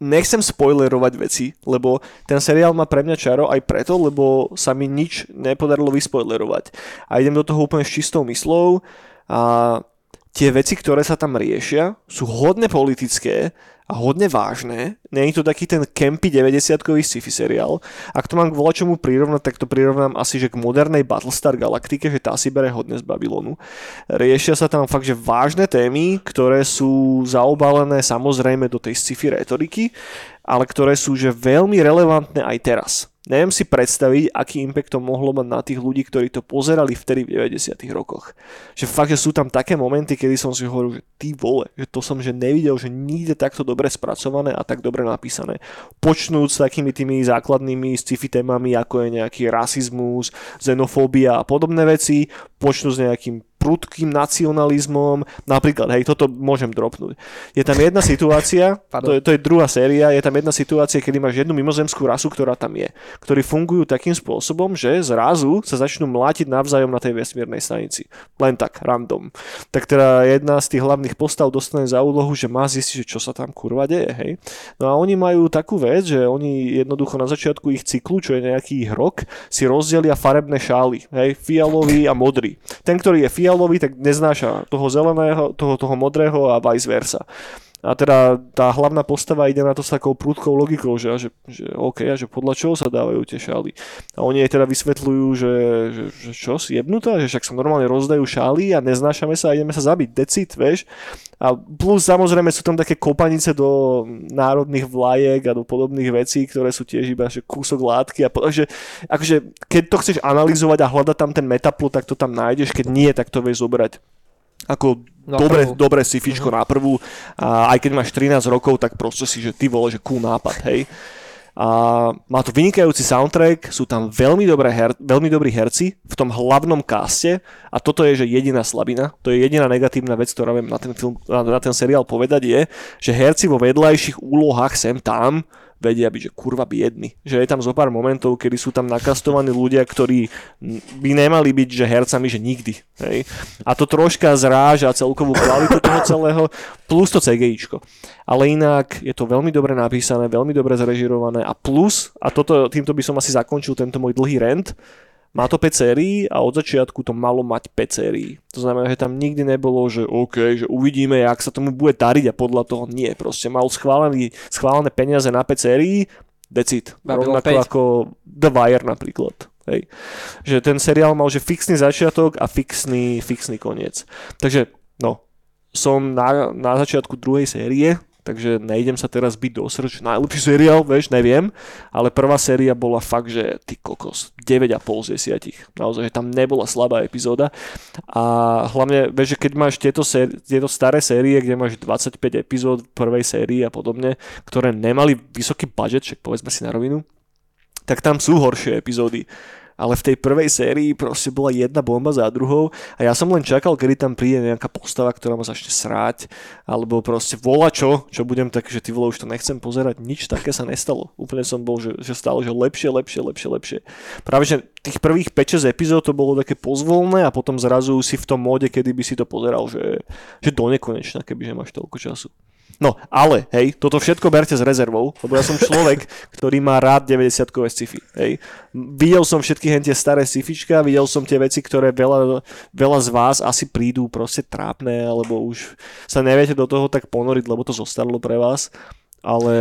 nechcem spoilerovať veci, lebo ten seriál má pre mňa čaro aj preto, lebo sa mi nič nepodarilo vyspoilerovať. A idem do toho úplne s čistou myslou a tie veci, ktoré sa tam riešia, sú hodne politické a hodne vážne. Není to taký ten campy 90-kový sci-fi seriál. Ak to mám k volačomu prirovnať, tak to prirovnám asi že k modernej Battlestar Galaktike, že tá si bere hodne z Babylonu. Riešia sa tam fakt, že vážne témy, ktoré sú zaobalené samozrejme do tej sci-fi retoriky, ale ktoré sú že veľmi relevantné aj teraz. Neviem si predstaviť, aký impact to mohlo mať na tých ľudí, ktorí to pozerali vtedy v 90 rokoch. Že fakt, že sú tam také momenty, kedy som si hovoril, že ty vole, že to som že nevidel, že nikde takto dobre spracované a tak dobre napísané. Počnúť s takými tými základnými sci-fi témami, ako je nejaký rasizmus, xenofóbia a podobné veci, počnúť s nejakým prudkým nacionalizmom, napríklad, hej, toto môžem dropnúť. Je tam jedna situácia, to je, to je druhá séria, je tam jedna situácia, kedy máš jednu mimozemskú rasu, ktorá tam je, ktorí fungujú takým spôsobom, že zrazu sa začnú mlátiť navzájom na tej vesmírnej stanici. Len tak, random. Tak teda jedna z tých hlavných postav dostane za úlohu, že má zistiť, že čo sa tam kurva deje, hej. No a oni majú takú vec, že oni jednoducho na začiatku ich cyklu, čo je nejaký rok, si rozdelia farebné šály, hej, fialový a modrý. Ten, ktorý je fialový, fialový, tak neznáša toho zeleného, toho, toho modrého a vice versa. A teda tá hlavná postava ide na to s takou prúdkou logikou, že, že, že OK, a že podľa čoho sa dávajú tie šály. A oni jej teda vysvetľujú, že, že, že čo, si jebnutá, že však sa normálne rozdajú šály a neznášame sa a ideme sa zabiť, decit, vieš. A plus samozrejme sú tam také kopanice do národných vlajek a do podobných vecí, ktoré sú tiež iba že kúsok látky. A po, že, akože, keď to chceš analyzovať a hľadať tam ten metaplot, tak to tam nájdeš, keď nie, tak to vieš zobrať Ako Na dobre, prvú. dobre sifičko na prvú. A aj keď máš 13 rokov, tak proste si, že ty vole, že cool nápad, hej. A má to vynikajúci soundtrack, sú tam veľmi, dobré her, veľmi dobrí herci v tom hlavnom caste a toto je, že jediná slabina, to je jediná negatívna vec, ktorá viem na ten, film, na, na ten seriál povedať je, že herci vo vedľajších úlohách sem tam vedia byť, že kurva biedni. Že je tam zo pár momentov, kedy sú tam nakastovaní ľudia, ktorí by nemali byť, že hercami, že nikdy. Hej. A to troška zráža celkovú kvalitu toho celého, plus to CGIčko. Ale inak je to veľmi dobre napísané, veľmi dobre zrežirované a plus, a toto, týmto by som asi zakončil tento môj dlhý rent, má to 5 sérií a od začiatku to malo mať 5 sérií. To znamená, že tam nikdy nebolo, že OK, že uvidíme, jak sa tomu bude dariť a podľa toho nie. Proste mal schválený, schválené peniaze na 5 sérií, decit. Rovnako 5. ako The Wire napríklad. Hej. Že ten seriál mal že fixný začiatok a fixný, fixný koniec. Takže, no, som na, na začiatku druhej série, takže nejdem sa teraz byť do srč. Najlepší seriál, vieš, neviem, ale prvá séria bola fakt, že ty kokos, 9,5 z 10. Naozaj, že tam nebola slabá epizóda. A hlavne, vieš, že keď máš tieto, séri- tieto staré série, kde máš 25 epizód prvej sérii a podobne, ktoré nemali vysoký budget, však povedzme si na rovinu, tak tam sú horšie epizódy. Ale v tej prvej sérii proste bola jedna bomba za druhou a ja som len čakal, kedy tam príde nejaká postava, ktorá ma začne sráť, alebo proste vola čo, čo budem tak, že ty vole, už to nechcem pozerať, nič také sa nestalo. Úplne som bol, že, že stále, že lepšie, lepšie, lepšie, lepšie. Práve, že tých prvých 5-6 epizód to bolo také pozvolné a potom zrazu si v tom móde, kedy by si to pozeral, že, že do nekonečna, kebyže máš toľko času. No, ale, hej, toto všetko berte s rezervou, lebo ja som človek, ktorý má rád 90-kové sci-fi, hej. Videl som všetky hen tie staré sci-fička, videl som tie veci, ktoré veľa, veľa z vás asi prídu proste trápne, alebo už sa neviete do toho tak ponoriť, lebo to zostalo pre vás. Ale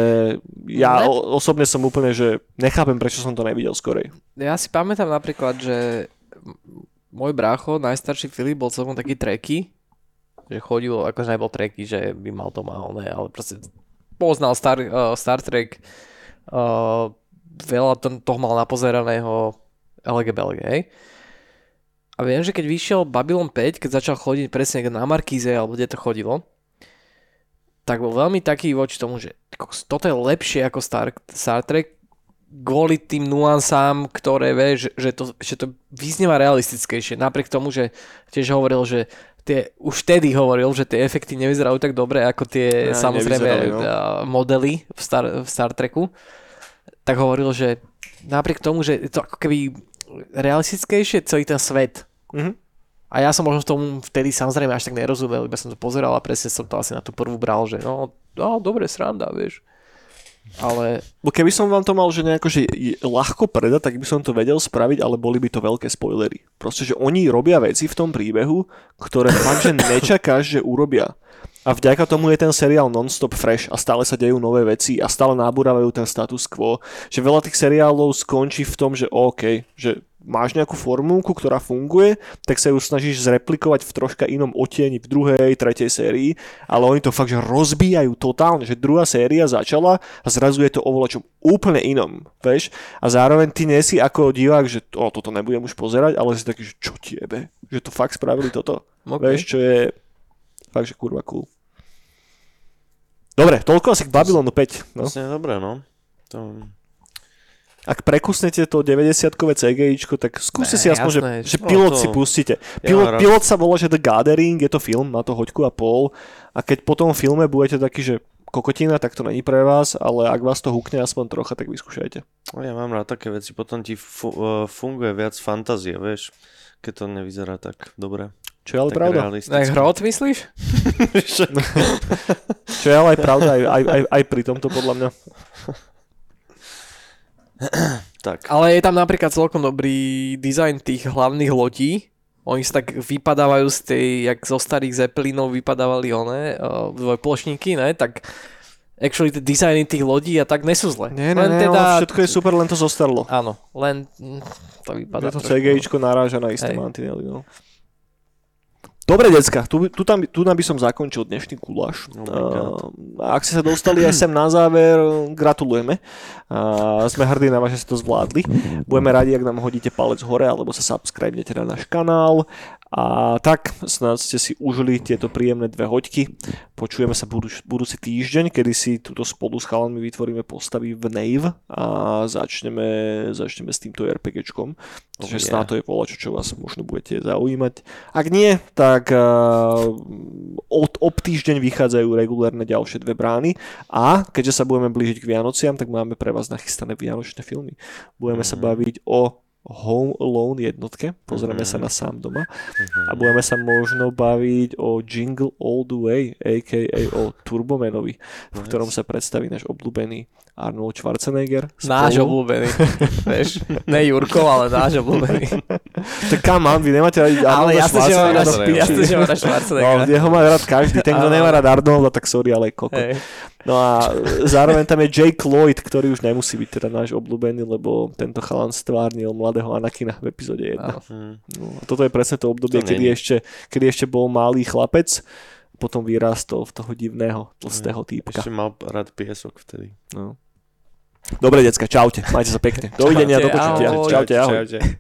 ja Ne. osobne som úplne, že nechápem, prečo som to nevidel skorej. Ja si pamätám napríklad, že môj brácho, najstarší Filip, bol celkom taký treky, že chodil, akože nebol treky, že by mal doma oné, ale proste poznal Star, uh, Star Trek, uh, veľa to, toho mal napozeraného LGBLG, hej. A viem, že keď vyšiel Babylon 5, keď začal chodiť presne na Markíze, alebo kde to chodilo, tak bol veľmi taký voči tomu, že toto je lepšie ako Star, Star Trek, kvôli tým nuansám, ktoré vie, že, to, že to vyznieva realistickejšie. Napriek tomu, že tiež hovoril, že tie, už vtedy hovoril, že tie efekty nevyzerajú tak dobre, ako tie Ne, samozrejme no. a, modely v Star, v Star Treku. Tak hovoril, že napriek tomu, že je to ako keby realistickejšie celý ten svet. Mhm. A ja som možno v tom vtedy samozrejme až tak nerozumel, iba som to pozeral a presne som to asi na tú prvú bral, že no, no dobre, sranda, vieš. Ale Bo keby som vám to mal, že nejako že ľahko predať, tak by som to vedel spraviť, ale boli by to veľké spoilery. Proste, že oni robia veci v tom príbehu, ktoré fakt, že nečakáš, že urobia. A vďaka tomu je ten seriál non-stop fresh a stále sa dejú nové veci a stále náburávajú ten status quo. Že veľa tých seriálov skončí v tom, že OK, že máš nejakú formulku, ktorá funguje, tak sa ju snažíš zreplikovať v troška inom otieni v druhej, tretej sérii, ale oni to fakt, že rozbijajú totálne, že druhá séria začala a zrazu je to o čom úplne inom, vieš? A zároveň ty nie si ako divák, že o, toto nebudem už pozerať, ale si taký, že čo ti jebe? Že to fakt spravili toto. OK. Vieš, čo je fakt, že kurva cool. Dobre, toľko asi k Babylonu 5. No. Vlastne dobré, no. To... Ak prekusnete to 90-kové CGIčko, tak skúste Ne, si aspoň, že, jasné. že No, pilot to- si pustíte. Pilot, pilot sa volá, že The Gathering, je to film, má to hoďku a pol. A keď po tom filme budete taký, že kokotina, tak to není pre vás, ale ak vás to hukne aspoň trocha, tak vyskúšajte. Ja mám rád také veci, potom ti fu- uh, funguje viac fantázie, vieš, keď to nevyzerá tak dobre. Čo je ale tak pravda. tak hrot myslíš? Čo je ale aj pravda aj, aj, aj, aj pri tomto podľa mňa. Tak, Ale je tam napríklad celkom dobrý dizajn tých hlavných lodí. Oni sa tak vypadávajú z tej, jak zo starých Zeppelinov vypadávali one, uh, dvojplošníky, ne? Tak actually tie dizajny tých lodí a tak nesú zle. Nie, nie, nie, teda... všetko je super, len to zostarlo. Áno, len to vypadá Že to trošku- CGIčko naráža na isté mantinely, no. Dobre, decka, tu, tu, tam, tu tam by som zakončil dnešný guláš. Oh. Uh, ak ste sa dostali aj sem na záver, gratulujeme. Uh, sme hrdí na vás, že ste to zvládli. Budeme radi, ak nám hodíte palec hore, alebo sa subscribnete na náš kanál. A tak, snad ste si užili tieto príjemné dve hoďky. Počujeme sa budúci, budúci týždeň, kedy si túto spolu s chalami vytvoríme postavy v Nave a začneme, začneme s týmto RPGčkom. Takže yeah. snáď to je volačo, čo vás možno budete zaujímať. Ak nie, tak uh, od, ob týždeň vychádzajú regulérne ďalšie dve brány a keďže sa budeme blížiť k Vianociam, tak máme pre vás nachystané vianočné filmy. Budeme mm-hmm. sa baviť o Home Alone jednotke, pozrieme mm-hmm. sa na sám doma mm-hmm. a budeme sa možno baviť o Jingle All The Way, a.k.a. o Turbomanovi, nice. v ktorom sa predstaví náš obľúbený Arnold Schwarzenegger. Spolu. Náš obľúbený, vieš, ne Jurko, ale náš obľúbený. tak kam mám, vy nemáte aj Ale jasne, že mám rád, jasne, že mám rád Schwarzeneggera. No, jeho má rád každý, ten, kto nemá rád Arnolda, tak sorry, ale koko. Hey. No a zároveň tam je Jake Lloyd, ktorý už nemusí byť teda náš obľúbený, lebo tento chalan stvárnil mladého Anakina v epizóde 1. No, a toto je presne to obdobie, to kedy, ešte, kedy ešte bol malý chlapec, potom vyrástol v toho divného, tlstého týpka. Ešte mal rád piesok vtedy. No. Dobre, decka, čaute. Majte sa pekne. Dovidenia, do počutia. Čaute, ahoj. Čaute. ahoj.